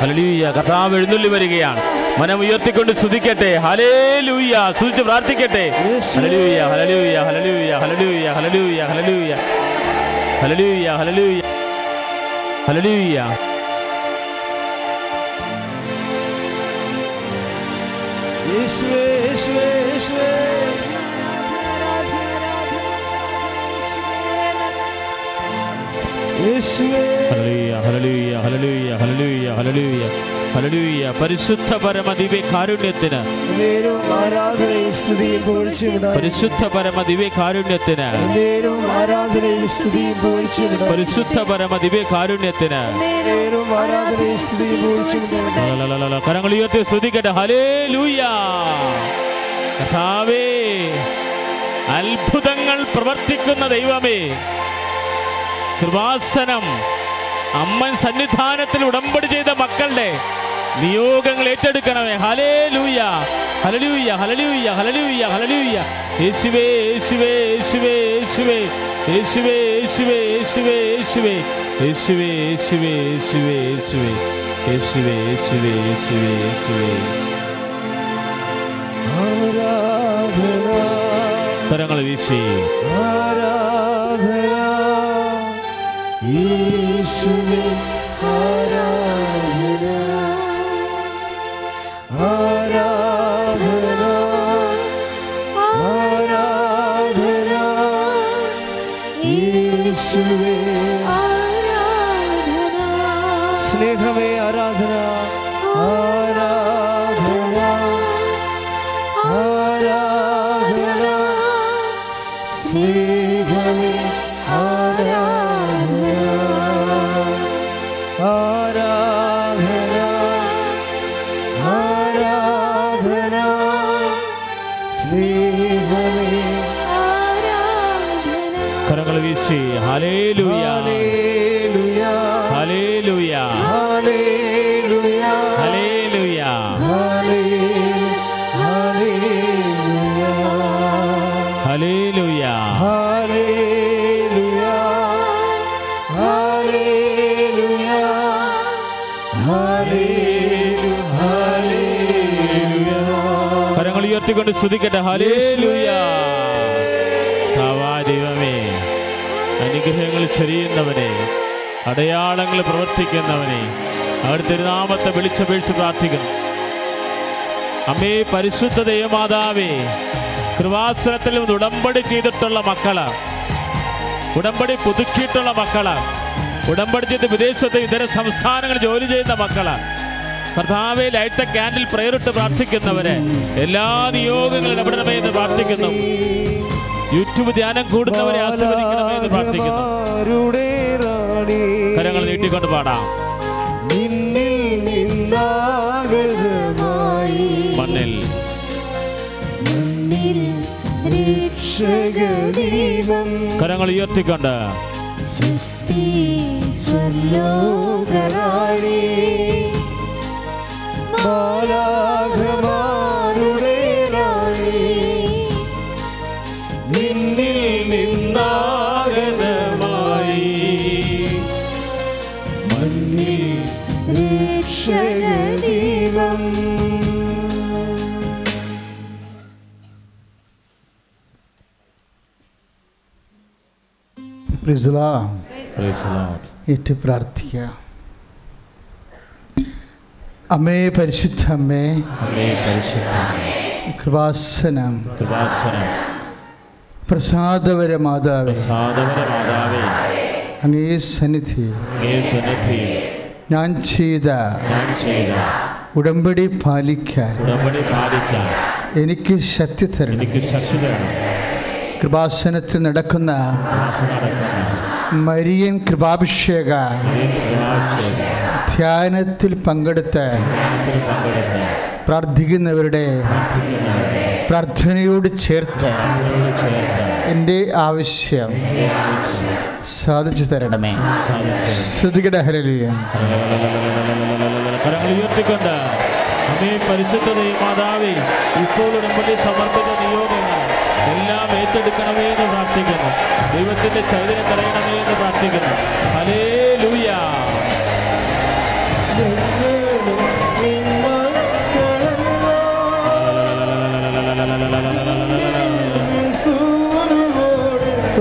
ഹലലൂയ കർത്താവ് എഴുന്നള്ളി വരികയാണ്. മനം ഉയർത്തിക്കൊണ്ട് സ്തുതിക്കട്ടെ. ഹലേ ലൂയ സ്തുതിച്ച് പ്രാർത്ഥിക്കട്ടെ. ഹലലൂയ ഹലലൂയ ഹലലൂയ ഹലലൂയ ഹലലൂയ ഹലലൂയ ഹലലൂയ ഹലലൂയ ഹലലൂയ യേശുവേ യേശുവേ യേശുവേ. പരിശുദ്ധ പരിശുദ്ധ പരിശുദ്ധ കരങ്ങൾ ഉയർത്തി ശ്രദ്ധിക്കട്ടെ ഹലേ ലൂയ കഥാവേ അത്ഭുതങ്ങൾ പ്രവർത്തിക്കുന്ന ദൈവമേ. കൃപാസനം അമ്മൻ സന്നിധാനത്തിൽ ഉടമ്പടി ചെയ്ത മക്കളുടെ നിയോഗങ്ങൾ ഏറ്റെടുക്കണമേ. ഹലേ ലൂയ ഹലലൂയ ഹലലൂയ ഹലലൂയ ഹലലൂയ യേശുവേ യേശുവേ യേശുവേ യേശുവേ. യേശുവേ യേശുവേ യേശുവേ യേശുവേ. യേശുവേ യേശുവേ യേശുവേ യേശുവേ. യേശുവേ യേശുവേ യേശുവേ യേശുവേ. ആരാധന. തരങ്ങൾ വീശി. ആരാധന. 예수님 알아 സ്തുതിക്കട്ടെ ദൈവമേ അനുഗ്രഹങ്ങൾ ചൊരിയുന്നവനെ അടയാളങ്ങൾ പ്രവർത്തിക്കുന്നവനെ അവർ തിരുനാമത്തെ വിളിച്ചപേക്ഷിച്ച് പ്രാർത്ഥിക്കുന്നു. അമ്മേ പരിശുദ്ധ ദൈവമാതാവേ കൃപാസനത്തിൽ ഉടമ്പടി ചെയ്തിട്ടുള്ള മക്കൾ. ഉടമ്പടി പുതുക്കിയിട്ടുള്ള മക്കൾ. ഉടമ്പടി ചെയ്ത് വിദേശത്ത് ഇതര സംസ്ഥാനങ്ങളിൽ ജോലി ചെയ്യുന്ന മക്കൾ. കർത്താവെ ലൈറ്റ് ക്യാൻഡിൽ പ്രേറിട്ട് പ്രാർത്ഥിക്കുന്നവരെ എല്ലാ നിയോഗങ്ങളും ഇടപെടണമേ എന്ന് പ്രാർത്ഥിക്കുന്നു. യൂട്യൂബ് ധ്യാനം കൂടുന്നവരെ ആസ്വദിക്കണമേ എന്ന് പ്രാർത്ഥിക്കുന്നു. കരങ്ങൾ നീട്ടിക്കൊണ്ട് പാടാം. മണ്ണിൽ. കരങ്ങൾ ഉയർത്തിക്കൊണ്ട്. സൃഷ്ടി പ്രൈസ് ലോർഡ് ഏറ്റു പ്രാർത്ഥിക്കുക അമ്മേ പരിശുദ്ധ അമ്മേ കൃപാസനം. കൃപാസനം. പ്രസാദവര മാതാവേ. അങ്ങേ സന്നിധി ഞാൻ ചെയ്ത ഉടമ്പടി പാലിക്കാൻ എനിക്ക് ശക്തി തരണം. കൃപാസനത്തിൽ നടക്കുന്ന മരിയൻ കൃപാഭിഷേക ധ്യാനത്തിൽ പങ്കെടുത്ത് പ്രാർത്ഥിക്കുന്നവരുടെ പ്രാർത്ഥനയോട് ചേർത്ത് എന്റെ ആവശ്യം സാധിച്ചു തരണമേ. ശ്രുതികട ഹരലിയ സമർപ്പിച്ച എല്ലാം ഏറ്റെടുക്കണമേ എന്ന് പ്രാർത്ഥിക്കുന്നു. ദൈവത്തിന്റെ ചൈതന്യം തടയണമേ എന്ന് പ്രാർത്ഥിക്കുന്നു. ഹലേ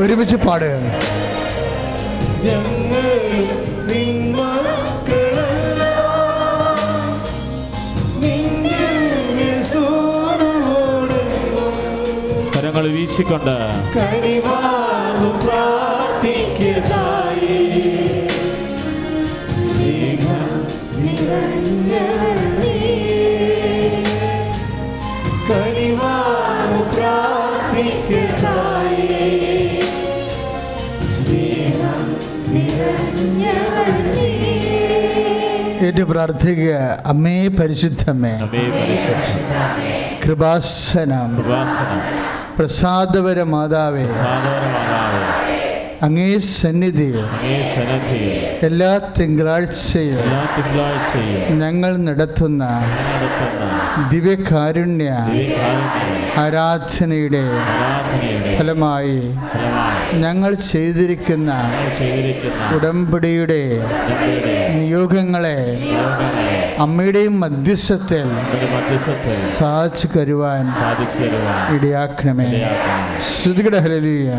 ഒരുമിച്ച് പാടുകയാണ്. കരങ്ങൾ വീശിക്കൊണ്ട് കരിവാ പ്രാർത്ഥിക്കുക. അമ്മേ പരിശുദ്ധമേ. കൃപാസനം. പ്രസാദപര മാതാവേ അങ്ങേ സന്നിധിയിൽ എല്ലാ തിങ്കളാഴ്ചയും ഞങ്ങൾ നടത്തുന്ന ദിവ്യകാരുണ്യ ആരാധനയുടെ ഫലമായി ഞങ്ങൾ ചെയ്തിരിക്കുന്ന ഉടമ്പടിയുടെ നിയോഗങ്ങളെ അമ്മയുടെയും മധ്യസ്ഥത്തിൽ സാധിച്ചു കരുവാൻ ഇടയാക്കണമേ. ശ്രുതികട ഹലലിയ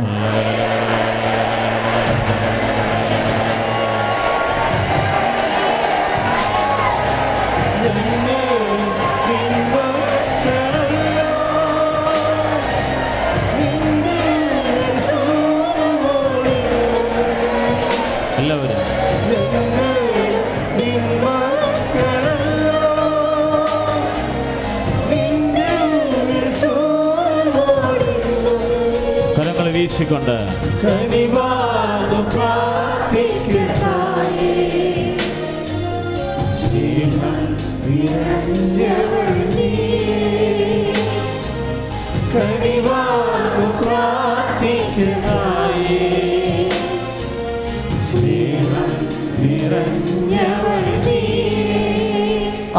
പാടിക്കൊണ്ട്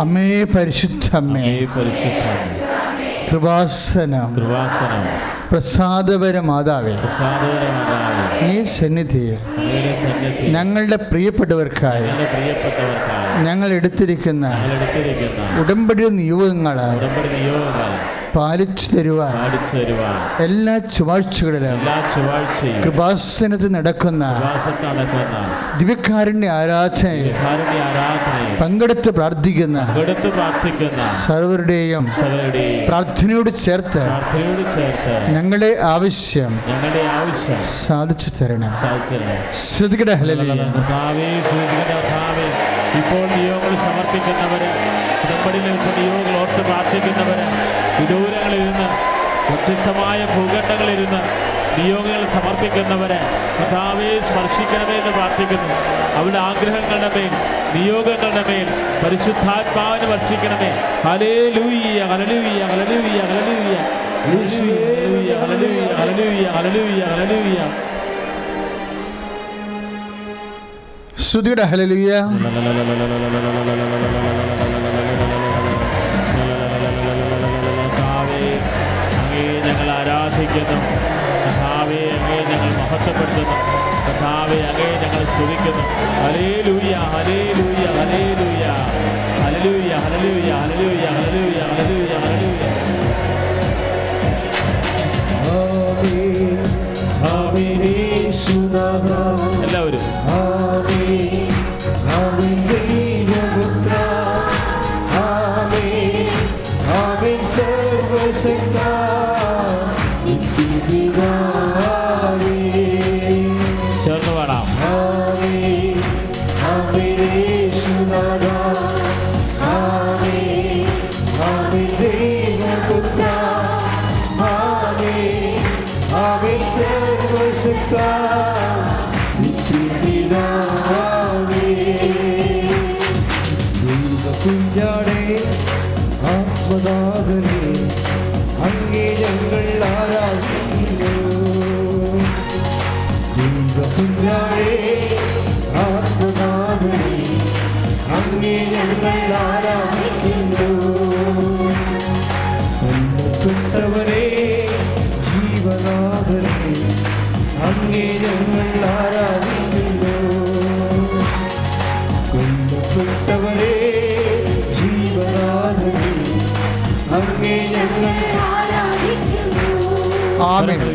അമ്മേ പരിശുദ്ധ അമ്മേ. പരിശുദ്ധ അമ്മേ. പരിശുദ്ധ കൃപാസനം. കൃപാസനം. പ്രസാദപര മാതാവേ നീ സന്നിധിയിൽ ഞങ്ങളുടെ പ്രിയപ്പെട്ടവർക്കായി ഞങ്ങൾ എടുത്തിരിക്കുന്ന ഉടമ്പടി നിയോഗങ്ങൾ പാലിച്ചു തരുവാൻ എല്ലാ ചൊവ്വാഴ്ചകളിലും കൃപാസനത്തിൽ നടക്കുന്ന ദിവ്യകാരുണ്യ ആരാധന പങ്കെടുത്ത് പ്രാർത്ഥിക്കുന്ന സർവരുടെയും പ്രാർത്ഥനയോട് ചേർത്ത് ഞങ്ങളെ ആവശ്യം സാധിച്ചു തരണം. ശ്രുതികട ഇപ്പോൾ നിയോഗങ്ങൾ സമർപ്പിക്കുന്നവര് നമ്മുടെ വെച്ച് നിയോഗങ്ങൾ ഓർത്ത് പ്രാർത്ഥിക്കുന്നവര് വിദൂരങ്ങളിരുന്ന് വ്യത്യസ്തമായ ഭൂഖണ്ഡങ്ങളിരുന്ന് നിയോഗികൾ സമർപ്പിക്കുന്നവരെ കഥാവെ സ്പർശിക്കണമേ എന്ന് പ്രാർത്ഥിക്കുന്നു അവരുടെ ആഗ്രഹങ്ങളുടെ മേൽ നിയോഗങ്ങളുടെ മേൽ പരിശുദ്ധാത്മാവിനെ വർഷിക്കണമേ hallelujah hallelujah hallelujah hallelujah hallelujah hallelujah ആരാധിക്കുന്നു കഥാവെ അങ്ങേ ഞങ്ങൾ മഹത്വപ്പെടുത്തുന്നു. കഥാവെ അങ്ങേ ഞങ്ങൾ സ്തുതിക്കുന്നു. ഹലേ ലൂയ ഹലേ ലൂയ ഹലേ ലൂയ ഹലലൂയ ഹലലൂയ ഹലലൂയ ഹലലൂയ ഹലലൂയ ഹലലൂയ എല്ലാവരും.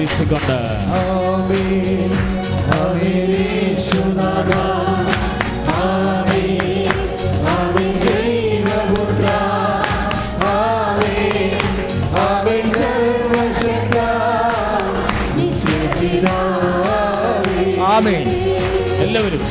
പ്രതീക്ഷിക്കൊണ്ട് എല്ലാവരും.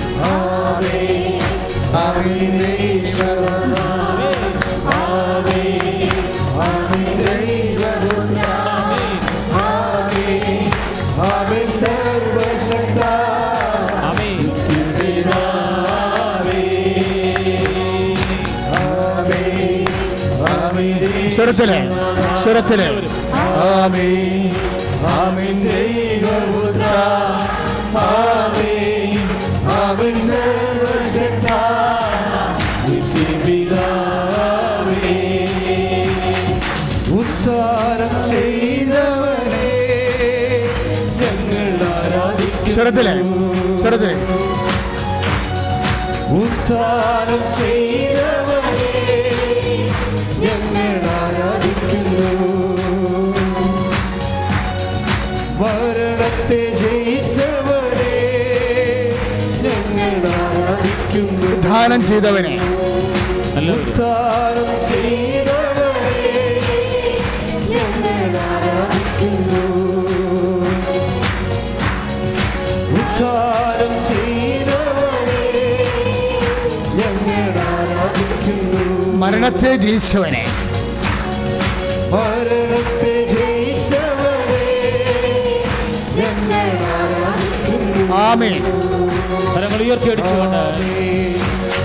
സ്വരത്തിൽ സ്വരത്തിൽ. ഉദ്ധാരം ചെയ്തവനെ ഞങ്ങൾ ആരാധിക്കും സ്വരത്തിൽ സ്വരത്തിൽ. ഞങ്ങൾ ചെയ്തവനെ. മരണത്തെ ജയിച്ചവനെ. മരണത്തെ ജയിച്ചവനെ ഞങ്ങൾ ആമേൻ.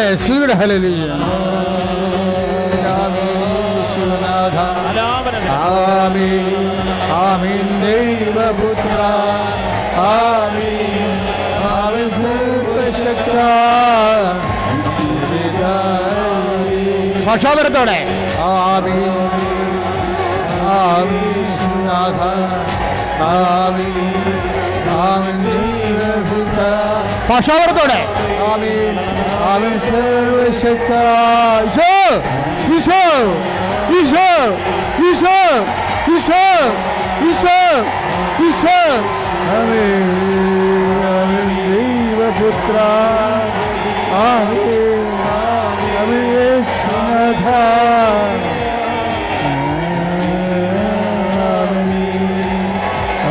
Hallelujah, sweet hallelujah. Amin, Amin, Deva Putra, Amin, Amin, Sarva Shakta, പക്ഷോപരത്തോടെ Ami Ami നാഥ ആമി ആമി फाशावर आमीन आमीन। सर्वशक्ता ईशो ईशो ईशो ईशो ईशो ईशो ईशो आमीन आमीन। देव पुत्र आमीन आमीन। यीशुनाथा। आमीन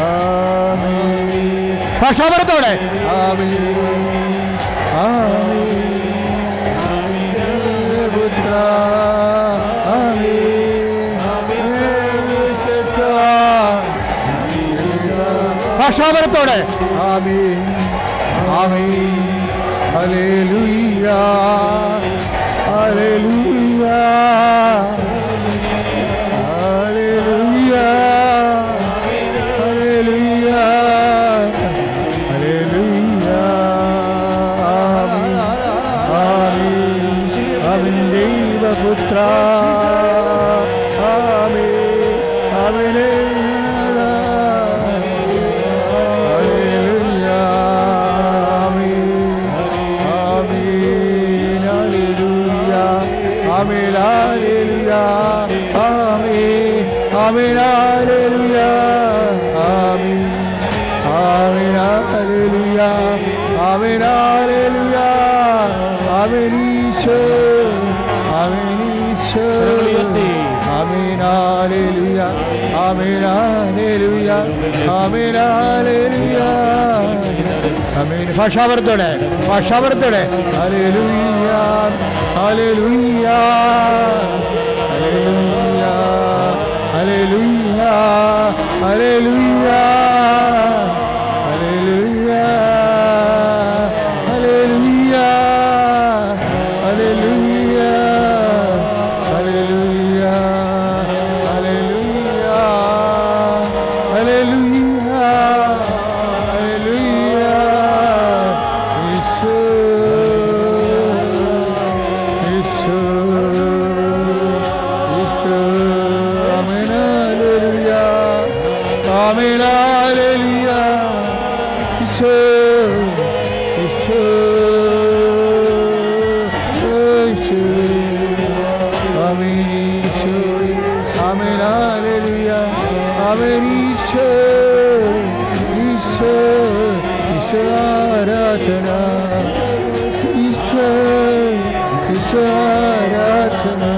आमीन। फाशावर तोड़े आमीन। പ്രക്ഷോഭനത്തോടെ അവൻ ദൈവപുത്ര. Amen, hallelujah. Amen. Amen, hallelujah. Amen, hallelujah. Amen, Isher. Amen, Isher. Amen, hallelujah. Amen, hallelujah. Amen, hallelujah. Amen. ഭാഷാവർദ്ധയുടെ ഭാഷാവർദ്ധയുടെ hallelujah hallelujah Aleluya, aleluya. Ishwaratana Ishwaratana Ishwaratana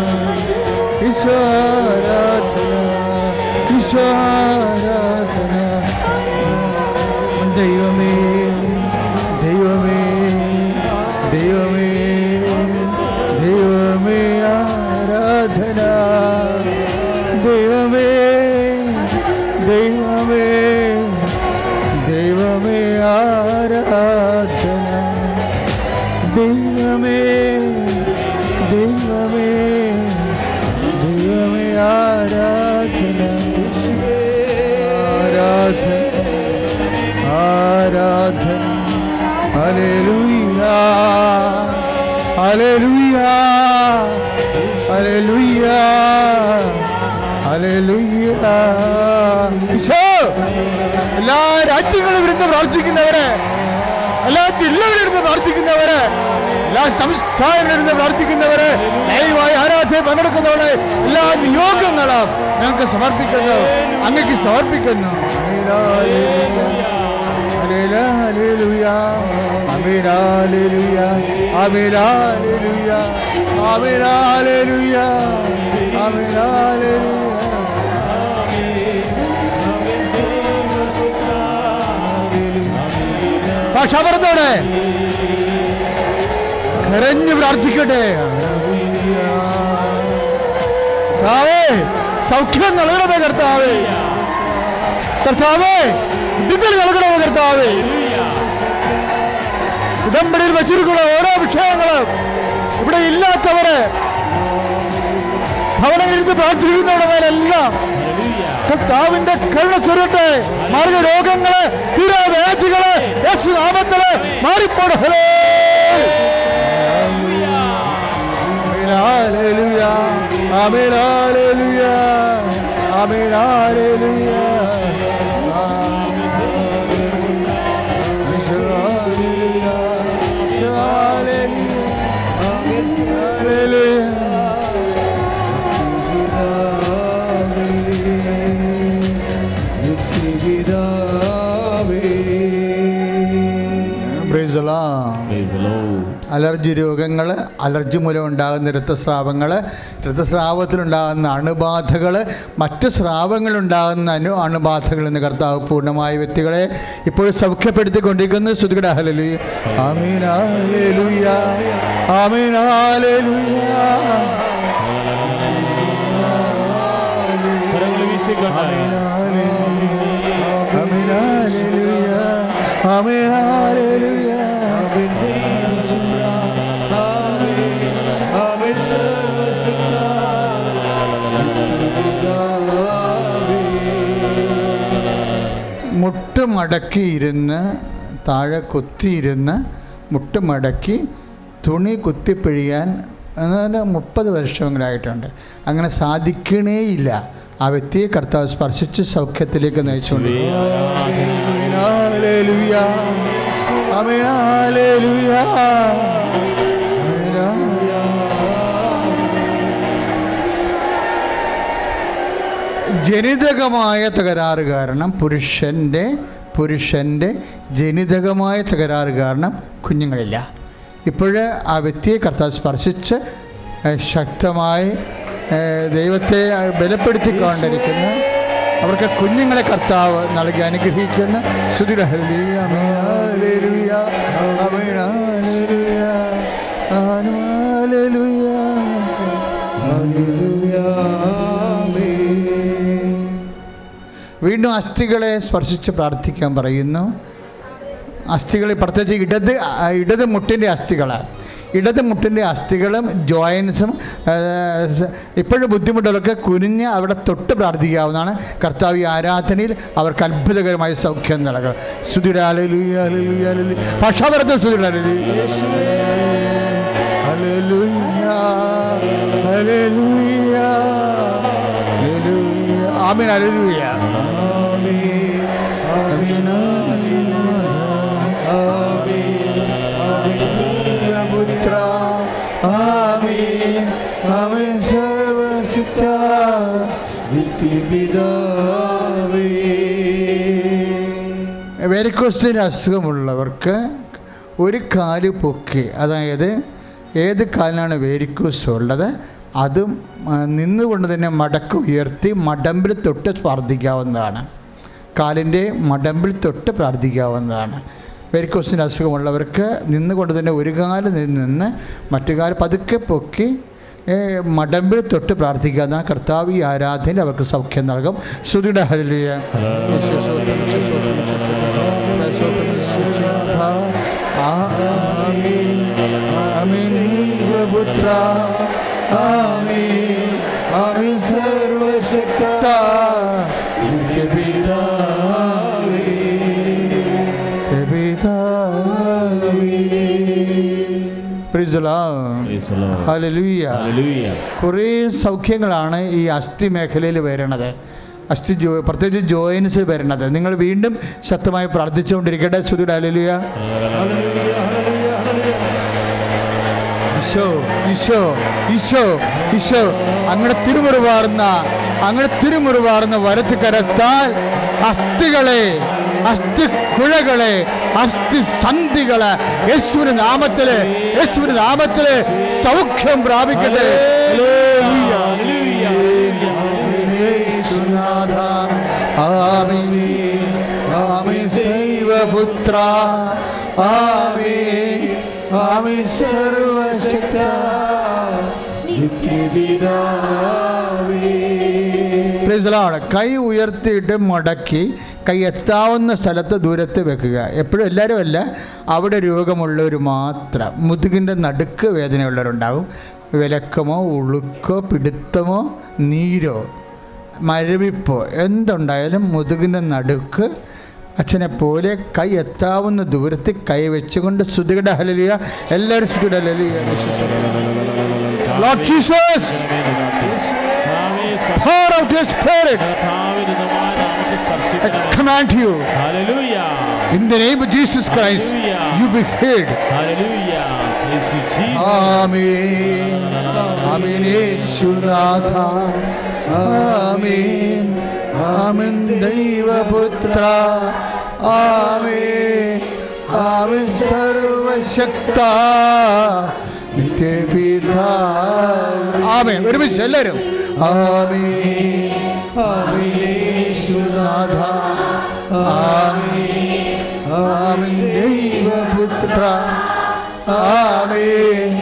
എല്ലാ രാജ്യങ്ങളും ഇരുന്ന് പ്രാർത്ഥിക്കുന്നവരെ എല്ലാ ജില്ലകളിൽ ഇരുന്ന് പ്രാർത്ഥിക്കുന്നവരെ എല്ലാ സംസ്ഥാനങ്ങളിൽ ഇരുന്ന് പ്രാർത്ഥിക്കുന്നവരെ ദയവായി ആരാധന പങ്കെടുക്കുന്നവരെ എല്ലാ നിയോഗങ്ങളും ഞങ്ങൾക്ക് സമർപ്പിക്കുന്നു അങ്ങക്ക് സമർപ്പിക്കുന്നു Hallelujah. അമിരാലുയാ Hallelujah. Amen. ഭാഷാപരത്തോടെ കരഞ്ഞു പ്രാർത്ഥിക്കട്ടെ. സൗഖ്യം നൽകണമേ കർത്താവേ. കർത്താവേ വിടുതൽ നൽകണമേ കർത്താവേ. ഉടമ്പടിയിൽ വെച്ചിരിക്കുന്ന ഓരോ വിഷയങ്ങളും ഇവിടെ ഇല്ലാത്തവരെ ഭവനമിരുന്ന് പ്രാർത്ഥിക്കുന്നവരുടെ മേലെല്ലാം കർത്താവിന്റെ കരുണ ചൊരട്ടെ മാർഗ രോഗങ്ങൾ തീരാവേദികൾ യേശുനാമത്തിൽ മാറിപ്പോടെ. Praise അലർജി രോഗങ്ങൾ അലർജി മൂലം ഉണ്ടാകുന്ന രക്തസ്രാവങ്ങൾ രക്തസ്രാവത്തിലുണ്ടാകുന്ന അണുബാധകൾ മറ്റ് സ്രാവങ്ങളുണ്ടാകുന്ന അനു അണുബാധകൾ എന്ന് കർത്താവ് പൂർണമായ വ്യക്തികളെ ഇപ്പോൾ സൗഖ്യപ്പെടുത്തിക്കൊണ്ടിരിക്കുന്നു. ശ്രുതികട ഹലലു ആമീനാലേലുയ കരങ്ങൾ വീശിക്കൊണ്ട് ആമീനാലേലുയ ആമീനാലേലുയ മുട്ട് മടക്കിയിരുന്ന് താഴെ കുത്തിയിരുന്ന് മുട്ടുമടക്കി തുണി കുത്തിപ്പിഴിയാൻ അതായത് മുപ്പത് വർഷങ്ങളായിട്ടുണ്ട് അങ്ങനെ സാധിക്കണേയില്ല ആ വ്യക്തിയെ കർത്താവ് സ്പർശിച്ച് സൗഖ്യത്തിലേക്ക് നയിച്ചുകൊണ്ട്. ജനിതകമായ തകരാറ് കാരണം പുരുഷന്റെ പുരുഷന്റെ ജനിതകമായ തകരാറ് കാരണം കുഞ്ഞുങ്ങളില്ല. ഇപ്പോഴ് ആ വ്യക്തിയെ കർത്താവ് സ്പർശിച്ച് ശക്തമായി ദൈവത്തെ ബലപ്പെടുത്തിക്കൊണ്ടിരിക്കുന്ന. അവർക്ക് കുഞ്ഞുങ്ങളെ കർത്താവ് നൽകി അനുഗ്രഹിക്കുന്ന. ശ്രുതിയുടെ വീണ്ടും അസ്ഥികളെ സ്പർശിച്ച് പ്രാർത്ഥിക്കാൻ പറയുന്നു. അസ്ഥികളെ പ്രത്യേകിച്ച് ഇടത് ഇടത് മുട്ടിന്റെ അസ്ഥികളാണ് ഇടത് മുട്ടിന്റെ അസ്ഥികളും ജോയിൻസും ഇപ്പോഴും ബുദ്ധിമുട്ടുകളൊക്കെ കുനിഞ്ഞ് അവിടെ തൊട്ട് പ്രാർത്ഥിക്കാവുന്നതാണ്. കർത്താവ് ഈ ആരാധനയിൽ അവർക്ക് അത്ഭുതകരമായ സൗഖ്യം നൽകുക ഹല്ലേലൂയ, ഹല്ലേലൂയ, ആമേൻ ഹല്ലേലൂയ. പുത്ര ആമീൻ ആമീൻ സർവസിദ്ധ വെരിക്കോസിന് അസുഖമുള്ളവർക്ക് ഒരു കാൽ പൊക്കി അതായത് ഏത് കാലിനാണ് വേരിക്കൂസ് ഉള്ളത്? അതും ആ, നിന്നുകൊണ്ട് തന്നെ മടക്ക് ഉയർത്തി മടമ്പിൽ തൊട്ട് പ്രാർത്ഥിക്കാവുന്നതാണ്. കാലിന്റെ മടമ്പിൽ തൊട്ട് പ്രാർത്ഥിക്കാവുന്നതാണ്. വെരിക്കോസിന്റെ അസുഖമുള്ളവർക്ക് നിന്നുകൊണ്ട് തന്നെ ഒരു കാൽ നിന്ന് മറ്റു കാൽ പതുക്കെ പൊക്കി മടമ്പിൽ തൊട്ട് പ്രാർത്ഥിക്കാവുന്ന കർത്താവ് ഈ ആരാധന അവർക്ക് സൗഖ്യം നൽകും. ശ്രുതിയുടെ ഹരിലിയ പുത്ര. ആമീൻ. സർവശക്ത. കുറേ സൗഖ്യങ്ങളാണ് ഈ അസ്ഥി മേഖലയിൽ വരുന്നത്. അസ്ഥി ജോ പ്രത്യേകിച്ച് ജോയിൻസ് വരുന്നത്. നിങ്ങൾ വീണ്ടും ശക്തമായി പ്രാർത്ഥിച്ചുകൊണ്ടിരിക്കട്ടെ. ശ്രുതിയുടെ ഹല്ലേലൂയ ഈശോ ഈശോ ഈശോ ഈശോ. അങ്ങനെ തിരുമുറിവാർന്ന അങ്ങനെ തിരുമുറിവാർന്ന വലത്ത് കരത്താൽ അസ്ഥികളെ അസ്ഥി കുഴകളെ അസ്ഥി സന്ധികളെ യേശുവിന് നാമത്തിൽ യേശുവിന് നാമത്തിൽ സൗഖ്യം പ്രാപിക്കട്ടെ. ആമേ ആമേ ശൈവപുത്ര ആ കൈ ഉയർത്തിയിട്ട് മടക്കി കൈ എത്താവുന്ന സ്ഥലത്ത് ദൂരത്ത് വെക്കുക. എപ്പോഴും എല്ലാവരും അല്ല അവിടെ രോഗമുള്ളവർ മാത്രം. മുതുകിന്റെ നടുക്ക് വേദനയുള്ളവരുണ്ടാകും വിലക്കമോ ഉളുക്കോ പിടുത്തമോ നീരോ മരവിപ്പോ എന്തുണ്ടായാലും മുതുകിന്റെ നടുക്ക് അച്ഛനെ പോലെ കൈ എത്താവുന്ന ദൂരത്ത് കൈ വെച്ചുകൊണ്ട് ശ്രുതിയുടെ ഹലലിയ എല്ലാവരും ശ്രുതിയുടെ hallelujah Lord Jesus, pour out your spirit. I command you Hallelujah. in the name of Jesus Christ, Hallelujah. you be healed. Hallelujah. Amen. Amen. Jesus. ആമീൻ. ദൈവപുത്ര ആമേ ആമീൻ. സർവശക്ത ആമേ ഒരുമിച്ച് എല്ലാവരും. ആമേ ആമീൻ ആമേ ആമീൻ. ദൈവപുത്ര ആമേൻ.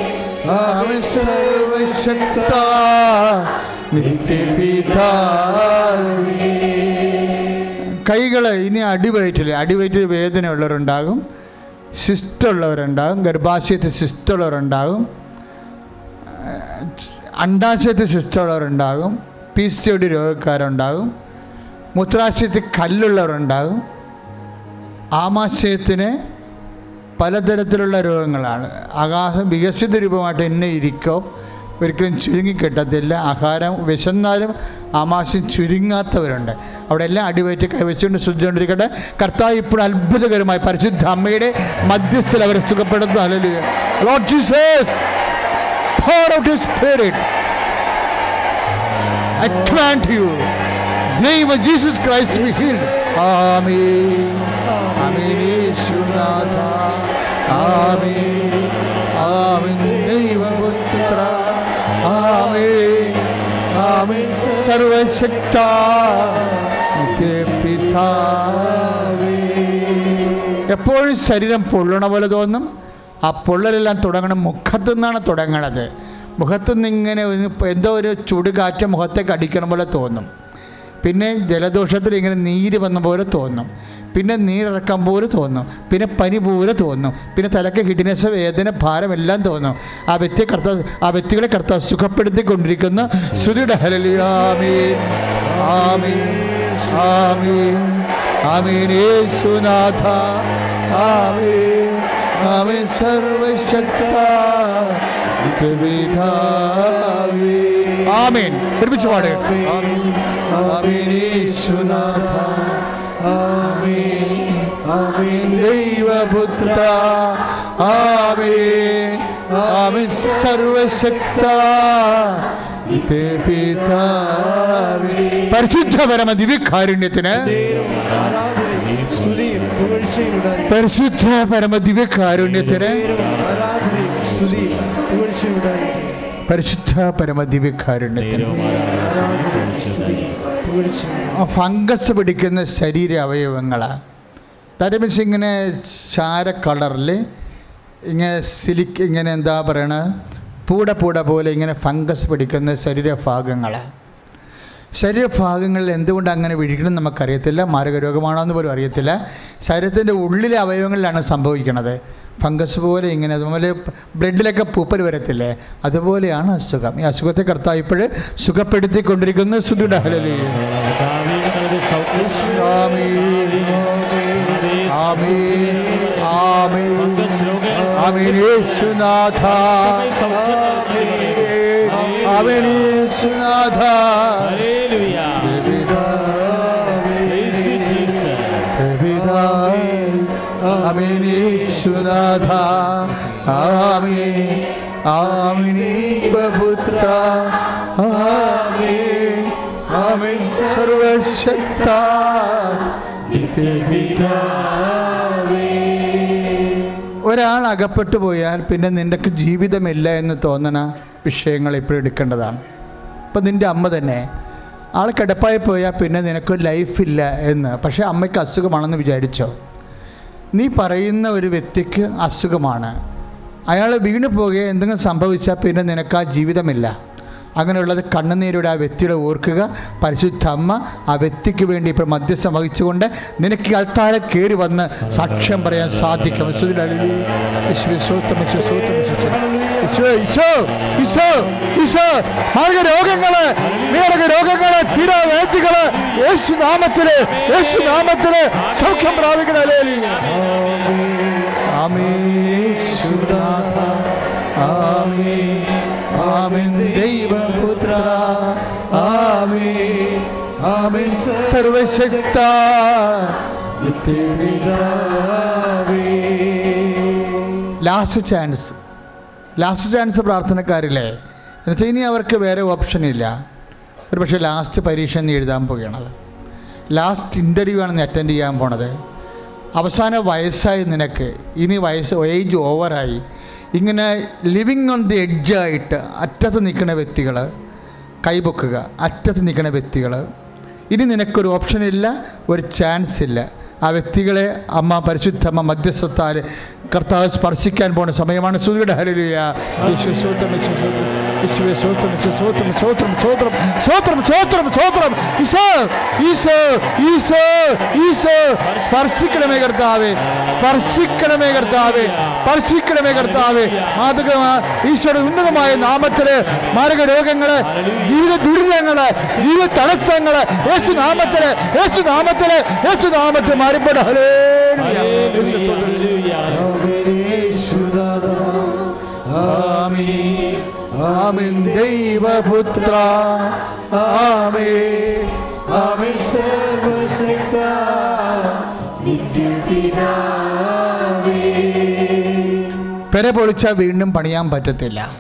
ആമേൻ. സർവശക്ത കൈകൾ ഇനി അടിവയറ്റിൽ അടിവയറ്റിൽ വേദനയുള്ളവരുണ്ടാകും സിസ്റ്റുള്ളവരുണ്ടാകും ഗർഭാശയത്തിൽ സിസ്റ്റുള്ളവരുണ്ടാകും അണ്ടാശയത്തിൽ സിസ്റ്റുള്ളവരുണ്ടാകും പി സി ഒടി രോഗക്കാരുണ്ടാകും മൂത്രാശയത്തിൽ കല്ലുള്ളവരുണ്ടാകും ആമാശയത്തിന് പലതരത്തിലുള്ള രോഗങ്ങളാണ്. ആകാശം വികസിത രൂപമായിട്ട് എന്നെ ഇരിക്കോ. ഒരിക്കലും ചുരുങ്ങിക്കിട്ടത്തില്ല ആഹാരം വിശന്നാലും ആമാശം ചുരുങ്ങാത്തവരുണ്ട്. അവിടെ എല്ലാം അടിവയറ്റ് കൈവച്ചുകൊണ്ട് ശ്രദ്ധിച്ചുകൊണ്ടിരിക്കട്ടെ കർത്താവ് ഇപ്പോൾ അത്ഭുതകരമായി പരിശുദ്ധ അമ്മയുടെ മധ്യസ്ഥൽ അവരെ സുഖപ്പെടുന്നു hallelujah. Lord Jesus pour out his spirit. I command you. In the name of Jesus Christ to be healed. Amen amen യേശുനാഥ സർവശക്ത എപ്പോഴും ശരീരം പൊള്ളണ പോലെ തോന്നും. ആ പൊള്ളലെല്ലാം തുടങ്ങണം മുഖത്തു നിന്നാണ് തുടങ്ങണത്. മുഖത്തു നിന്ന് എന്തോ ഒരു ചുടുകാറ്റ് മുഖത്തേക്ക് അടിക്കണ പോലെ തോന്നും. പിന്നെ ജലദോഷത്തിൽ ഇങ്ങനെ നീര് വന്ന പോലെ തോന്നും. പിന്നെ നീരിറക്കം പോലെ തോന്നും പിന്നെ പനി പോലെ തോന്നും പിന്നെ തലക്ക് ഹിഡിനസ് വേദന ഭാരമെല്ലാം തോന്നും ആ വ്യക്തിയെ കർത്താവ് ആ വ്യക്തികളെ കർത്താവ് സുഖപ്പെടുത്തിക്കൊണ്ടിരിക്കുന്ന. ശ്രുതിയുടെ ഹലലിയാമീൻ ആമീൻ. ആമീൻ. ആമീൻ. യേശുനാഥ. ആമീൻ. ആമീൻ. സർവശക്ത. ആമീൻ. ഒരുമിച്ച് പാടുക ആമീൻ. ആമീൻ. യേശുനാഥ. ആമീൻ ആമീൻ ദൈവപുത്ര ആമീൻ ആമീൻ സർവശക്ത പിതാവേ. പരിശുദ്ധ പരമ ദിവ്യകാരുണ്യത്തിന്. പരിശുദ്ധ പരമ ദിവ്യകാരുണ്യത്തിന് ഫംഗസ് പിടിക്കുന്ന ശരീര അവയവങ്ങളാണ് തരമിച്ച് ഇങ്ങനെ ചാര കളറിൽ ഇങ്ങനെ സിലിക്ക് ഇങ്ങനെ എന്താ പറയണ പൂട പൂട പോലെ ഇങ്ങനെ ഫംഗസ് പിടിക്കുന്ന ശരീരഭാഗങ്ങളാണ് ശരീരഭാഗങ്ങളിൽ എന്തുകൊണ്ട് അങ്ങനെ പിടിക്കണം നമുക്കറിയത്തില്ല. മാരകരോഗമാണോ എന്ന് പോലും അറിയത്തില്ല. ശരീരത്തിന്റെ ഉള്ളിലെ അവയവങ്ങളിലാണ് സംഭവിക്കുന്നത് ഫംഗസ് പോലെ ഇങ്ങനെ അതുപോലെ ബ്ലഡിലൊക്കെ പൂപ്പൽ വരത്തില്ലേ? അതുപോലെയാണ് അസുഖം. ഈ അസുഖത്തെ കർത്താവ് ഇപ്പോൾ സുഖപ്പെടുത്തിക്കൊണ്ടിരിക്കുന്ന. സുദുഡഹലി യേശുനാഥ. യേശുനാഥ ആമീൻ ആമീൻ പുത്ര ആമീൻ സർവശക്ത ഒരാൾ അകപ്പെട്ടു പോയാൽ പിന്നെ നിനക്ക് ജീവിതമില്ല എന്ന് തോന്നണ വിഷയങ്ങൾ ഇപ്പോൾ എടുക്കേണ്ടതാണ്. ഇപ്പം നിന്റെ അമ്മ തന്നെ ആൾ കിടപ്പായി പോയാൽ പിന്നെ നിനക്ക് ലൈഫില്ല എന്ന്. പക്ഷേ അമ്മയ്ക്ക് അസുഖമാണെന്ന് വിചാരിച്ചോ? നീ പറയുന്ന ഒരു വ്യക്തിക്ക് അസുഖമാണ്. അയാൾ വീണു പോകുകയോ എന്തെങ്കിലും സംഭവിച്ചാൽ പിന്നെ നിനക്ക് ആ ജീവിതമില്ല. അങ്ങനെയുള്ളത് കണ്ണുനീരോടെ ആ വ്യക്തിയുടെ ഓർക്കുക. പരിശുദ്ധ അമ്മ ആ വ്യക്തിക്ക് വേണ്ടി ഇപ്പോൾ മധ്യസ്ഥം വഹിച്ചുകൊണ്ട് നിനക്ക് അത്താഴെ കയറി വന്ന് സാക്ഷ്യം പറയാൻ സാധിക്കും. ഈശോ, ഈശോ, ഈശോ, ഈശോ, മാർഗ രോഗങ്ങൾ നീറക രോഗങ്ങൾ തീരാവേദികൾ യേശു നാമത്തിൽ യേശു നാമത്തിൽ സൗഖ്യം പ്രാപിക്കണ ദൈവപുത്ര. ആമീൻ. ആമീൻ. സർവശക്ത. ലാസ്റ്റ് ചാൻസ് ലാസ്റ്റ് ചാൻസ് പ്രാർത്ഥനക്കാരില്ലേ? എന്നുവെച്ചാൽ ഇനി അവർക്ക് വേറെ ഓപ്ഷൻ ഇല്ല. ഒരു പക്ഷേ ലാസ്റ്റ് പരീക്ഷ എന്ന് എഴുതാൻ പോവുകയാണത്. ലാസ്റ്റ് ഇന്റർവ്യൂ ആണ് നീ അറ്റൻഡ് ചെയ്യാൻ പോണത്. അവസാന വയസ്സായി നിനക്ക്. ഇനി വയസ്സ് ഏജ് ഓവറായി ഇങ്ങനെ ലിവിങ് ഓൺ ദി എഡ്ജായിട്ട് അറ്റത്ത് നിൽക്കുന്ന വ്യക്തികൾ കൈപൊക്കുക അറ്റത്ത് നിൽക്കുന്ന വ്യക്തികൾ ഇനി നിനക്കൊരു ഓപ്ഷൻ ഇല്ല ഒരു ചാൻസ് ഇല്ല. ആ വ്യക്തികളെ അമ്മ പരിശുദ്ധമ്മ മധ്യസ്ഥത്താൽ കർത്താവ് സ്പർശിക്കാൻ പോണ സമയമാണ്. സൂര്യയുടെ ഹരലിയ സ്വോത്രം ഈശോ ഈശോ ഈശോ ഈശോ. സ്പർശിക്കണമേ കർത്താവേ. സ്പർശിക്കണമേ കർത്താവേ സ്പർശിക്കണമേ കർത്താവേ. മാതൃക ഈശോയുടെ ഉന്നതമായ നാമത്തിൽ മാരക രോഗങ്ങൾ ജീവിത ദുരിതങ്ങൾ ജീവിത തടസ്സങ്ങൾ യേശു നാമത്തിൽ യേശു നാമത്തിൽ യേശു നാമത്തിൽ മാറിപ്പോട്ടെ. ഹലേ ആമീൻ. ദൈവപുത്ര. ആമീൻ. ആമേൻ. സർവശക്ത. നിത്യപിതാവേ പെര പൊളിച്ചാൽ വീണ്ടും പണിയാൻ പറ്റത്തില്ല.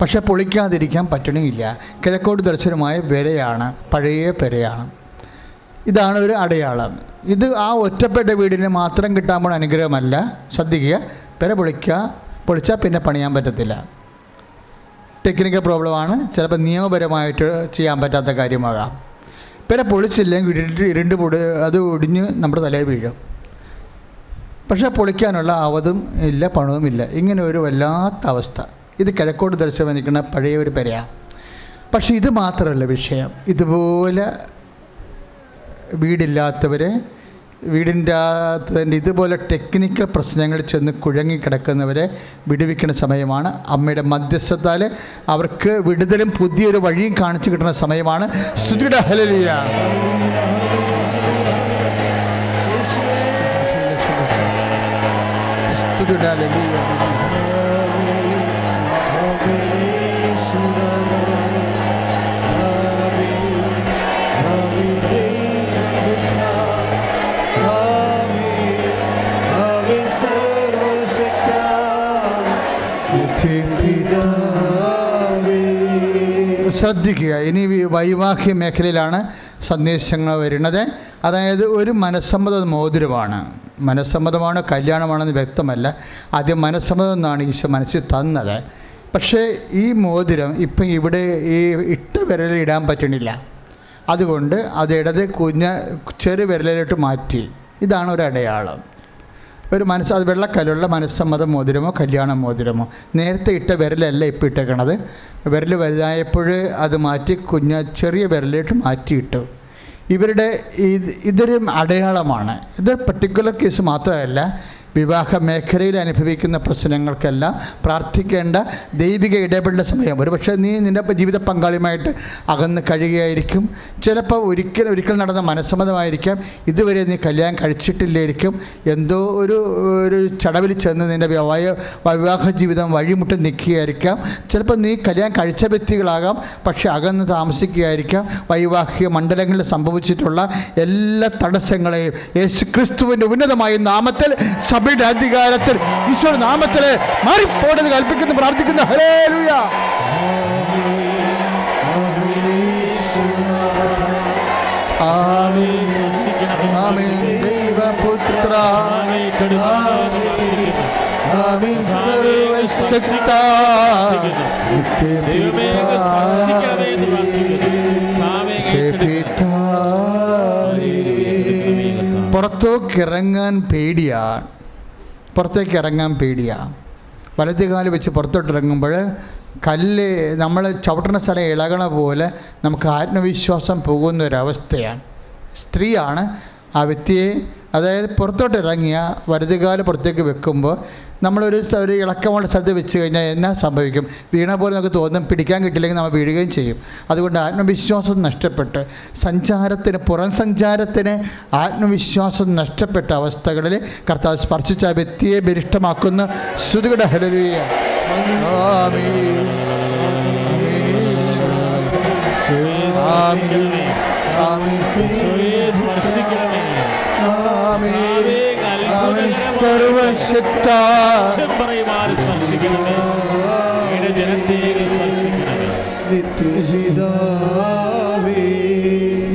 പക്ഷെ പൊളിക്കാതിരിക്കാൻ പറ്റണില്ല. കിഴക്കോട് ദർശനമായ പെരയാണ് പഴയ പെരയാണ്. ഇതാണ് ഒരു അടയാളം. ഇത് ആ ഒറ്റപ്പെട്ട വീടിന് മാത്രം കിട്ടാൻ പോണ അനുഗ്രഹമല്ല. ശ്രദ്ധിക്കുക പെര പൊളിക്കുക പൊളിച്ചാൽ പിന്നെ പണിയാൻ പറ്റത്തില്ല. ടെക്നിക്കൽ പ്രോബ്ലമാണ്. ചിലപ്പോൾ നിയമപരമായിട്ട് ചെയ്യാൻ പറ്റാത്ത കാര്യമാകാം. പെര പൊളിച്ചില്ലെങ്കിൽ ഇരുണ്ട് പൊടി അത് ഒടിഞ്ഞ് നമ്മുടെ തലയിൽ വീഴും. പക്ഷേ പൊളിക്കാനുള്ള അവതും ഇല്ല പണവും ഇല്ല. ഇങ്ങനെ ഒരു വല്ലാത്ത അവസ്ഥ. ഇത് കിഴക്കോട് ദർശനം നിൽക്കുന്ന പഴയ ഒരു പെരയാണ് പക്ഷേ ഇത് മാത്രമല്ല വിഷയം. ഇതുപോലെ വീടില്ലാത്തവരെ വീടിന്റെ അകത്തതിന്റെ ഇതുപോലെ ടെക്നിക്കൽ പ്രശ്നങ്ങൾ ചെന്ന് കുഴങ്ങിക്കിടക്കുന്നവരെ വിടുവിക്കുന്ന സമയമാണ്. അമ്മയുടെ മധ്യസ്ഥത്താൽ അവർക്ക് വിടുതലും പുതിയൊരു വഴിയും കാണിച്ചു കിട്ടുന്ന സമയമാണ്. സ്തുതിയുടെ ഹലലിയ സ്തുതിയുടെ hallelujah. ശ്രദ്ധിക്കുക ഇനി വി- വൈവാഹിക മേഖലയിലാണ് സന്ദേശങ്ങൾ വരുന്നത് അതായത് ഒരു മനസ്സമ്മത മോതിരമാണ് മനസ്സമ്മതമാണോ കല്യാണമാണെന്ന് വ്യക്തമല്ല. ആദ്യം മനസ്സമ്മതം എന്നാണ് ഈശോ മനസ്സിൽ തന്നത്. പക്ഷേ ഈ മോതിരം ഇപ്പം ഇവിടെ ഈ ഇട്ട വിരലിൽ ഇടാൻ പറ്റണില്ല. അതുകൊണ്ട് അത് ഇടത് കുഞ്ഞ ചെറു വിരലിലോട്ട് മാറ്റി. ഇതാണ് ഒരു അടയാളം. ഒരു മനസ്സ് അത് വെള്ളക്കല്ലുള്ള മനസ്സമ്മത മോതിരമോ കല്യാണ മോതിരമോ. നേരത്തെ ഇട്ട വിരലല്ല ഇപ്പോൾ ഇട്ടേക്കണത്. വിരൽ വലുതായപ്പോൾ അത് മാറ്റി കുഞ്ഞ ചെറിയ വിരലിലോട്ട് മാറ്റിയിട്ടു. ഇവരുടെ ഇത് ഇതൊരു അടയാളമാണ്. ഇത് പർട്ടിക്കുലർ കേസ് മാത്രമല്ല വിവാഹ മേഖലയിൽ അനുഭവിക്കുന്ന പ്രശ്നങ്ങൾക്കെല്ലാം പ്രാർത്ഥിക്കേണ്ട ദൈവിക ഇടപെടൽ സമയം. ഒരു പക്ഷേ നീ നിന്റെ ജീവിത പങ്കാളിയുമായിട്ട് അകന്ന് കഴിയുകയായിരിക്കും. ചിലപ്പോൾ ഒരിക്കൽ ഒരിക്കൽ നടന്ന മനസ്സമ്മതമായിരിക്കാം. ഇതുവരെ നീ കല്യാണം കഴിച്ചിട്ടില്ലായിരിക്കും. എന്തോ ഒരു ഒരു ചടവിൽ ചെന്ന് നിന്റെ വിവാഹ വിവാഹ ജീവിതം വഴിമുട്ട് നിൽക്കുകയായിരിക്കാം. ചിലപ്പോൾ നീ കല്യാണം കഴിച്ച വ്യക്തികളാകാം പക്ഷെ അകന്ന് താമസിക്കുകയായിരിക്കാം. വൈവാഹിക മണ്ഡലങ്ങളിൽ സംഭവിച്ചിട്ടുള്ള എല്ലാ തടസ്സങ്ങളെയും യേശു ക്രിസ്തുവിന്റെ ഉന്നതമായ നാമത്തിൽ സഭയുടെ അധികാരത്തിൽ ഈശ്വര നാമത്തിൽ മാറിപ്പോണെന്ന് കൽപ്പിക്കുന്നു പ്രാർത്ഥിക്കുന്നു ഹരേലുയ ആമേൻ ദൈവപുത്ര സർവശക്ത ദൈവമേ അങ്ങ് എന്ന് പ്രാർത്ഥിക്കുന്നു കർത്താവേ, അങ്ങ് ഏറ്റെടുക്കണമേ. പുറത്തേക്ക് ഇറങ്ങാൻ പേടിയാണ് പുറത്തേക്ക് ഇറങ്ങാൻ പേടിയാണ് വലത്തേ കാൽ വെച്ച് പുറത്തോട്ട് ഇറങ്ങുമ്പോൾ കല്ല് നമ്മൾ ചവിട്ടുന്ന സ്ഥലം ഇളകണ പോലെ നമുക്ക് ആത്മവിശ്വാസം പോകുന്ന ഒരവസ്ഥയാണ് സ്ത്രീയാണ് ആ വ്യക്തിയെ അതായത് പുറത്തോട്ട് ഇറങ്ങിയ വലതുകാൽ പുറത്തേക്ക് വെക്കുമ്പോൾ നമ്മളൊരു ഒരു ഇളക്കമുള്ള സ്ഥലത്ത് വെച്ച് കഴിഞ്ഞാൽ എന്നാ സംഭവിക്കും? വീണ പോലെ നമുക്ക് തോന്നും പിടിക്കാൻ കിട്ടില്ലെങ്കിൽ നമ്മൾ വീഴുകയും ചെയ്യും. അതുകൊണ്ട് ആത്മവിശ്വാസം നഷ്ടപ്പെട്ട് സഞ്ചാരത്തിന് പുറം സഞ്ചാരത്തിന് ആത്മവിശ്വാസം നഷ്ടപ്പെട്ട അവസ്ഥകളിൽ കർത്താവ് സ്പർശിച്ച ആ വ്യക്തിയെ ബലിഷ്ടമാക്കുന്ന ശ്രുതിയുടെ ഹലലിയ ആമീൻ. ആമീൻ. സർവശക്ത. സ്പർശിക്കണമേ. ജനത്തെ സ്പർശിക്കണമേ. നിത്യജിതാവേ.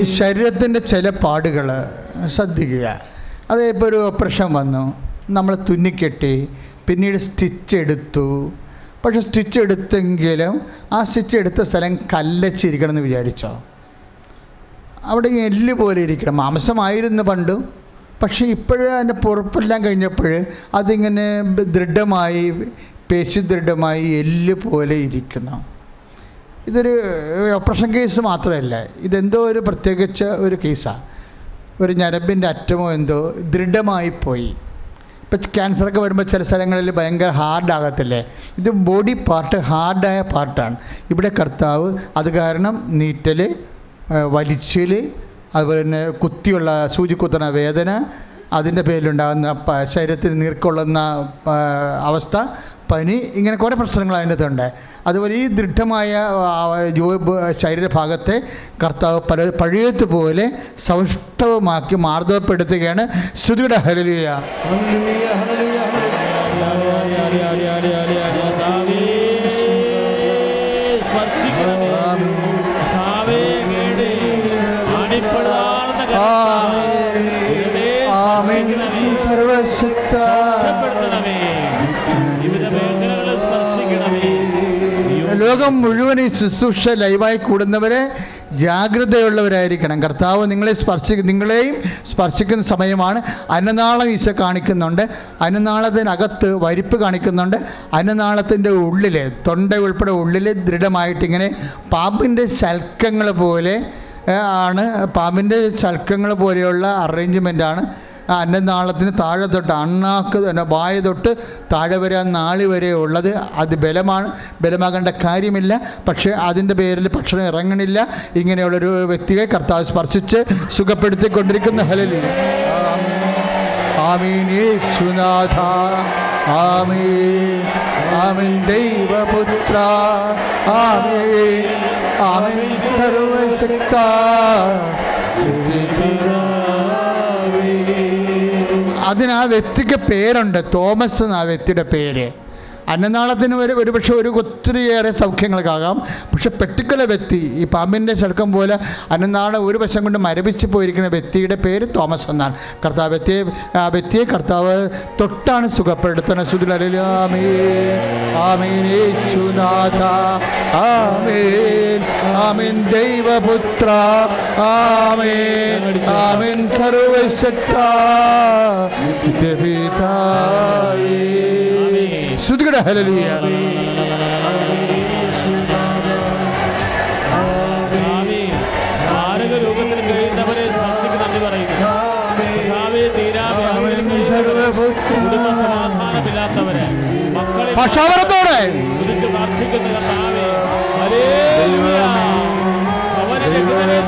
ഈ ശരീരത്തിന്റെ ചില പാടുകൾ ശ്രദ്ധിക്കുക. അതേപോലെ ഒരു ഓപ്പറേഷൻ വന്നു. നമ്മൾ തുന്നിക്കെട്ടി പിന്നീട് സ്റ്റിച്ച് എടുത്തു പക്ഷെ സ്റ്റിച്ച് എടുത്തെങ്കിലും ആ സ്റ്റിച്ച് എടുത്ത സ്ഥലം കല്ലച്ചിരിക്കണം എന്ന് വിചാരിച്ചോ? അവിടെ എല്ല് പോലെ ഇരിക്കണം. മാംസമായിരുന്നു പണ്ട്. പക്ഷേ ഇപ്പോഴേ അതിന്റെ പുറപ്പെല്ലാം കഴിഞ്ഞപ്പോൾ അതിങ്ങനെ ദൃഢമായി പേശി ദൃഢമായി എല്ല് പോലെ ഇരിക്കുന്നു. ഇതൊരു ഓപ്പറേഷൻ കേസ് മാത്രമല്ല. ഇതെന്തോ ഒരു പ്രത്യേകിച്ച ഒരു കേസാണ് ഒരു ഞരമ്പിന്റെ അറ്റമോ എന്തോ ദൃഢമായി പോയി. ഇപ്പം ക്യാൻസറൊക്കെ വരുമ്പോൾ ചില സ്ഥലങ്ങളിൽ ഭയങ്കര ഹാർഡാകത്തില്ലേ ഇത് ബോഡി പാർട്ട് ഹാർഡായ പാർട്ടാണ്. ഇവിടെ കർത്താവ് അത് കാരണം നീറ്റൽ വലിച്ചൽ അതുപോലെ തന്നെ കുത്തിയുള്ള സൂചി കുത്തണ വേദന അതിന്റെ പേരിലുണ്ടാകുന്ന ശരീരത്തിൽ നീർക്കൊള്ളുന്ന അവസ്ഥ പനി ഇങ്ങനെ കുറേ പ്രശ്നങ്ങൾ അതിനകത്തുണ്ട് അതുപോലെ ഈ ദൃഢമായ ശരീരഭാഗത്തെ കർത്താവ് പല പഴയതുപോലെ സൗഷ്ടവമാക്കി മാർദ്ദവപ്പെടുത്തുകയാണ്. ശ്രുതിയുടെ ഹരലിയ സർവശക്ത ലോകം മുഴുവൻ ഈ ശുശ്രൂഷ ലൈവായി കൂടുന്നവരെ ജാഗ്രതയുള്ളവരായിരിക്കണം. കർത്താവ് നിങ്ങളെ സ്പർശി നിങ്ങളെയും സ്പർശിക്കുന്ന സമയമാണ്. അന്നനാളം ഈശ കാണിക്കുന്നുണ്ട്. അന്നനാളത്തിനകത്ത് വരിപ്പ് കാണിക്കുന്നുണ്ട്. അന്നനാളത്തിന്റെ ഉള്ളിൽ തൊണ്ട ഉൾപ്പെടെ ഉള്ളിൽ ദൃഢമായിട്ടിങ്ങനെ പാമ്പിന്റെ ശൽക്കങ്ങൾ പോലെ ആണ്. പാമ്പിന്റെ ശൽക്കങ്ങൾ പോലെയുള്ള അറേഞ്ച്മെന്റാണ് ആ അന്നനാളത്തിന് താഴെ തൊട്ട് അണ്ണാക്ക് തന്നെ വായ തൊട്ട് താഴെ വരെ നാളി വരെ ഉള്ളത് അത് ബലമാണ്. ബലമാകേണ്ട കാര്യമില്ല. പക്ഷേ അതിന്റെ പേരിൽ ഭക്ഷണം ഇറങ്ങണില്ല. ഇങ്ങനെയുള്ളൊരു വ്യക്തിയെ കർത്താവ് സ്പർശിച്ച് സുഖപ്പെടുത്തിക്കൊണ്ടിരിക്കുന്ന. ഹലലി ആമീൻ. ആമീൻ. ആമീൻ. ദൈവപുത്ര. ആമീൻ. ആമീൻ. അതിന് ആ വ്യക്തിക്ക് പേരുണ്ട്. തോമസ് എന്ന ആ വ്യക്തിയുടെ പേര്. അന്നനാളത്തിന് വരെ ഒരുപക്ഷെ ഒരു ഒത്തിരിയേറെ സൗഖ്യങ്ങൾക്കാകാം. പക്ഷെ പെട്ടിക്കുല വ്യക്തി ഈ പാമ്പിന്റെ ചെറുക്കം പോലെ അന്നനാളെ ഒരു വശം കൊണ്ട് മരവിച്ച് പോയിരിക്കുന്ന വ്യക്തിയുടെ പേര് തോമസ് എന്നാണ്. കർത്താവ് വ്യക്തിയെ ആ വ്യക്തിയെ കർത്താവ് തൊട്ടാണ് ആമേൻ. ആമീൻ. ദൈവപുത്ര ആമേൻ. ആമേൻ. സർവശക്ത. ശ്രുതികട. ഹല്ലേലൂയ. പക്ഷാപരത്തോടെ മാരക രോഗത്തിന് കഴിയുന്നവരെ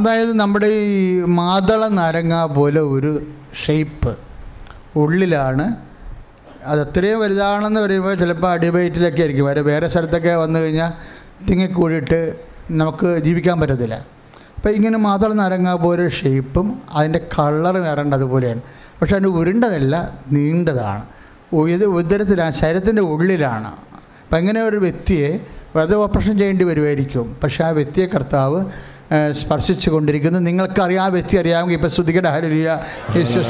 അതായത് നമ്മുടെ ഈ മാതള നരങ്ങ പോലെ ഒരു ഷേപ്പ് ഉള്ളിലാണ്. അത് എത്രയും വലുതാണെന്ന് പറയുമ്പോൾ ചിലപ്പോൾ അടിവയറ്റിലൊക്കെ ആയിരിക്കും. വരെ വേറെ സ്ഥലത്തൊക്കെ വന്നു കഴിഞ്ഞാൽ തിങ്ങിക്കൂടിയിട്ട് നമുക്ക് ജീവിക്കാൻ പറ്റത്തില്ല. അപ്പോൾ ഇങ്ങനെ മാതള നരങ്ങ പോലെ ഷേപ്പും അതിന്റെ കളർ വരേണ്ടതുപോലെയാണ് പക്ഷെ അതിന് ഉരുണ്ടതല്ല നീണ്ടതാണ്. ഇത് ഉദരത്തിലാണ് ശരീരത്തിന്റെ ഉള്ളിലാണ്. അപ്പം ഇങ്ങനെ ഒരു വ്യക്തിയെ വെറുതെ ഓപ്പറേഷൻ ചെയ്യേണ്ടി വരുമായിരിക്കും പക്ഷേ ആ വ്യക്തിയെ കർത്താവ് സ്പർശിച്ചു കൊണ്ടിരിക്കുന്നു നിങ്ങൾക്കറിയാം ആ വ്യക്തി അറിയാമെങ്കിൽ ഇപ്പം ശ്രുതികട ഹരലിയ യേശു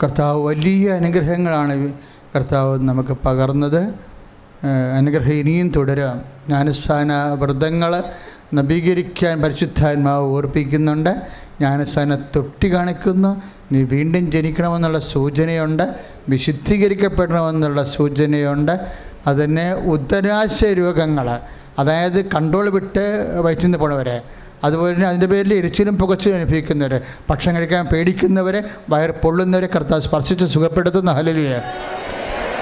കർത്താവ് വലിയ അനുഗ്രഹങ്ങളാണ് കർത്താവ് നമുക്ക് പകർന്നത്. ഏഹ് അനുഗ്രഹം ഇനിയും തുടരാം. ജ്ഞാനസ്ഥാന വ്രതങ്ങൾ നവീകരിക്കാൻ പരിശുദ്ധാത്മാവ് ഓർപ്പിക്കുന്നുണ്ട്. ജ്ഞാനസ്ഥാന തൊട്ടി കാണിക്കുന്നു. നീ വീണ്ടും ജനിക്കണമെന്നുള്ള സൂചനയുണ്ട്. വിശുദ്ധീകരിക്കപ്പെടണമെന്നുള്ള സൂചനയുണ്ട്. അതിനെ ഉദരാശയ രോഗങ്ങൾ അതായത് കൺട്രോൾ വിട്ട് വയറ്റിൽ നിന്ന് പോണവരെ അതുപോലെ തന്നെ അതിന്റെ പേരിൽ എരിച്ചിലും പുകച്ചിലും അനുഭവിക്കുന്നവർ ഭക്ഷണം കഴിക്കാൻ പേടിക്കുന്നവരെ വയർ പൊള്ളുന്നവരെ കർത്താവ് സ്പർശിച്ച് സുഖപ്പെടുത്തുന്ന. ഹലലിയ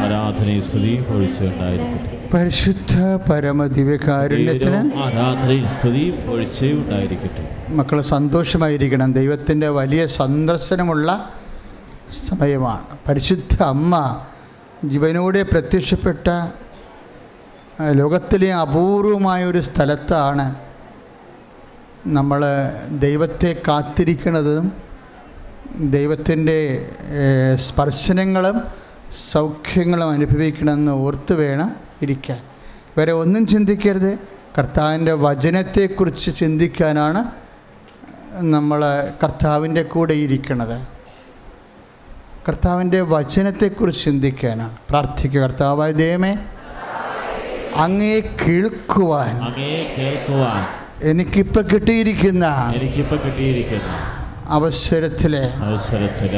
ആരാധനയും സ്തുതിയും പൊഴിച്ചുണ്ടായിരിക്കട്ടെ പരിശുദ്ധ പരമ ദിവ്യകാരുണ്യത്തിന് നേരവും ആരാധനയും സ്തുതിയും പൊഴിച്ചയും ഉണ്ടായിരിക്കട്ടെ മക്കൾ സന്തോഷമായിരിക്കണം. ദൈവത്തിന്റെ വലിയ സന്ദർശനമുള്ള സമയമാണ്. പരിശുദ്ധ അമ്മ ജീവനോടെ പ്രത്യക്ഷപ്പെട്ട ലോകത്തിലെ അപൂർവമായ ഒരു സ്ഥലത്താണ് നമ്മൾ ദൈവത്തെ കാത്തിരിക്കുന്നതും ദൈവത്തിന്റെ സ്പർശനങ്ങളും സൗഖ്യങ്ങളും അനുഭവിക്കണമെന്ന് ഓർത്ത് വേണം ഇരിക്കാൻ. വരെ ഒന്നും ചിന്തിക്കരുത്. കർത്താവിന്റെ വചനത്തെക്കുറിച്ച് ചിന്തിക്കാനാണ് നമ്മൾ കർത്താവിന്റെ കൂടെ ഇരിക്കുന്നത് കർത്താവിന്റെ വചനത്തെക്കുറിച്ച് ചിന്തിക്കാനാണ്. പ്രാർത്ഥിക്കുക കർത്താവായ ദൈവമേ അങ്ങേ കേൾക്കുവാൻ കേൾക്കുവാൻ എനിക്കിപ്പോൾ കിട്ടിയിരിക്കുന്ന എനിക്കിപ്പോൾ കിട്ടിയിരിക്കുന്ന അവസരത്തിൽ അവസരത്തിൽ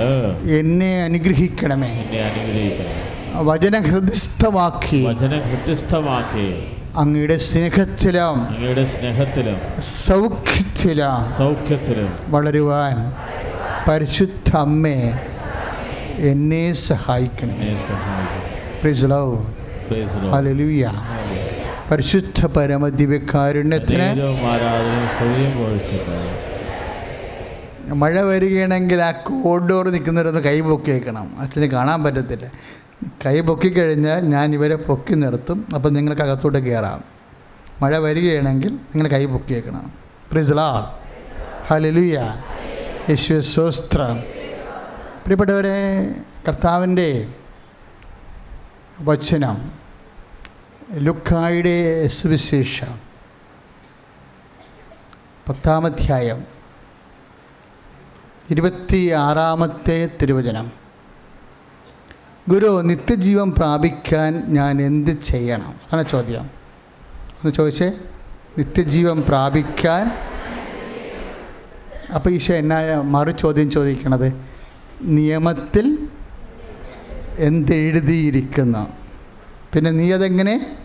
എന്നെ അനുഗ്രഹിക്കണമേ. എന്നെ അനുഗ്രഹിക്കണം വചന ഹൃദയസ്ഥമാക്കി വചനം ഹൃദ്യസ്ഥമാക്കി അങ്ങയുടെ സ്നേഹത്തിലും അങ്ങയുടെ സ്നേഹത്തിലും സൗഖ്യത്തിലും സൗഖ്യത്തിലും വളരുവാൻ പരിശുദ്ധ അമ്മേ എന്നെ സഹായിക്കണം. ഹല്ലേലൂയ പരിശുദ്ധ പരമ ദിവ്യകാരുണ്യത്തിന് നേരവും ആരാധനയും സ്തുതിയും പൊഴിച്ചിട്ടുണ്ട് മഴ വരികയാണെങ്കിൽ ആ കോഡോർ നിൽക്കുന്നവരൊന്ന് കൈ പൊക്കി വെക്കണം. അച്ഛന് കാണാൻ പറ്റത്തില്ല. കൈ പൊക്കി കഴിഞ്ഞാൽ ഞാൻ ഇവരെ പൊക്കി നിർത്തും. അപ്പം നിങ്ങൾക്ക് അകത്തോട്ട് കയറാം. മഴ വരികയാണെങ്കിൽ നിങ്ങൾ കൈ പൊക്കി വെക്കണം. പ്രിസ്ലാ ഹലലുയ യേശുവ പ്രിയപ്പെട്ടവരെ കർത്താവിന്റെ വചനം ലുക്കായുടെ സുവിശേഷം പത്താമധ്യായം. ഇരുപത്തി ആറാമത്തെ തിരുവചനം. ഗുരു നിത്യജീവൻ പ്രാപിക്കാൻ ഞാൻ എന്ത് ചെയ്യണം? അതാണ് ചോദ്യം. ഒന്ന് ചോദിച്ചേ. നിത്യജീവൻ പ്രാപിക്കാൻ. അപ്പോൾ ഈശോ എന്നാ മറു ചോദ്യം ചോദിക്കണത്? നിയമത്തിൽ എന്തെഴുതിയിരിക്കുന്നു? പിന്നെ നീ അതെങ്ങനെ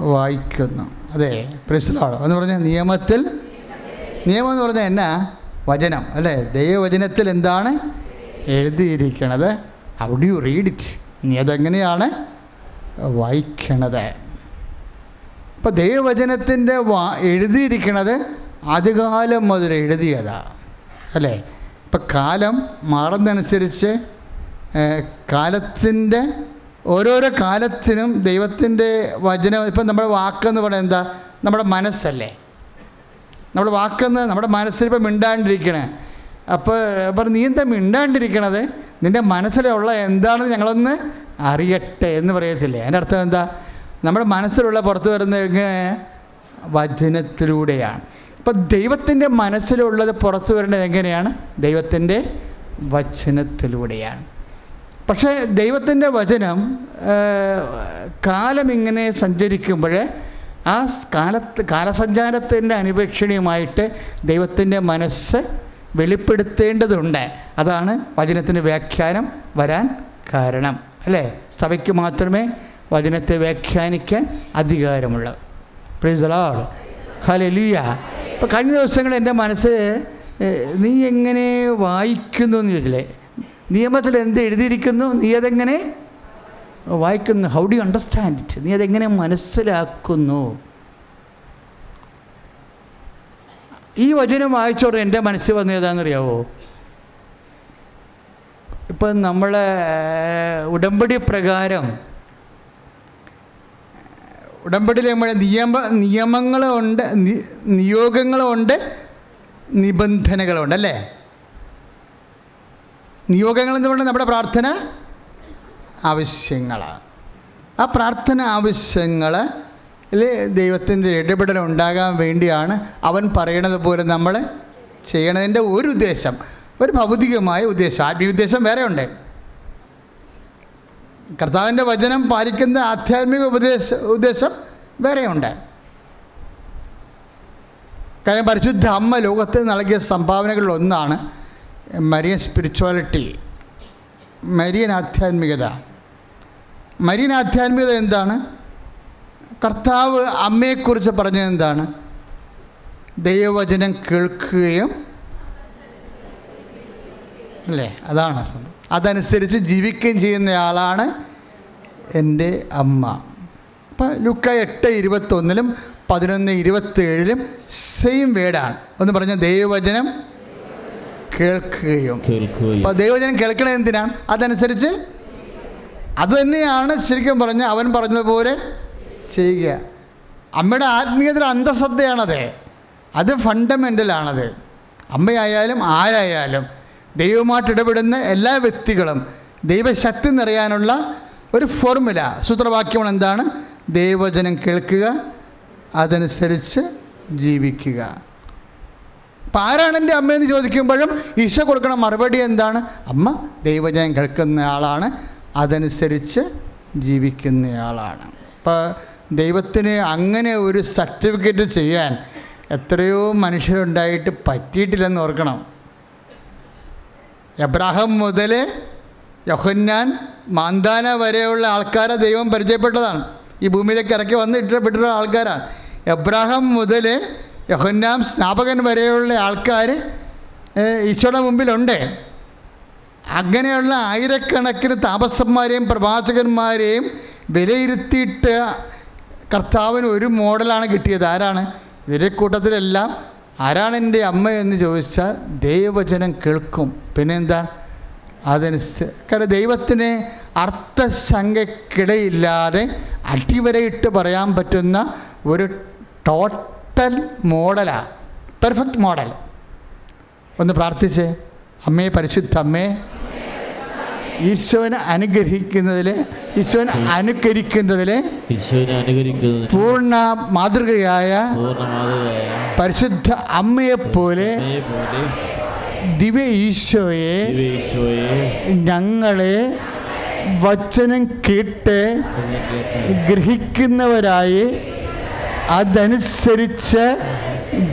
വായിക്കുന്നു? അതെ പ്രശ്നമാണ്. എന്ന് പറഞ്ഞാൽ നിയമത്തിൽ നിയമം എന്ന് പറഞ്ഞാൽ എന്നാ? വചനം അല്ലേ? ദൈവവചനത്തിൽ എന്താണ്? എഴുതിയിരിക്കണത്. How do you read it നീ അതെങ്ങനെയാണ് വായിക്കണത്? ഇപ്പോൾ ദൈവവചനത്തിന്റെ വാ എഴുതിയിരിക്കണത് ആദ്യകാലം മുതൽ എഴുതിയതാ അല്ലേ? ഇപ്പം കാലം മാറുന്നതനുസരിച്ച് കാലത്തിന്റെ ഓരോരോ കാലത്തിനും ദൈവത്തിന്റെ വചനം ഇപ്പം നമ്മുടെ വാക്കെന്ന് പറയുന്നത് എന്താ? നമ്മുടെ മനസ്സല്ലേ? നമ്മുടെ വാക്കെന്ന് നമ്മുടെ മനസ്സിൽ ഇപ്പം മിണ്ടാണ്ടിരിക്കണേ. അപ്പോൾ അപ്പം നീ എന്താ മിണ്ടാണ്ടിരിക്കണത്? നിന്റെ മനസ്സിലുള്ള എന്താണെന്ന് ഞങ്ങളൊന്ന് അറിയട്ടെ എന്ന് പറയത്തില്ലേ? എന്റെ അർത്ഥം എന്താ? നമ്മുടെ മനസ്സിലുള്ള പുറത്ത് വരുന്ന വചനത്തിലൂടെയാണ്. അപ്പം ദൈവത്തിന്റെ മനസ്സിലുള്ളത് പുറത്തു വരേണ്ടത് എങ്ങനെയാണ്? ദൈവത്തിന്റെ വചനത്തിലൂടെയാണ്. പക്ഷേ ദൈവത്തിന്റെ വചനം കാലം ഇങ്ങനെ സഞ്ചരിക്കുമ്പോൾ ആ കാലത്ത് കാലസഞ്ചാരത്തിന്റെ അനുപേക്ഷണീയമായിട്ട് ദൈവത്തിന്റെ മനസ്സ് വെളിപ്പെടുത്തേണ്ടതുണ്ട്. അതാണ് വചനത്തിന്റെ വ്യാഖ്യാനം വരാൻ കാരണം. അല്ലേ? സഭയ്ക്ക് മാത്രമേ വചനത്തെ വ്യാഖ്യാനിക്കാൻ അധികാരമുള്ളൂ. പ്രീസലാൾ ഹലലിയ ഇപ്പോൾ കഴിഞ്ഞ ദിവസങ്ങൾ എന്റെ മനസ്സ് നീ എങ്ങനെ വായിക്കുന്നു എന്ന് ചോദിച്ചില്ലേ? നിയമത്തിൽ എന്ത് എഴുതിയിരിക്കുന്നു? നീ അതെങ്ങനെ വായിക്കുന്നു. ഹൗ ഡു അണ്ടർസ്റ്റാൻഡ് ഇറ്റ് നീ അതെങ്ങനെ മനസ്സിലാക്കുന്നു? ഈ വചനം വായിച്ചോടെ എന്റെ മനസ്സിൽ വന്നത് ഏതാണെന്നറിയാവോ? ഇപ്പം നമ്മളെ ഉടമ്പടി പ്രകാരം ഉടമ്പടിയിൽ നമ്മുടെ നിയമ നിയമങ്ങളുണ്ട് നിയോഗങ്ങളുണ്ട് നിബന്ധനകളുണ്ട് അല്ലേ? നിയോഗങ്ങൾ എന്ന് പറഞ്ഞാൽ നമ്മുടെ പ്രാർത്ഥന ആവശ്യങ്ങളാണ് ആ പ്രാർത്ഥന ആവശ്യങ്ങൾ ദൈവത്തിന്റെ ഇടപെടൽ ഉണ്ടാകാൻ വേണ്ടിയാണ് അവൻ പറയണത് പോലെ നമ്മൾ ചെയ്യണതിന്റെ ഒരു ഉദ്ദേശം ഒരു ഭൗതികമായ ഉദ്ദേശം ആത്മീയ ഉദ്ദേശം വേറെ ഉണ്ട്. കർത്താവിന്റെ വചനം പാലിക്കുന്ന ആധ്യാത്മിക ഉപദേശ ഉദ്ദേശം വേറെയുണ്ട് കാര്യം പരിശുദ്ധ അമ്മ ലോകത്ത് നൽകിയ സംഭാവനകളിൽ ഒന്നാണ് മരിയൻ സ്പിരിച്വാലിറ്റി മരിയൻ ആധ്യാത്മികത. മരിയൻ ആധ്യാത്മികത എന്താണ്? കർത്താവ് അമ്മയെക്കുറിച്ച് പറഞ്ഞത് എന്താണ്? ദൈവവചനം കേൾക്കുകയും അല്ലേ? അതാണ് സംഭവം. അതനുസരിച്ച് ജീവിക്കുകയും ചെയ്യുന്നയാളാണ് എന്റെ അമ്മ. അപ്പം ലുക്ക എട്ട് ഇരുപത്തൊന്നിലും പതിനൊന്ന് ഇരുപത്തേഴിലും സെയിം വേഡാണ് ഒന്ന് പറഞ്ഞ ദൈവവചനം കേൾക്കുകയും. കേൾക്കുകയും. അപ്പോൾ ദൈവവചനം കേൾക്കണത് എന്തിനാണ്? അതനുസരിച്ച് അത് തന്നെയാണ് ശരിക്കും പറഞ്ഞ അവൻ പറഞ്ഞതുപോലെ ചെയ്യുക. അമ്മയുടെ ആത്മീയതയുടെ അന്ധശ്രദ്ധയാണത് അത് ഫണ്ടമെന്റലാണത് അമ്മയായാലും ആരായാലും ദൈവമായിട്ട് ഇടപെടുന്ന എല്ലാ വ്യക്തികളും ദൈവശക്തി നിറയാനുള്ള ഒരു ഫോർമുല സൂത്രവാക്യമാണ് എന്താണ്? ദൈവജനം കേൾക്കുക അതനുസരിച്ച് ജീവിക്കുക. അപ്പം ആരാണ് എന്റെ അമ്മയെന്ന് ചോദിക്കുമ്പോഴും ഈശോ കൊടുക്കണ മറുപടി എന്താണ്? അമ്മ ദൈവജനം കേൾക്കുന്ന ആളാണ്. അതനുസരിച്ച് ജീവിക്കുന്നയാളാണ്. അപ്പോൾ ദൈവത്തിന് അങ്ങനെ ഒരു സർട്ടിഫിക്കറ്റ് ചെയ്യാൻ എത്രയോ മനുഷ്യരുണ്ടായിട്ട് പറ്റിയിട്ടില്ലെന്ന് ഓർക്കണം. എബ്രാഹം മുതൽ യഹന്നാൻ മാന്താന വരെയുള്ള ആൾക്കാരെ ദൈവം പരിചയപ്പെട്ടതാണ്. ഈ ഭൂമിയിലേക്ക് ഇറക്കി വന്ന് ഇഷ്ടപ്പെട്ടിട്ടുള്ള ആൾക്കാരാണ്. എബ്രാഹം മുതൽ യഹന്നാം സ്നാപകൻ വരെയുള്ള ആൾക്കാർ ഈശോയുടെ മുമ്പിലുണ്ട്. അങ്ങനെയുള്ള ആയിരക്കണക്കിന് താപസന്മാരെയും പ്രവാചകന്മാരെയും വിലയിരുത്തിയിട്ട് കർത്താവിന് ഒരു മോഡലാണ് കിട്ടിയത്. ആരാണ്? ഇതിന്റെ കൂട്ടത്തിലെല്ലാം ആരാണ് എന്റെ അമ്മ എന്ന് ചോദിച്ചാൽ ദൈവവചനം കേൾക്കും. പിന്നെന്താ? അതനുസരിച്ച് കാരണം ദൈവത്തിന് അർത്ഥശങ്കക്കിടയില്ലാതെ അടിവരയിട്ട് പറയാൻ പറ്റുന്ന ഒരു ടോട്ടൽ മോഡലാണ് പെർഫെക്റ്റ് മോഡൽ ഒന്ന് പ്രാർത്ഥിച്ചേ. അമ്മേ പരിശുദ്ധ അമ്മേ ഈശോനെ അനുഗ്രഹിക്കുന്നതിൽ ഈശോനെ അനുകരിക്കുന്നതിൽ ഈശോനെ അനുകരിക്കുന്നതിന് പൂർണ മാതൃകയായ പരിശുദ്ധ അമ്മയെ പോലെ ദിവ്യ ഈശോയെ ഞങ്ങളെ വചനം കേട്ട് ഗ്രഹിക്കുന്നവരായി അതനുസരിച്ച്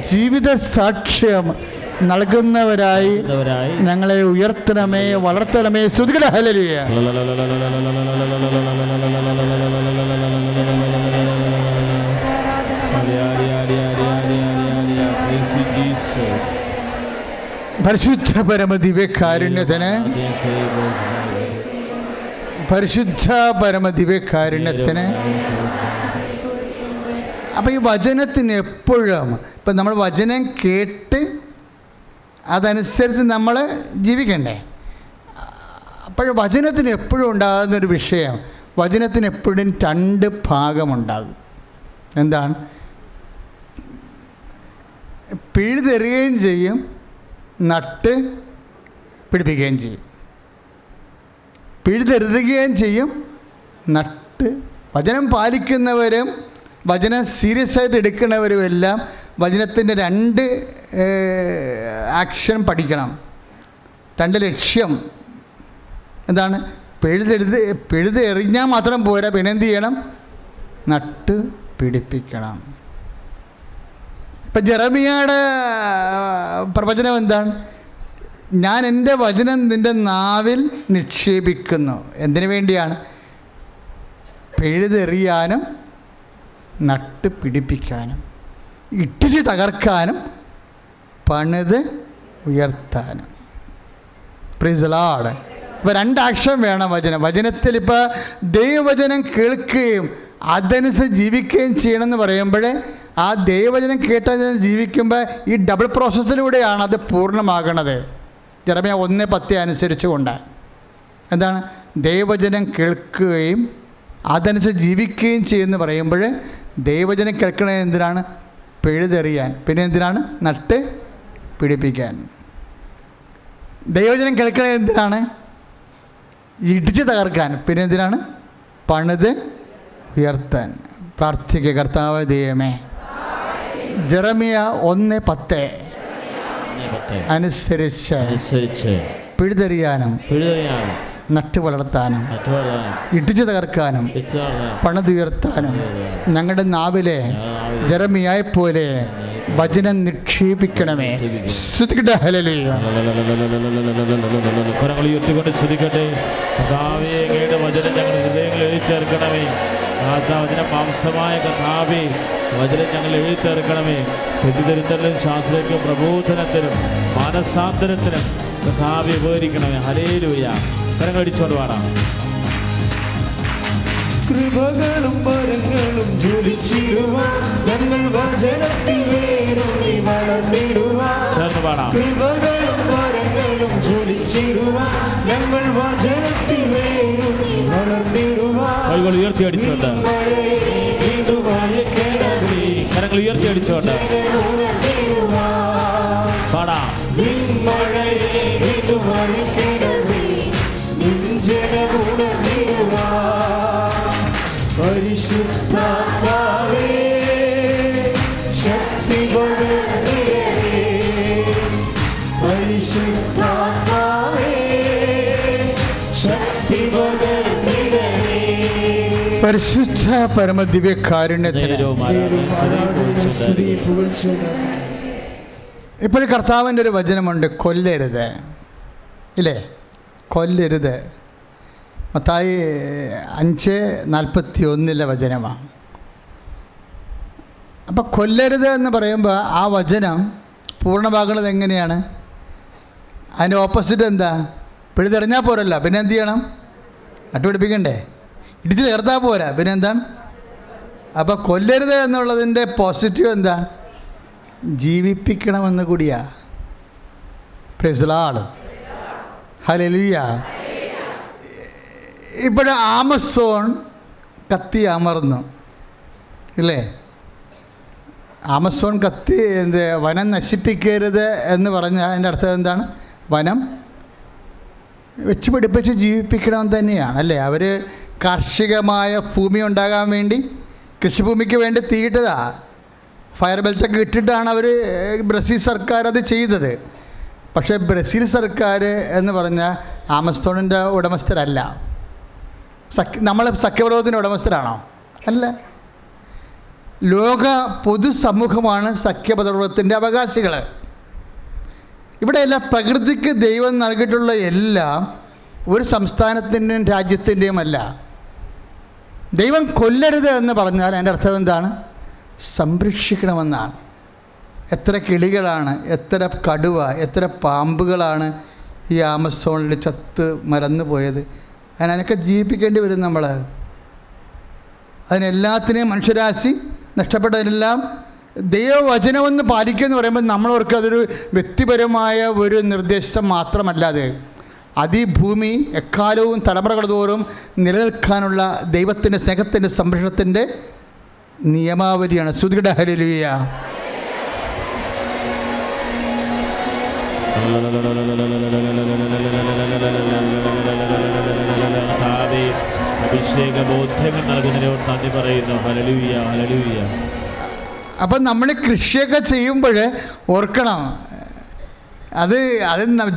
ജീവിത സാക്ഷ്യം നൽകുന്നവരായി ഞങ്ങളെ ഉയർത്തണമേ വളർത്തണമേ. ശ്രുതികട പരിശുദ്ധ പരമ ദിവ്യകാരുണ്യത്തിന് പരിശുദ്ധ പരമ ദിവ്യകാരുണ്യത്തിന് അപ്പം ഈ വചനത്തിന് എപ്പോഴും ഇപ്പം നമ്മൾ വചനം കേട്ട് അതനുസരിച്ച് നമ്മൾ ജീവിക്കണ്ടേ? അപ്പോൾ വചനത്തിന് എപ്പോഴും ഉണ്ടാകുന്നൊരു വിഷയം വചനത്തിന് എപ്പോഴും രണ്ട് ഭാഗമുണ്ടാകും. എന്താണ്? പിഴുതെറിയുകയും ചെയ്യും നട്ട് പിടിപ്പിക്കുകയും ചെയ്യും. പിഴുതെറുതുകയും ചെയ്യും നട്ട്. വചനം പാലിക്കുന്നവരും വചനം സീരിയസ് ആയിട്ട് എടുക്കുന്നവരും എല്ലാം വചനത്തിന്റെ രണ്ട് ആക്ഷൻ പഠിക്കണം. രണ്ട് ലക്ഷ്യം. എന്താണ്? പെഴുതെഴുത് പെഴുത് എറിഞ്ഞാൽ മാത്രം പോരാ. പിന്നെ എന്ത് ചെയ്യണം? നട്ട് പിടിപ്പിക്കണം. ഇപ്പം ജെറമിയയുടെ പ്രവചനം എന്താണ്? ഞാൻ എന്റെ വചനം നിന്റെ നാവിൽ നിക്ഷേപിക്കുന്നു. എന്തിനു വേണ്ടിയാണ്? പെഴുതെറിയാനും നട്ട് പിടിപ്പിക്കാനും. ഇട്ടിച്ച് തകർക്കാനും പണിത് ഉയർത്താനും. പ്രിസലാട് ഇപ്പോൾ രണ്ട് ആക്ഷൻ വേണം വചനം. വചനത്തിൽ ഇപ്പോൾ ദൈവവചനം കേൾക്കുകയും അതനുസരിച്ച് ജീവിക്കുകയും ചെയ്യണമെന്ന് പറയുമ്പോൾ ആ ദൈവവചനം കേട്ട ജീവിക്കുമ്പോൾ ഈ ഡബിൾ പ്രോസസ്സിലൂടെയാണ് അത് പൂർണമാകണത്. ജറമയ ഒന്ന് പത്ത് അനുസരിച്ച് കൊണ്ട് എന്താണ്? ദൈവവചനം കേൾക്കുകയും അതനുസരിച്ച് ജീവിക്കുകയും ചെയ്യുമെന്ന് പറയുമ്പോൾ ദൈവവചനം കേൾക്കണത് എന്തിനാണ്? പിഴുതെറിയാൻ. പിന്നെ എന്തിനാണ്? നട്ട് പിടിപ്പിക്കാൻ. ദൈവജനം കേൾക്കണത് എന്തിനാണ്? ഇടിച്ച് തകർക്കാൻ. പിന്നെ എന്തിനാണ്? പണിത് ഉയർത്താൻ. പ്രാർത്ഥിക്കുക കർത്താവ് ദൈവമേ. ജെറമിയ ഒന്ന് പത്ത്. അനുസരിച്ച് അനുസരിച്ച് പിഴുതെറിയാനും പിഴുതറിയാനും. നട്ടു വളർത്താനും ഇടിച്ചു തകർക്കാനും പണിതുയർത്താനും ഞങ്ങളുടെ നാവിലെ ജെറമിയായ പോലെ വചനം നിക്ഷേപിക്കണമേ. ശ്രുതിക്കട്ടെ കരങ്ങൾ ഉയർത്തിക്കൊണ്ട് കഥാവേ വചനം വചന മാംസമായ കഥാവേ വചനം ഞങ്ങൾ എഴുതിത്തേർക്കണമേ തെറ്റിദ്ധരുത്തലിനും ശാസ്ത്രജ്ഞ പ്രബോധനത്തിനും മാനസാന്തരത്തിനും കഥാവി ഉപകരിക്കണമേ. ഹലേലൂയ കരങ്ങൾ അടിച്ചോണ്ട് പാടാം കൃപകളും വരങ്ങളും ജ്വലിച്ചിടുവാൻ ഞങ്ങൾ വചനത്തിൽ വേരൂന്നി വളർന്നിടുവാൻ. കൃപകളും വരങ്ങളും ജ്വലിച്ചിടുവാൻ ഞങ്ങൾ വചനത്തിൽ വേരൂന്നി വളർന്നിടുവാൻ. കൈകൾ ഉയർത്തി വീണ്ടുമയക്കണമേ കരങ്ങൾ ഉയർത്തി അടിച്ചോണ്ട് പാടാം മഴയെ പരിശുദ്ധാത്മാവേ ശക്തി ശക്തി പരിശുദ്ധ പരമദിവ്യ ഇപ്പോൾ കർത്താവിന്റെ ഒരു വചനമുണ്ട് കൊല്ലരുത്. ഇല്ലേ? കൊല്ലരുത്. മത്തായി അഞ്ച് നാൽപ്പത്തി ഒന്നിലെ വചനമാണ് അപ്പോൾ കൊല്ലരുത് എന്ന് പറയുമ്പോൾ ആ വചനം പൂർണമാകുന്നത് എങ്ങനെയാണ്? അതിന്റെ ഓപ്പോസിറ്റ് എന്താ? പിഴുതെറിഞ്ഞാൽ പോരല്ല പിന്നെ എന്ത് ചെയ്യണം? നട്ടുപിടിപ്പിക്കണ്ടേ? ഇടിച്ച് ചേർത്താൽ പോരാ പിന്നെ എന്താണ്? അപ്പോൾ കൊല്ലരുത് എന്നുള്ളതിന്റെ പോസിറ്റീവ് എന്താ? ജീവിപ്പിക്കണമെന്ന് കൂടിയാ. പ്രസിലാട് ഹലലിയ ഇവിടെ ആമസോൺ കത്തി അമർന്നു. ഇല്ലേ? ആമസോൺ കത്തി എന്ത് വനം നശിപ്പിക്കരുത് എന്ന് പറഞ്ഞ അതിന്റെ അർത്ഥം എന്താണ്? വനം വെച്ച് പിടിപ്പിച്ച് ജീവിപ്പിക്കണം തന്നെയാണ് അല്ലേ? അവർ കാർഷികമായ ഭൂമി ഉണ്ടാകാൻ വേണ്ടി കൃഷിഭൂമിക്ക് വേണ്ടി തീയിട്ടതാ. ഫയർ ബെൽറ്റൊക്കെ ഇട്ടിട്ടാണ് അവർ ബ്രസീൽ സർക്കാർ അത് ചെയ്തത്. പക്ഷേ ബ്രസീൽ സർക്കാർ എന്ന് പറഞ്ഞാൽ ആമസോണിന്റെ ഉടമസ്ഥരല്ല. സഖ്യ നമ്മൾ സഖ്യപർവതത്തിന്റെ ഉടമസ്ഥരാണോ? അല്ല. ലോക പൊതുസമൂഹമാണ് സഖ്യപർവതത്തിന്റെ അവകാശികൾ. ഇവിടെയെല്ലാം പ്രകൃതിക്ക് ദൈവം നൽകിയിട്ടുള്ള എല്ലാം ഒരു സംസ്ഥാനത്തിന്റെയും രാജ്യത്തിന്റെയും അല്ല. ദൈവം കൊല്ലരുത് എന്ന് പറഞ്ഞാൽ എന്റെ അർത്ഥം എന്താണ്? സംരക്ഷിക്കണമെന്നാണ്. എത്ര കിളികളാണ് എത്ര കടുവ എത്ര പാമ്പുകളാണ് ഈ ആമസോണിൽ ചത്ത് മരന്നു പോയത് അതിനൊക്കെ ജീവിപ്പിക്കേണ്ടി വരും നമ്മൾ അതിനെല്ലാത്തിനെയും മനുഷ്യരാശി നഷ്ടപ്പെട്ടതിനെല്ലാം ദൈവവചനമെന്ന് പാലിക്കുക എന്ന് പറയുമ്പോൾ നമ്മളവർക്ക് അതൊരു വ്യക്തിപരമായ ഒരു നിർദ്ദേശം മാത്രമല്ലാതെ അതിഭൂമി ഭൂമി എക്കാലവും തലമുറകൾ തോറും നിലനിൽക്കാനുള്ള ദൈവത്തിന്റെ സ്നേഹത്തിന്റെ സംരക്ഷണത്തിന്റെ നിയമാവലിയാണ്. ശ്രുതിയുടെ ഹരലുയ നന്ദി പറയുന്നു. അപ്പം നമ്മൾ കൃഷിയൊക്കെ ചെയ്യുമ്പോൾ ഓർക്കണം അത് അത് ന-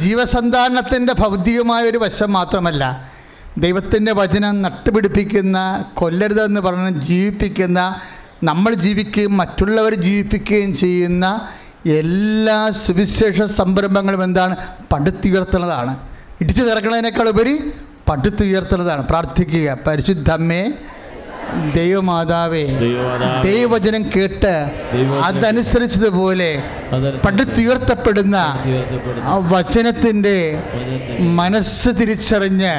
ഭൗതികമായ ഒരു വശം മാത്രമല്ല ദൈവത്തിന്റെ വചനം നട്ടുപിടിപ്പിക്കുന്ന കൊല്ലരുതെന്ന് പറഞ്ഞ് ജീവിപ്പിക്കുന്ന നമ്മൾ ജീവിക്കുകയും മറ്റുള്ളവർ ജീവിപ്പിക്കുകയും ചെയ്യുന്ന എല്ലാ സുവിശേഷ സംരംഭങ്ങളും എന്താണ്? പടുത്തുയർത്തുന്നതാണ് ഇടിച്ചു തിറക്കുന്നതിനേക്കാൾ ഉപരി പടുത്തുയർത്തുന്നതാണ് പ്രാർത്ഥിക്കുക. പരിശുദ്ധമ്മേ ദൈവമാതാവേ ദൈവവചനം കേട്ട് അതനുസരിച്ചതുപോലെ അതനുസരിച്ച് പടുത്തുയർത്തപ്പെടുന്ന ആ വചനത്തിന്റെ വചനത്തിന്റെ മനസ്സ് തിരിച്ചറിഞ്ഞ്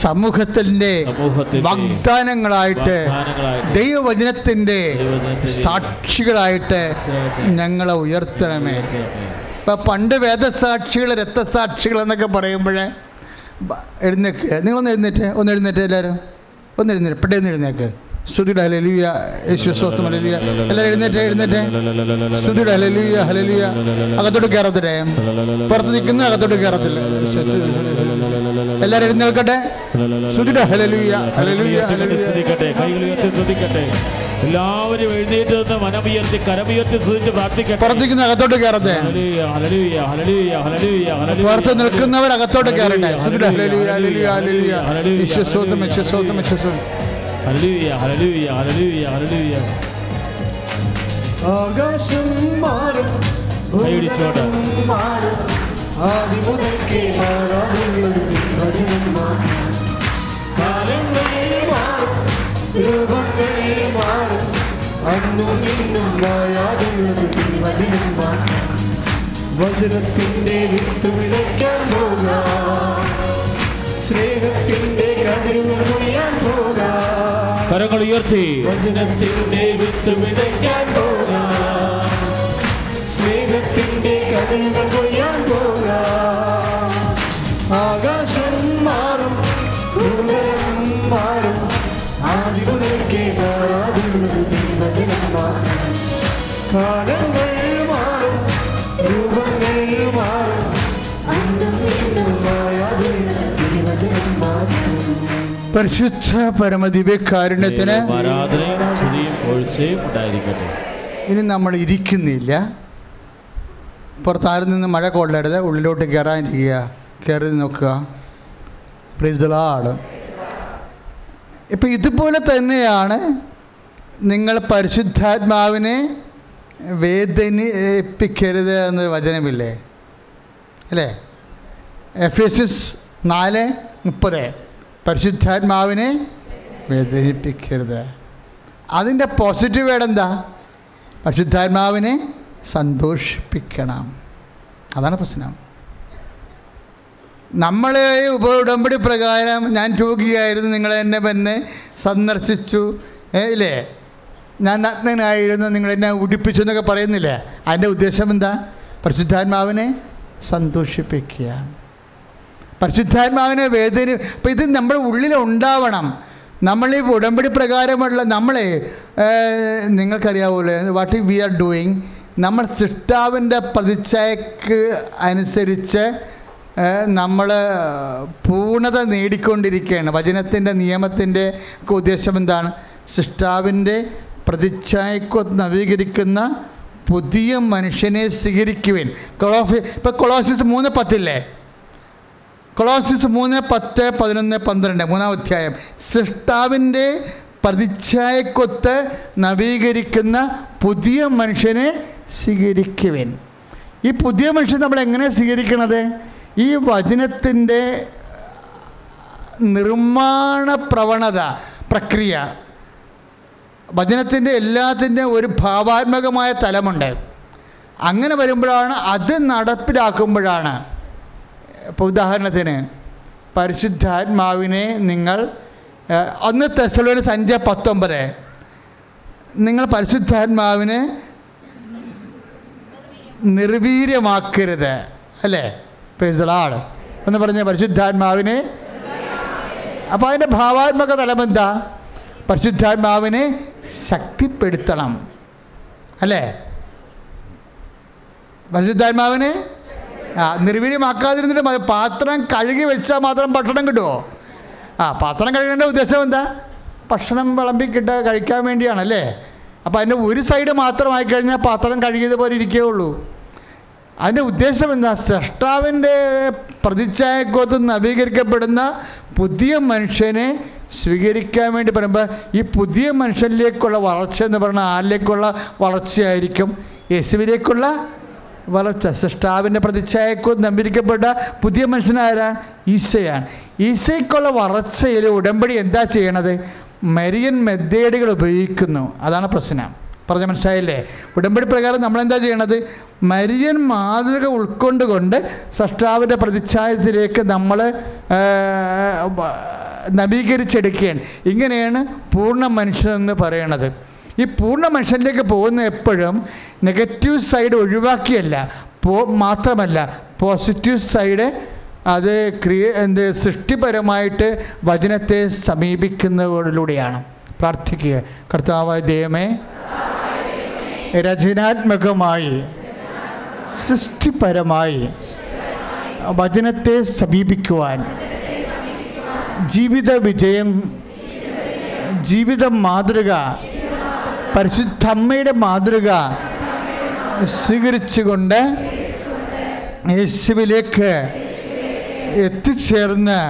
സമൂഹത്തിന്റെ സമൂഹത്തിന്റെ വാഗ്ദാനങ്ങളായിട്ട് ദൈവവചനത്തിന്റെ ദൈവവചനത്തിന്റെ സാക്ഷികളായിട്ട് ഞങ്ങളെ ഉയർത്തണമേ. ഇപ്പം പണ്ട് വേദസാക്ഷികൾ രക്തസാക്ഷികൾ എന്നൊക്കെ പറയുമ്പോൾ എഴുന്നേക്ക് നിങ്ങളൊന്ന് എഴുന്നേറ്റ് ഒന്ന് എഴുന്നേറ്റ് എല്ലാവരും. ഒന്ന് എഴുന്നേറ്റ് പെട്ടെന്ന് എഴുന്നേക്ക്. ശ്രുതിയുടെ ഹലലിയ യേശു സ്വസ്ഥം ഹലലിയ എല്ലാം എഴുന്നേറ്റ് എഴുന്നേറ്റ്. ശ്രുതിയുടെ ഹലലിയ ഹലലിയ അകത്തോട്ട് കയറത്തില്ലേ പുറത്ത് നിൽക്കുന്ന അകത്തോട്ട് കയറത്തില്ല എല്ലാവരും എഴുന്നേൽക്കട്ടെ. ശ്രുതിയുടെ ഹലലിയ ഹലലിയ കൈകൾ എല്ലാവരും എഴുന്നേറ്റ് നിന്ന് മനമുയർത്തി കരമുയർത്തി സ്തുതിച്ച് പ്രാർത്ഥിക്കട്ടെ പുറത്തേക്ക് അകത്തോട്ട് കയറട്ടെ hallelujah, hallelujah, hallelujah, hallelujah, hallelujah. പുറത്ത് നിൽക്കുന്നവർ അകത്തോട്ട് കയറട്ടെ വിശ്വസോത്തം വിശ്വസോത്തം വിശ്വസോത്തം ഹല്ലേലൂയ, ഹല്ലേലൂയ, ഹല്ലേലൂയ, ഹല്ലേലൂയ. ആകാശം മാറും കൈയടിച്ചോട്ടെ. മുതൽക്കേ മാറും രൂപങ്ങൾ മാറും അന്നും ഇന്നും മായാതുള്ളൊരു വചനം മാറും വചനത്തിന്റെ വിത്ത് വിളിക്കാൻ പോകാം. സ്നേഹത്തിന്റെ കതിരുകൾ പോക പോകാം. കരങ്ങൾ ഉയർത്തി. വചനത്തിന്റെ വിത്ത് വിതയ്ക്കാൻ പോകാം. സ്നേഹത്തിന്റെ കതിരുകൾ കൊയ്യാൻ പോകാം. ആകാശം കാലങ്ങൾ മാറും രൂപങ്ങൾ മാറും. പരിശുദ്ധ പരമദിവ്യകാരുണ്യത്തിന് ഇനി നമ്മൾ ഇരിക്കുന്നില്ല. പുറത്താരിൽ നിന്ന് മഴ കൊള്ളരുത് ഉള്ളിലോട്ട് കയറാനിരിക്കുക. കയറി നോക്കുക. പ്രിസലാട് ഇപ്പം ഇതുപോലെ തന്നെയാണ് നിങ്ങൾ പരിശുദ്ധാത്മാവിനെ വേദനിപ്പിക്കരുത് എന്നൊരു വചനമില്ലേ? അല്ലേ? എഫ് എസ് എസ് നാല് മുപ്പത്. പരിശുദ്ധാത്മാവിനെ വേദനിപ്പിക്കരുത്. അതിന്റെ പോസിറ്റീവ് വേർഡ് എന്താ? പരിശുദ്ധാത്മാവിനെ സന്തോഷിപ്പിക്കണം. അതാണ് പ്രശ്നം. നമ്മളെ ഉപ ഉടമ്പടി പ്രകാരം ഞാൻ രോഗിയായിരുന്നു നിങ്ങളെന്നെ വന്ന് സന്ദർശിച്ചു. ഇല്ലേ? ഞാൻ നഗ്നനായിരുന്നു നിങ്ങൾ എന്നെ ഉടിപ്പിച്ചു എന്നൊക്കെ പറയുന്നില്ലേ? അതിന്റെ ഉദ്ദേശം എന്താ? പരിശുദ്ധാത്മാവിനെ സന്തോഷിപ്പിക്കുക. പരിശുദ്ധാത്മാവിനെ വേദന അപ്പം ഇത് നമ്മുടെ ഉള്ളിൽ ഉണ്ടാവണം. നമ്മൾ ഈ ഉടമ്പടി പ്രകാരമുള്ള നമ്മളെ നിങ്ങൾക്കറിയാവൂലേ? വാട്ട് വി ആർ ഡൂയിങ് നമ്മൾ സൃഷ്ടാവിന്റെ പ്രതിച്ഛായക്ക് അനുസരിച്ച് നമ്മൾ പൂർണത നേടിക്കൊണ്ടിരിക്കുകയാണ്. വചനത്തിന്റെ നിയമത്തിന്റെ ഒക്കെ ഉദ്ദേശം എന്താണ്? സൃഷ്ടാവിന്റെ പ്രതിച്ഛായക്കൊത്ത് നവീകരിക്കുന്ന പുതിയ മനുഷ്യനെ സ്വീകരിക്കുവാൻ. കൊളോഫി ഇപ്പോൾ കൊളോസിസ് മൂന്ന് പത്തില്ലേ? കൊളോസിസ് മൂന്ന് പത്ത് പതിനൊന്ന് പന്ത്രണ്ട് മൂന്നാം അധ്യായം. സൃഷ്ടാവിന്റെ പ്രതിച്ഛായക്കൊത്ത് നവീകരിക്കുന്ന പുതിയ മനുഷ്യനെ സ്വീകരിക്കുവാൻ. ഈ പുതിയ മനുഷ്യൻ നമ്മൾ എങ്ങനെ സ്വീകരിക്കണത്? ഈ വചനത്തിന്റെ നിർമ്മാണ പ്രവണത പ്രക്രിയ വചനത്തിന്റെ എല്ലാത്തിന്റെ ഒരു ഭാവാത്മകമായ തലമുണ്ട്. അങ്ങനെ വരുമ്പോഴാണ് അത് നടപ്പിലാക്കുമ്പോഴാണ്. ഇപ്പോൾ ഉദാഹരണത്തിന് പരിശുദ്ധാത്മാവിനെ നിങ്ങൾ ഒന്ന് തെസലോന് സഞ്ച പത്തൊമ്പത്. നിങ്ങൾ പരിശുദ്ധാത്മാവിനെ നിർവീര്യമാക്കരുത് അല്ലേ? പ്രൈസളാണ് എന്ന് പറഞ്ഞ പരിശുദ്ധാത്മാവിനെ അപ്പോൾ അതിന്റെ ഭാവാത്മക തലമെന്താ പരിശുദ്ധാത്മാവിനെ ശക്തിപ്പെടുത്തണം. അല്ലേ? പരിശുദ്ധാത്മാവിനെ നിർവീര്യമാക്കാതിരുന്നിട്ട് മതി. പാത്രം കഴുകി വെച്ചാൽ മാത്രം ഭക്ഷണം കിട്ടുമോ ആ പാത്രം കഴുകേണ്ട ഉദ്ദേശം എന്താ? ഭക്ഷണം വിളമ്പി കിട്ട കഴിക്കാൻ വേണ്ടിയാണല്ലേ അപ്പോൾ അതിന്റെ ഒരു സൈഡ് മാത്രമായി കഴിഞ്ഞാൽ പാത്രം കഴുകിയതുപോലെ ഇരിക്കുകയുള്ളൂ. അതിന്റെ ഉദ്ദേശം എന്താ? സൃഷ്ടാവിന്റെ പ്രതിച്ഛായക്കോത്ത് നവീകരിക്കപ്പെടുന്ന പുതിയ മനുഷ്യനെ സ്വീകരിക്കാൻ വേണ്ടി പറയുമ്പോൾ ഈ പുതിയ മനുഷ്യനിലേക്കുള്ള വളർച്ച എന്ന് പറഞ്ഞാൽ ആരിലേക്കുള്ള വളർച്ചയായിരിക്കും? യേശുവിലേക്കുള്ള വളർച്ച. സൃഷ്ടാവിന്റെ പ്രതിച്ഛായക്കോ നമ്പിരിക്കപ്പെട്ട പുതിയ മനുഷ്യനാരാ ഈശയാണ്. ഈശയ്ക്കുള്ള വളർച്ചയിൽ ഉടമ്പടി എന്താ ചെയ്യണത്? മരിയൻ മെത്തേഡുകൾ ഉപയോഗിക്കുന്നു. അതാണ് പ്രശ്നം. പറഞ്ഞ മനസ്സിലായില്ലേ? ഉടമ്പടി പ്രകാരം നമ്മൾ എന്താ ചെയ്യണത്? മരിയൻ മാതൃക ഉൾക്കൊണ്ടുകൊണ്ട് സഷ്ടാവിന്റെ പ്രതിച്ഛായത്തിലേക്ക് നമ്മൾ നവീകരിച്ചെടുക്കുകയാണ്. ഇങ്ങനെയാണ് പൂർണ മനുഷ്യനെന്ന് പറയണത്. ഈ പൂർണ മനുഷ്യനിലേക്ക് പോകുന്ന എപ്പോഴും നെഗറ്റീവ് സൈഡ് ഒഴിവാക്കിയല്ല പോ മാത്രമല്ല പോസിറ്റീവ് സൈഡ് അത് ക്രിയ എന്ത് സൃഷ്ടിപരമായിട്ട് വചനത്തെ സമീപിക്കുന്നതിലൂടെയാണ്. പ്രാർത്ഥിക്കുക. കർത്താവായ ദൈവമേ രചനാത്മകമായി സൃഷ്ടിപരമായി വചനത്തെ സമീപിക്കുവാൻ ജീവിത വിജയം ജീവിത മാതൃക പരിശുദ്ധമ്മയുടെ മാതൃക സ്വീകരിച്ചുകൊണ്ട് യേശുവിലേക്ക് എത്തിച്ചേർന്ന്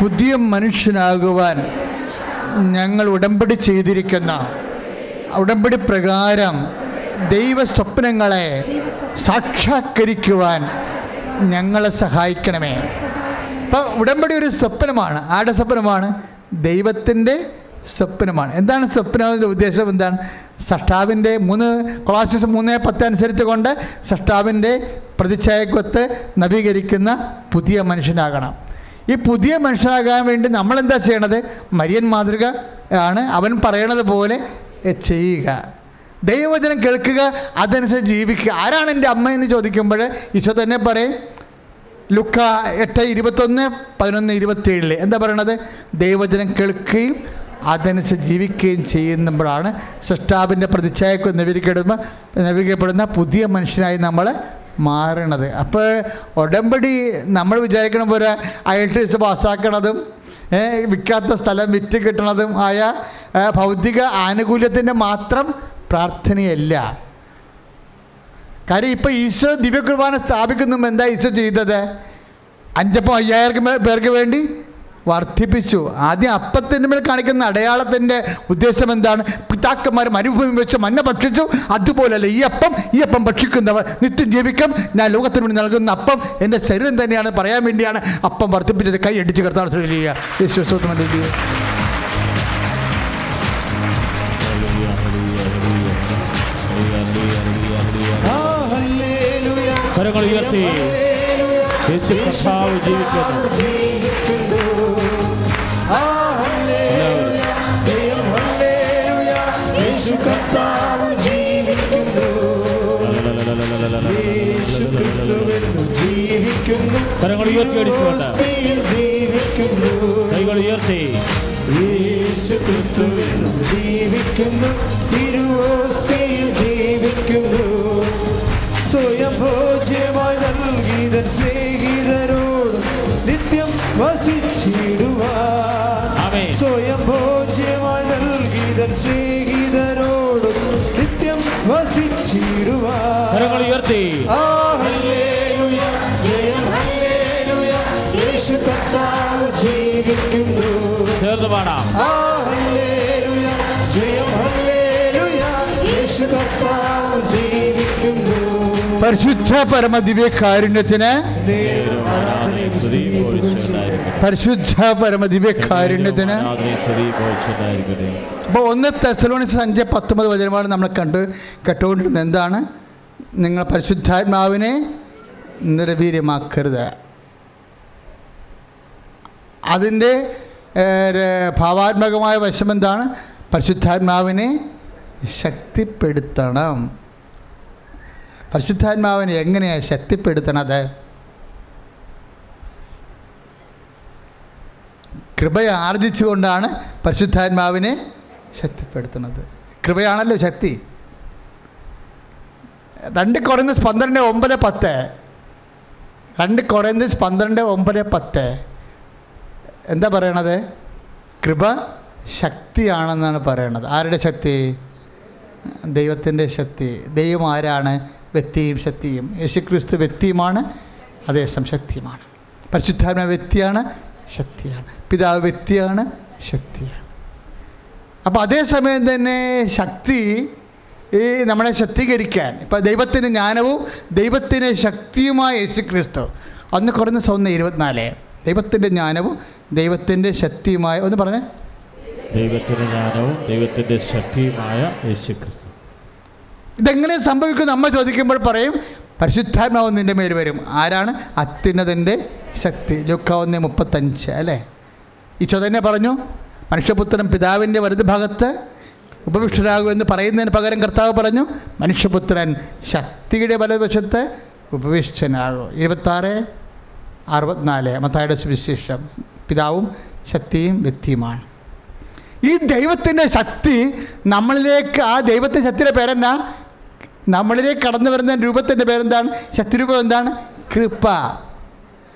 പുതിയ മനുഷ്യനാകുവാൻ ഞങ്ങൾ ഉടമ്പടി ചെയ്തിരിക്കുന്ന. ഉടമ്പടി പ്രകാരം ദൈവ സ്വപ്നങ്ങളെ സാക്ഷാത്കരിക്കുവാൻ ഞങ്ങളെ സഹായിക്കണമേ. അപ്പോൾ ഉടമ്പടി ഒരു സ്വപ്നമാണ്. ആരുടെ സ്വപ്നമാണ്? ദൈവത്തിന്റെ സ്വപ്നമാണ്. എന്താണ് സ്വപ്നത്തിന്റെ ഉദ്ദേശം എന്താണ്? സഷ്ടാവിന്റെ മൂന്ന് കൊളാസിസ് മൂന്ന് പത്ത് അനുസരിച്ച് കൊണ്ട് സഷ്ടാവിന്റെ പ്രതിച്ഛായക്കൊത്ത് നവീകരിക്കുന്ന പുതിയ മനുഷ്യനാകണം. ഈ പുതിയ മനുഷ്യനാകാൻ വേണ്ടി നമ്മളെന്താ ചെയ്യണത്? മരിയൻ മാതൃക ആണ് അവൻ പറയണത് പോലെ ചെയ്യുക. ദൈവവചനം കേൾക്കുക അതനുസരിച്ച് ജീവിക്കുക. ആരാണ് എന്റെ അമ്മ എന്ന് ചോദിക്കുമ്പോൾ ഈശോ തന്നെ പറയും ലുക്ക എട്ട് ഇരുപത്തൊന്ന് പതിനൊന്ന് ഇരുപത്തേഴിൽ എന്താ പറയണത്? ദൈവവചനം കേൾക്കുകയും അതനുസരിച്ച് ജീവിക്കുകയും ചെയ്യുമ്പോഴാണ് സൃഷ്ടാവിന്റെ പ്രതിച്ഛായക്ക് നവീകരിക്കപ്പെടുമ്പോൾ നവീകരിക്കപ്പെടുന്ന പുതിയ മനുഷ്യനായി നമ്മൾ മാറണത്. അപ്പോൾ ഉടമ്പടി നമ്മൾ വിചാരിക്കണ പോലെ അയൽട്ടീസ് പാസ്സാക്കണതും വിൽക്കാത്ത സ്ഥലം വിറ്റ് കിട്ടണതും ആയ ഭൗതിക ആനുകൂല്യത്തിന്റെ മാത്രം പ്രാർത്ഥനയല്ല. കാര്യം ഇപ്പോൾ ഈശോ ദിവ്യകുർബാന സ്ഥാപിക്കുന്നു എന്താ ഈശോ ചെയ്തത്? അഞ്ചപ്പം അയ്യായിരം പേർക്ക് വേണ്ടി വർദ്ധിപ്പിച്ചു. ആദ്യം അപ്പത്തിന്റെ മേൽ കാണിക്കുന്ന അടയാളത്തിന്റെ ഉദ്ദേശം എന്താണ്? പിതാക്കന്മാർ മരുഭൂമി വെച്ച് മഞ്ഞ ഭക്ഷിച്ചു. അതുപോലെയല്ല ഈ അപ്പം ഈ അപ്പം ഭക്ഷിക്കുന്നവർ നിത്യം ജീവിക്കും. ഞാൻ ലോകത്തിന് വേണ്ടി നൽകുന്ന അപ്പം എന്റെ ശരീരം തന്നെയാണ്. പറയാൻ വേണ്ടിയാണ് അപ്പം വർദ്ധിപ്പിച്ചത്. കൈ അടിച്ച് കർത്താവ് ചെയ്യുക. ഉയർത്തി. ജീവിക്കുന്നു. യേശു ജീവിക്കുന്നു ജീവിക്കുന്നു കരങ്ങൾ ഉയർത്തി അടിച്ചുകൊണ്ട് ജീവിക്കുന്നു കൈകൾ ഉയർത്തി. യേശു ക്രിസ്തുവെന്നു ജീവിക്കുന്നു തിരുവോസ്തിയിൽ ജീവിക്കുന്നു സ്വയം ഭോജ്യമായി നൽകിയതൻ സ്നേഹിതരോട് നിത്യം വസിച്ചിടുവാൻ. സ്വയം ഭോജ്യമായി സ്നേഹിതരോട് കരങ്ങൾ ഉയർത്തി. ആ ഹല്ലേലൂയ ജയം ഹല്ലേലൂയ. യേശു ജീവിക്കുന്നു. ചേർന്ന് പാടാം. ആ ഹല്ലേലൂയ ജയം ഹല്ലേലൂയ. യേശു ജീവിക്കുന്നു. പരിശുദ്ധ പരമ ദിവ്യകാരുണ്യത്തിന് നേരും ആരാധനയും സ്തുതിയും പുകഴ്ചയുണ്ടായിരിക്കട്ടെ. പരിശുദ്ധ പരമ ദിവ്യകാരുണ്യത്തിന് ആരാധനയും സ്തുതിയും പുകഴ്ചയുണ്ടായിരിക്കട്ടെ. അപ്പോൾ ഒന്ന് തെസലോണി അഞ്ച് പത്തൊമ്പത് വചനമാണ് നമ്മൾ കണ്ട് കേട്ടുകൊണ്ടിരുന്നത് എന്താണ്? നിങ്ങൾ പരിശുദ്ധാത്മാവിനെ നിർവീര്യമാക്കരുത്. അതിന്റെ ഭാവാത്മകമായ വശം എന്താണ്? പരിശുദ്ധാത്മാവിനെ ശക്തിപ്പെടുത്തണം. പരിശുദ്ധാത്മാവിനെ എങ്ങനെയാണ് ശക്തിപ്പെടുത്തണത്? കൃപയെ ആർജിച്ചുകൊണ്ടാണ് പരിശുദ്ധാത്മാവിനെ ശക്തിപ്പെടുത്തുന്നത്. കൃപയാണല്ലോ ശക്തി. രണ്ട് കുറയുന്ന പന്ത്രണ്ട് ഒമ്പത് പത്ത്. രണ്ട് കുറയുന്ന പന്ത്രണ്ട് ഒമ്പത് പത്ത്. എന്താ പറയണത്? കൃപ ശക്തിയാണെന്നാണ് പറയണത്. ആരുടെ ശക്തി? ദൈവത്തിന്റെ ശക്തി. ദൈവം ആരാണ്? വ്യക്തിയും ശക്തിയും. യേശുക്രിസ്തു വ്യക്തിയുമാണ് അതേസം ശക്തിയുമാണ്. പരിശുദ്ധാത്മ വ്യക്തിയാണ് ശക്തിയാണ്. പിതാവ് വ്യക്തിയാണ് ശക്തിയാണ്. അപ്പോൾ അതേസമയം തന്നെ ശക്തി ഈ നമ്മളെ ശക്തീകരിക്കാൻ. ഇപ്പോൾ ദൈവത്തിന് ജ്ഞാനവും ദൈവത്തിന് ശക്തിയുമായ യേശു ക്രിസ്തു ഒന്ന് കുറഞ്ഞ സൗന്ന് ഇരുപത്തിനാല്. ദൈവത്തിന്റെ ജ്ഞാനവും ദൈവത്തിന്റെ ശക്തിയുമായ ഒന്ന് പറഞ്ഞേ. ദൈവത്തിന്റെ ജ്ഞാനവും ദൈവത്തിന്റെ ശക്തിയുമായ യേശു ക്രിസ്തു ഇതെങ്ങനെ സംഭവിക്കും നമ്മൾ ചോദിക്കുമ്പോൾ പറയും പരിശുദ്ധാത്മാവ് നിന്റെ മേൽ വരും. ആരാണ്? അത്യുന്നതിന്റെ ശക്തി. ലുക്ക ഒന്ന് മുപ്പത്തഞ്ച് അല്ലേ? ഈശോ തന്നെ പറഞ്ഞു മനുഷ്യപുത്രൻ പിതാവിന്റെ വലത് ഭാഗത്ത് ഉപവിഷ്ടരാകും എന്ന് പറയുന്നതിന് പകരം കർത്താവ് പറഞ്ഞു മനുഷ്യപുത്രൻ ശക്തിയുടെ വലവശത്ത് ഉപവിഷ്ടനാകും. ഇരുപത്താറ് അറുപത്തിനാല് മത്തായുടെ സുവിശേഷം. പിതാവും ശക്തിയും വ്യക്തിയുമാണ്. ഈ ദൈവത്തിന്റെ ശക്തി നമ്മളിലേക്ക് ആ ദൈവത്തിന്റെ ശക്തിയുടെ പേരെന്നാ? നമ്മളിലേക്ക് കടന്നു വരുന്ന രൂപത്തിന്റെ പേരെന്താണ്? ശക്തിരൂപം എന്താണ്? കൃപ.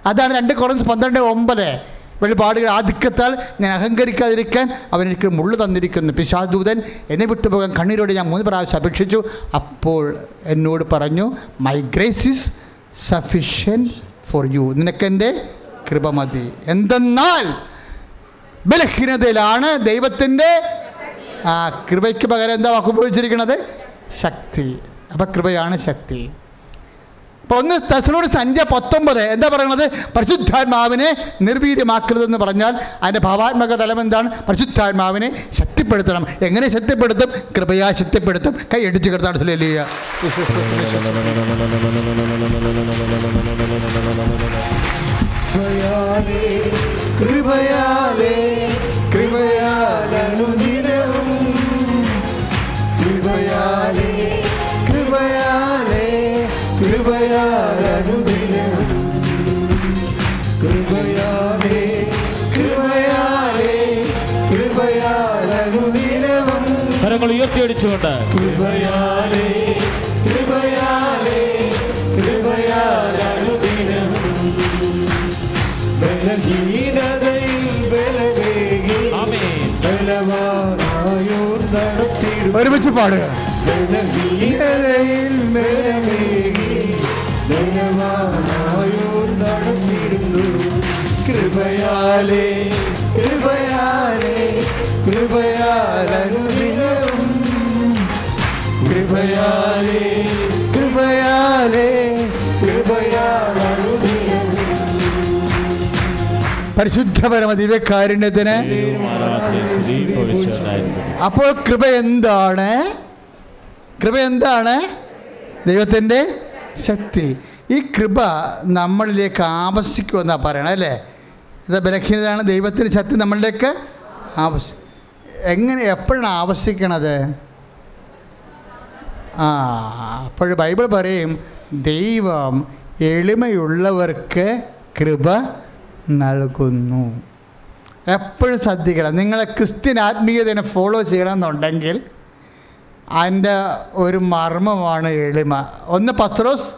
അതാണ് രണ്ട് കുറഞ്ഞ് പന്ത്രണ്ട് ഒമ്പത്. വെളിപാടുകൾ ആധിക്യത്താൽ ഞാൻ അഹങ്കരിക്കാതിരിക്കാൻ അവൻ എനിക്ക് മുള്ളു തന്നിരിക്കുന്നു. പിശാദൂതൻ എന്നെ വിട്ടുപോകാൻ കണ്ണീരോട് ഞാൻ മൂന്ന് പ്രാവശ്യം അപേക്ഷിച്ചു. അപ്പോൾ എന്നോട് പറഞ്ഞു my grace is sufficient for you നിനക്കെന്റെ കൃപ മതി. എന്തെന്നാൽ ബലഹീനതയിലാണ് ദൈവത്തിന്റെ ആ കൃപയ്ക്ക് പകരം എന്താ വാക്കുപയോഗിച്ചിരിക്കുന്നത്? ശക്തി. അപ്പം കൃപയാണ് ശക്തി. അപ്പോൾ ഒന്ന് തെസലോട് സഞ്ച പത്തൊമ്പത്. എന്താ പറയണത്? പരിശുദ്ധാത്മാവിനെ നിർവീര്യമാക്കരുതെന്ന് പറഞ്ഞാൽ അതിന്റെ ഭാവാത്മക തലം എന്താണ്? പരിശുദ്ധാത്മാവിനെ ശക്തിപ്പെടുത്തണം. എങ്ങനെ ശക്തിപ്പെടുത്തും? കൃപയാ ശക്തിപ്പെടുത്തും. കൈ അടിച്ചു കിടത്താണ് സുലേലിയ കൃപയാലേ കൃപയാലേ കൃപയാലേ. കൃപയാലേ കൃപയാലേ കരങ്ങൾ ഉയർത്തിയടിച്ചുകൊണ്ട് കൃപയാലേ കൃപയാലേ കൃപയാലനുദിനവും ബലഹീനതയിൽ ബലവേഗി ആമേൻ. ബലവാനായോർ നടത്തിടും ഒരുമിച്ച് പാടുക. ബലഹീനതയിൽ ബലവേഗി കൃപയാലേ കൃപയാലേ കൃപയാലനുദിനവും കൃപയാലേ കൃപയാലേ കൃപയാലനുദിനവും പരിശുദ്ധ പരമ ദിവ്യകാരുണ്യത്തിന് അപ്പോൾ കൃപ എന്താണ്? കൃപ എന്താണ്? ദൈവത്തിന്റെ ശക്തി. ഈ കൃപ നമ്മളിലേക്ക് ആവശ്യിക്കുമെന്നാണ് പറയണത് അല്ലേ? ഇത് ബലഹീനതയാണ് ദൈവത്തിന്റെ ശക്തി നമ്മളിലേക്ക് ആവശ്യം എങ്ങനെ എപ്പോഴാണ് ആവശ്യിക്കണത്? ആ അപ്പോൾ ബൈബിൾ പറയും ദൈവം എളിമയുള്ളവർക്ക് കൃപ നൽകുന്നു. എപ്പോഴും ശ്രദ്ധിക്കണം. നിങ്ങളെ ക്രിസ്ത്യൻ ആത്മീയതയെ ഫോളോ ചെയ്യണമെന്നുണ്ടെങ്കിൽ അതിന്റെ ഒരു മർമ്മമാണ് എളിമ. ഒന്ന് പത്രോസ്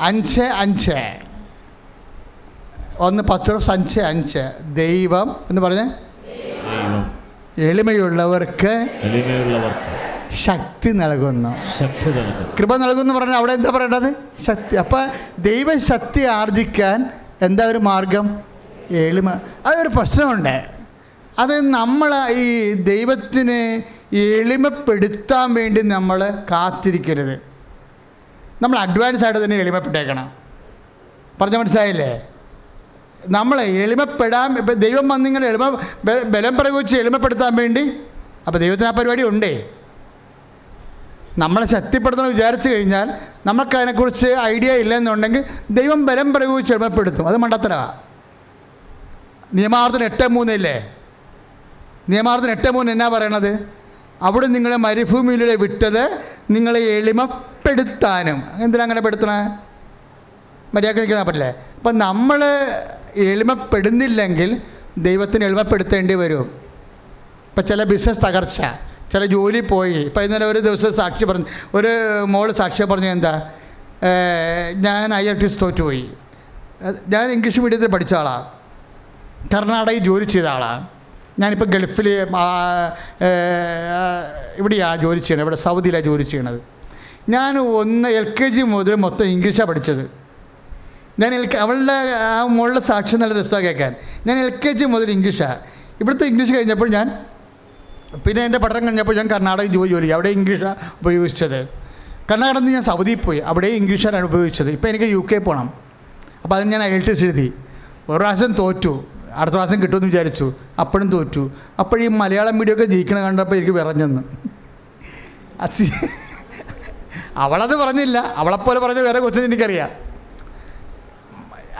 അഞ്ച് അഞ്ച്. ഒന്ന് പത്രോസ് അഞ്ച് അഞ്ച്. ദൈവം എന്ന് പറഞ്ഞേ? ദൈവം. എളിമയുള്ളവർക്ക് എളിമയുള്ളവർക്ക് ശക്തി നൽകുന്നു. ശക്തി നൽകുന്നു. കൃപ നൽകുന്നു പറഞ്ഞാൽ അവിടെ എന്താ പറയേണ്ടത്? ശക്തി. അപ്പൊ ദൈവ ശക്തി ആർജിക്കാൻ എന്താ ഒരു മാർഗം? എളിമ. അതൊരു പ്രശ്നമുണ്ട്. അത് നമ്മൾ ഈ ദൈവത്തിന് എളിമപ്പെടുത്താൻ വേണ്ടി നമ്മൾ കാത്തിരിക്കരുത്. നമ്മൾ അഡ്വാൻസ് ആയിട്ട് തന്നെ എളിമപ്പെട്ടേക്കണം പറഞ്ഞ മനസ്സിലായില്ലേ? നമ്മൾ എളിമപ്പെടാൻ ദൈവം വന്നിങ്ങനെ എളിമ ബലം പ്രയോഗിച്ച് എളിമപ്പെടുത്താൻ വേണ്ടി അപ്പോൾ ദൈവത്തിന് ആ പരിപാടി ഉണ്ടേ? നമ്മളെ ശക്തിപ്പെടുത്തണം വിചാരിച്ചു കഴിഞ്ഞാൽ നമുക്ക് അതിനെക്കുറിച്ച് ഐഡിയ ഇല്ലെന്നുണ്ടെങ്കിൽ ദൈവം ബലം പ്രയോഗിച്ച് എളിമപ്പെടുത്തും. അത് മണ്ടത്തരമാണ് നിയമാർത്ഥന എട്ട് മൂന്നില്ലേ നിയമാർത്ഥന എട്ട് മൂന്ന് എന്നാ പറയണത്? അവിടെ നിങ്ങളെ മരുഭൂമിയിലൂടെ വിട്ടത് നിങ്ങളെ എളിമപ്പെടുത്താനും. എന്തിനാ അങ്ങനെ പെടുത്തണേ? മര്യാദ നിൽക്കാൻ പറ്റില്ലേ? അപ്പം നമ്മൾ എളിമപ്പെടുന്നില്ലെങ്കിൽ ദൈവത്തിന് എളിമപ്പെടുത്തേണ്ടി വരും. ഇപ്പം ചില ബിസിനസ് തകർച്ച ചില ജോലി പോയി. ഇപ്പം ഇന്നലെ ഒരു ദിവസം സാക്ഷി പറഞ്ഞു ഒരു മോൾ സാക്ഷ്യം പറഞ്ഞു എന്താ ഞാൻ ഐ എൽ ടി തോറ്റുപോയി ഞാൻ ഇംഗ്ലീഷ് മീഡിയത്തിൽ പഠിച്ച ആളാണ് കർണാടകയിൽ ജോലി ചെയ്ത ആളാണ് ഞാനിപ്പോൾ ഗൾഫിൽ ഇവിടെയാണ് ജോലി ചെയ്യണത് ഇവിടെ സൗദിയിലാണ് ജോലി ചെയ്യണത്. ഞാൻ ഒന്ന് എൽ കെ ജി മുതൽ മൊത്തം ഇംഗ്ലീഷാണ് പഠിച്ചത്. ഞാൻ എൽ അവളുടെ ആ മോളുടെ സാക്ഷ്യം നല്ല രസമാണ് കേൾക്കാൻ. ഞാൻ എൽ കെ ജി മുതൽ ഇംഗ്ലീഷാണ് ഇവിടുത്തെ ഇംഗ്ലീഷ് കഴിഞ്ഞപ്പോൾ ഞാൻ പിന്നെ എന്റെ പഠനം കഴിഞ്ഞപ്പോൾ ഞാൻ കർണാടക ജോലി ജോലി അവിടെ ഇംഗ്ലീഷാണ് ഉപയോഗിച്ചത്. കർണാടകത്തിൽ ഞാൻ സൗദിയിൽ പോയി. അവിടെ ഇംഗ്ലീഷാണ് ഉപയോഗിച്ചത്. ഇപ്പോൾ എനിക്ക് യു കെ പോകണം. അപ്പോൾ അതിന് ഞാൻ ഐ എൽ ടി എസ് എഴുതി. ഒരു പ്രാവശ്യം തോറ്റു. അടുത്ത പ്രാവശ്യം കിട്ടുമെന്ന് വിചാരിച്ചു. അപ്പോഴും തോറ്റു. അപ്പോഴീ മലയാളം മീഡിയം ഒക്കെ ജയിക്കണ കണ്ടപ്പോൾ എനിക്ക് വിറഞ്ഞെന്ന്. അവളത് പറഞ്ഞില്ല. അവളെപ്പോലെ പറഞ്ഞ വേറെ കൊച്ചിന് എനിക്കറിയാം.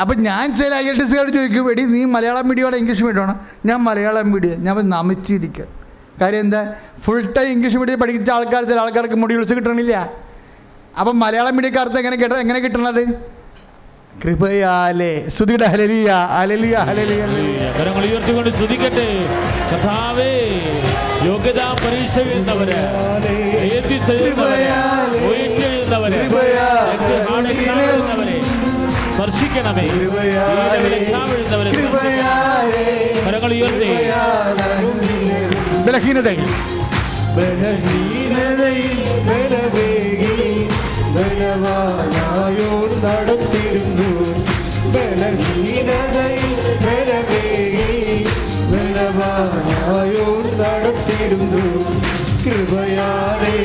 അപ്പം ഞാൻ ചില ഐ എൽ ടി സിയോട് ചോദിക്കും എടി നീ മലയാളം മീഡിയമാണ് ഇംഗ്ലീഷ് മീഡിയമാണ് ഞാൻ മലയാളം മീഡിയം ഞാൻ നമിച്ചിരിക്ക. നമിച്ചിരിക്കുക കാര്യം എന്താ? ഫുൾ ടൈം ഇംഗ്ലീഷ് മീഡിയം പഠിച്ച ആൾക്കാർ ചില ആൾക്കാർക്ക് മുടി വിളിച്ച് കിട്ടണില്ല. അപ്പം മലയാളം മീഡിയക്കാർക്ക് എങ്ങനെ കിട്ട എങ്ങനെ കിട്ടണത്? കൃപയാലേ. സ്തുതിയുടെ ഹലലിയ ഹലലിയ ഹലലിയ. കരങ്ങൾ ഉയർത്തിക്കൊണ്ട് സ്തുതിക്കട്ടെ കഥാവേ യോഗ്യതാ പരീക്ഷ സ്പർശിക്കണമേ. കരങ്ങൾ ഉയർത്തി. ബലഹീനതയിൽ. ബലഹീനതയിൽ ബലവേഗി ബലവാനായോട് നടത്തിരുന്നു ബലഹീനതയിൽ ബലവേഗി ബലവാനായോട് നടത്തിരുന്നു കൃപയാലേ.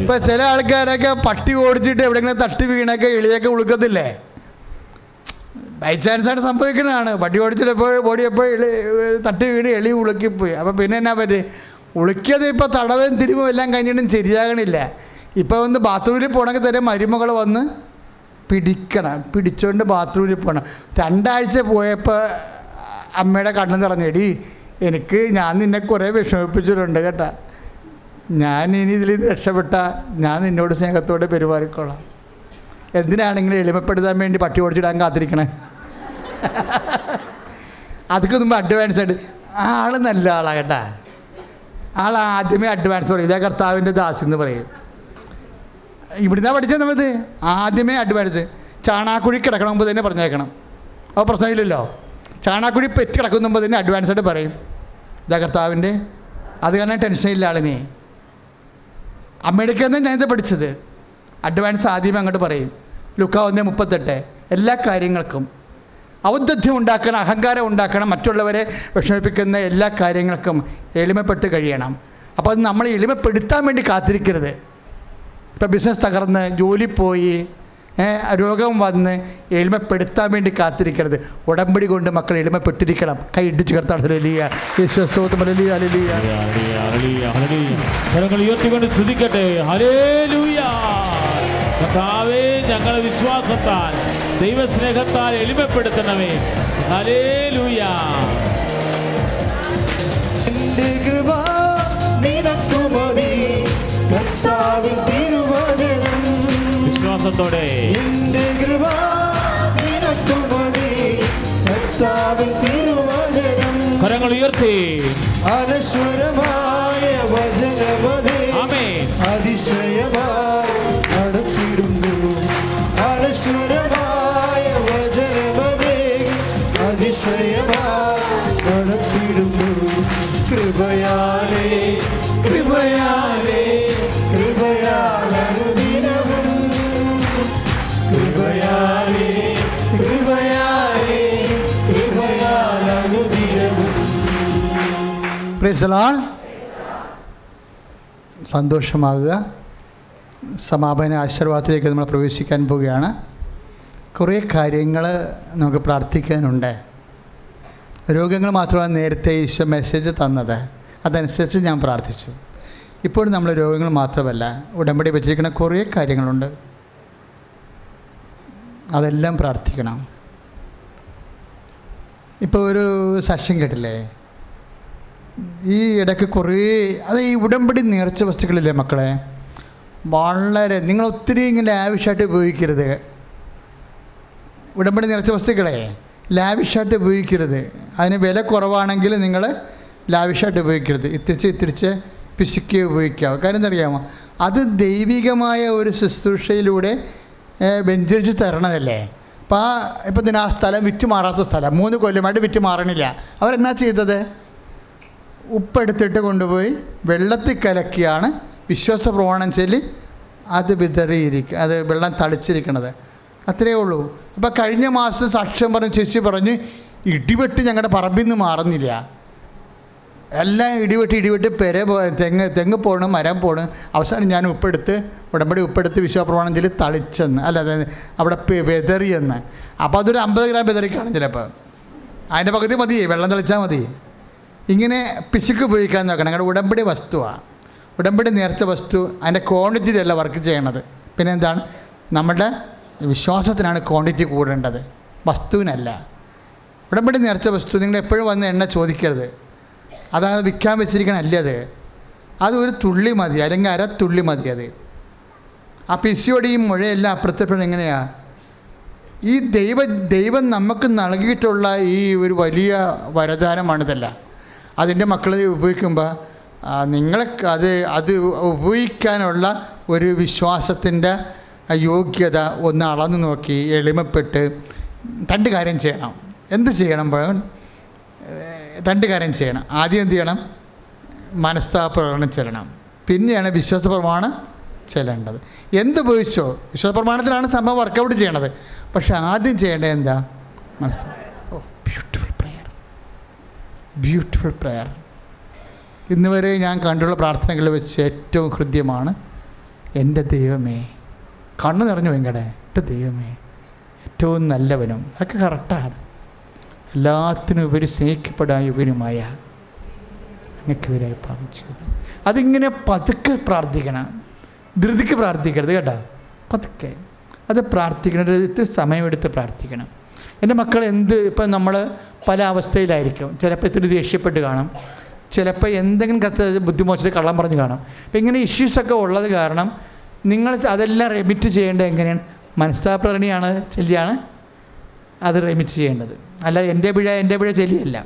ഇപ്പൊ ചില ആൾക്കാരൊക്കെ പട്ടി ഓടിച്ചിട്ട് എവിടെയെങ്കിലും തട്ടി വീണൊക്കെ എളിയൊക്കെ ഉളുക്കത്തില്ലേ? ബൈ ചാൻസ് ആണ് സംഭവിക്കുന്നതാണ്. പട്ടി ഓടിച്ചിട്ടപ്പോൾ ഓടിയപ്പോൾ എളി തട്ടി വീണ് എളി ഉളുക്കിപ്പോയി. അപ്പോൾ പിന്നെ എന്നാ പറ്റി? ഉളുക്കിയത് ഇപ്പോൾ തടവും തിരിവും എല്ലാം കഴിഞ്ഞിട്ടും ശരിയാകണില്ല. ഇപ്പോൾ ഒന്ന് ബാത്റൂമിൽ പോകണമെങ്കിൽ തന്നെ മരുമകൾ വന്ന് പിടിക്കണം. പിടിച്ചോണ്ട് ബാത്റൂമിൽ പോകണം. രണ്ടാഴ്ച പോയപ്പോൾ അമ്മയുടെ കണ്ണ് നിറഞ്ഞെടി എനിക്ക് ഞാൻ നിന്നെ കുറേ വിഷമിപ്പിച്ചിട്ടുണ്ട് കേട്ടാ. ഞാൻ ഇനി ഇതിൽ രക്ഷപ്പെട്ട ഞാൻ നിന്നോട് സ്നേഹത്തോടെ പെരുമാറിക്കോളാം. എന്തിനാണെങ്കിലും എളിമപ്പെടുത്താൻ വേണ്ടി പട്ടി ഓടിച്ചിടാൻ കാത്തിരിക്കണേ? അതൊക്കെ മുമ്പ് അഡ്വാൻസ് ആയിട്ട്. ആൾ നല്ല ആളാണ് കേട്ടാ. ആൾ ആദ്യമേ അഡ്വാൻസ് പറയും. ഇതേ കർത്താവിന്റെ ദാസ് എന്ന് പറയും. ഇവിടുന്നാ പഠിച്ചത് നമ്മൾ ആദ്യമേ അഡ്വാൻസ് ചാണാക്കുഴി കിടക്കണം മുമ്പ് തന്നെ പറഞ്ഞേക്കണം. അപ്പോൾ പ്രശ്നമില്ലല്ലോ. ചാണാക്കുഴി പെറ്റ് കിടക്കുന്ന മുമ്പ് തന്നെ അഡ്വാൻസ് ആയിട്ട് പറയും. ഇതാ കർത്താവിന്റെ അത് കാരണം ടെൻഷനില്ല ആളിനെ. അമ്മയുടെ തന്നെ ഞാനിത് പഠിച്ചത്. അഡ്വാൻസ് ആദ്യമേ അങ്ങോട്ട് പറയും. ലുക്ക ഒന്ന് മുപ്പത്തെട്ട്. എല്ലാ കാര്യങ്ങൾക്കും ഔദ്ധത്യം ഉണ്ടാക്കണം അഹങ്കാരം ഉണ്ടാക്കണം മറ്റുള്ളവരെ വിഷമിപ്പിക്കുന്ന എല്ലാ കാര്യങ്ങൾക്കും എളിമപ്പെട്ട് കഴിയണം. അപ്പോൾ അത് നമ്മൾ എളിമപ്പെടുത്താൻ വേണ്ടി കാത്തിരിക്കരുത്. ഇപ്പോൾ ബിസിനസ് തകർന്ന് ജോലി പോയി രോഗം വന്ന് എളിമപ്പെടുത്താൻ വേണ്ടി കാത്തിരിക്കരുത് ഉടമ്പടി കൊണ്ട് മക്കൾ എളിമപ്പെട്ടിരിക്കണം. കൈ ഇടിച്ച് കർത്താൻ ഹല്ലേലൂയ. യേശുസ്തോത്രം ഉയർത്തിക്കൊണ്ട് കർത്താവേ ഞങ്ങളെ വിശ്വാസത്താൽ ദൈവസ്നേഹത്താൽ എളിമപ്പെടുത്തണമേ. കൃപ നിനക്കു മതി കർത്താവിൻ തിരുവചനം വിശ്വാസത്തോടെ എന്റെ കൃപ നിനക്കു മതി. കർത്താവിൻ തിരുവചനം കരങ്ങൾ ഉയർത്തി. അനശ്വരമായ വചനമതേ ആമേൻ. അതിശയമായി നടത്തിയിരുന്നു അനശ്വരമായ വചനമതേ അതിശയമായി നടത്തിയിരുന്നു കൃപയാലേ കൃപയാലേ പ്രൈസലാൾ സന്തോഷമാകുക. സമാപന ആശീർവാദത്തിലേക്ക് നമ്മൾ പ്രവേശിക്കാൻ പോവുകയാണ്. കുറേ കാര്യങ്ങൾ നമുക്ക് പ്രാർത്ഥിക്കാനുണ്ട്. രോഗങ്ങൾ മാത്രമാണ് നേരത്തെ ഈശോ മെസ്സേജ് തന്നത്. അതനുസരിച്ച് ഞാൻ പ്രാർത്ഥിച്ചു. ഇപ്പോൾ നമ്മൾ രോഗങ്ങൾ മാത്രമല്ല ഉടമ്പടി വെച്ചിരിക്കുന്ന കുറേ കാര്യങ്ങളുണ്ട്. അതെല്ലാം പ്രാർത്ഥിക്കണം. ഇപ്പോൾ ഒരു സാക്ഷ്യം കേട്ടില്ലേ? ഈ ഇടയ്ക്ക് കുറേ അത് ഈ ഉടമ്പടി നേർച്ച വസ്തുക്കളില്ലേ മക്കളെ? വളരെ നിങ്ങൾ ഒത്തിരി ഇങ്ങനെ ലാവിഷായിട്ട് ഉപയോഗിക്കരുത്. ഉടമ്പടി നേർച്ച വസ്തുക്കളെ ലാവിഷായിട്ട് ഉപയോഗിക്കരുത്. അതിന് വില കുറവാണെങ്കിൽ നിങ്ങൾ ലാവിഷായിട്ട് ഉപയോഗിക്കരുത്. ഇത്തിരിച്ച് ഇത്തിരിച്ച് പിശുക്കി ഉപയോഗിക്കാം കാര്യം എന്തറിയാമോ അത് ദൈവികമായ ഒരു ശുശ്രൂഷയിലൂടെ വെഞ്ചരിച്ച് തരണതല്ലേ? അപ്പോൾ ഇപ്പം ഇതിന് ആ സ്ഥലം വിറ്റ് മാറാത്ത സ്ഥലം. മൂന്ന് കൊല്ലമായിട്ട് വിറ്റ് മാറണില്ല അവരെന്നാ ചെയ്തത്? ഉപ്പെടുത്തിട്ട് കൊണ്ടുപോയി വെള്ളത്തിൽ കലക്കിയാണ് വിശ്വാസ പ്രമാണം ചൊല്ലി അത് വിതറിയിരിക്കുക അത് വെള്ളം തളിച്ചിരിക്കണത്. അത്രയേ ഉള്ളൂ. അപ്പോൾ കഴിഞ്ഞ മാസം സാക്ഷ്യം പറഞ്ഞ് ചേച്ചി പറഞ്ഞ് ഇടിവെട്ട് ഞങ്ങളുടെ പറമ്പിൽ നിന്ന് മാറുന്നില്ല. എല്ലാം ഇടിവെട്ട് ഇടിവെട്ട് പെര പോ തെങ്ങ് തെങ്ങ് പോണ് മരം പോണ്. അവസാനം ഞാൻ ഉപ്പെടുത്ത് ഉടമ്പടി ഉപ്പെടുത്ത് വിശ്വപ്രമാണം ചൊല്ലി തളിച്ചെന്ന്. അല്ല അവിടെ വെതറിയെന്ന്. അപ്പോൾ അതൊരു അമ്പത് ഗ്രാം വെതറി ചിലപ്പോൾ അതിന്റെ പകുതി മതി വെള്ളം തളിച്ചാൽ മതി ഇങ്ങനെ പിശുക്ക് ഉപയോഗിക്കാൻ നോക്കണം. ഞങ്ങളുടെ ഉടമ്പടി വസ്തുവാണ് ഉടമ്പടി നേർച്ച വസ്തു അതിന്റെ ക്വാണ്ടിറ്റിയിലല്ല വർക്ക് ചെയ്യണത്. പിന്നെ എന്താണ് നമ്മുടെ വിശ്വാസത്തിനാണ് ക്വാണ്ടിറ്റി കൂടേണ്ടത്. വസ്തുവിനല്ല. ഉടമ്പടി നേർച്ച വസ്തു നിങ്ങൾ എപ്പോഴും വന്ന് എണ്ണ ചോദിക്കരുത്. അതാണ് വിൽക്കാൻ വെച്ചിരിക്കണം അല്ലേ അത്? അത് ഒരു തുള്ളി മതി അല്ലെങ്കിൽ അര തുള്ളി മതി അത്. ആ പിസിയോടെയും മുഴയെല്ലാം അപ്പുറത്തെപ്പോഴും എങ്ങനെയാണ് ഈ ദൈവ ദൈവം നമുക്ക് നൽകിയിട്ടുള്ള ഈ ഒരു വലിയ വരദാനമാണിതല്ല. അതിന്റെ മക്കൾ ഉപയോഗിക്കുമ്പോൾ നിങ്ങളെ അത് അത് ഉപയോഗിക്കാനുള്ള ഒരു വിശ്വാസത്തിന്റെ യോഗ്യത ഒന്ന് അളന്നു നോക്കി എളിമപ്പെട്ട് രണ്ട് കാര്യം ചെയ്യണം. എന്ത് ചെയ്യണം പഴവൻ? രണ്ട് കാര്യം ചെയ്യണം. ആദ്യം എന്ത് ചെയ്യണം? മനസ്താപ്രകടനം ചെല്ലണം. പിന്നെയാണ് വിശ്വാസ പ്രമാണം ചെല്ലേണ്ടത്. എന്ത് ഉപയോഗിച്ചോ? വിശ്വാസ പ്രമാണത്തിലാണ് സംഭവം വർക്കൗട്ട് ചെയ്യണത്. പക്ഷെ ആദ്യം ചെയ്യേണ്ടത് എന്താ? മനസ്സ് ഓ ബ്യൂട്ടിഫുൾ ബ്യൂട്ടിഫുൾ പ്രെയർ ഇന്ന് വരെ ഞാൻ കണ്ടുള്ള പ്രാർത്ഥനകളിൽ വെച്ച് ഏറ്റവും ഹൃദ്യമാണ് എന്റെ ദൈവമേ കണ്ണു നിറഞ്ഞു വെങ്കടെ എന്റെ ദൈവമേ ഏറ്റവും നല്ലവനും. അതൊക്കെ കറക്റ്റാണ് എല്ലാത്തിനും ഉപരി സ്നേഹിക്കപ്പെടാൻ ഉപരിയുമായ അങ്ങക്കെതിരായി പാപം ചെയ്തു അതിങ്ങനെ പതുക്കെ പ്രാർത്ഥിക്കണം. ധൃതിക്ക് പ്രാർത്ഥിക്കരുത് കേട്ടോ. പതുക്കെ. അത് പ്രാർത്ഥിക്കണം. ഇത്തിരി സമയമെടുത്ത് പ്രാർത്ഥിക്കണം. എന്റെ മക്കൾ എന്ത് ഇപ്പം നമ്മൾ പല അവസ്ഥയിലായിരിക്കും. ചിലപ്പോൾ ഇത്തിരി ദേഷ്യപ്പെട്ട് കാണും. ചിലപ്പോൾ എന്തെങ്കിലും കത്ത് ബുദ്ധിമോശത്തിൽ കള്ളം പറഞ്ഞ് കാണും. അപ്പം ഇങ്ങനെ ഇഷ്യൂസൊക്കെ ഉള്ളത് കാരണം നിങ്ങൾ അതെല്ലാം റെമിറ്റ് ചെയ്യേണ്ടത് എങ്ങനെയാണ്? മനസ്താപ്രകടനയാണ് ചെല്ലിയാണ് അത് റെമിറ്റ് ചെയ്യേണ്ടത്. അല്ല എന്റെ പിഴ എന്റെ പിഴ ചെല്ലിയല്ല.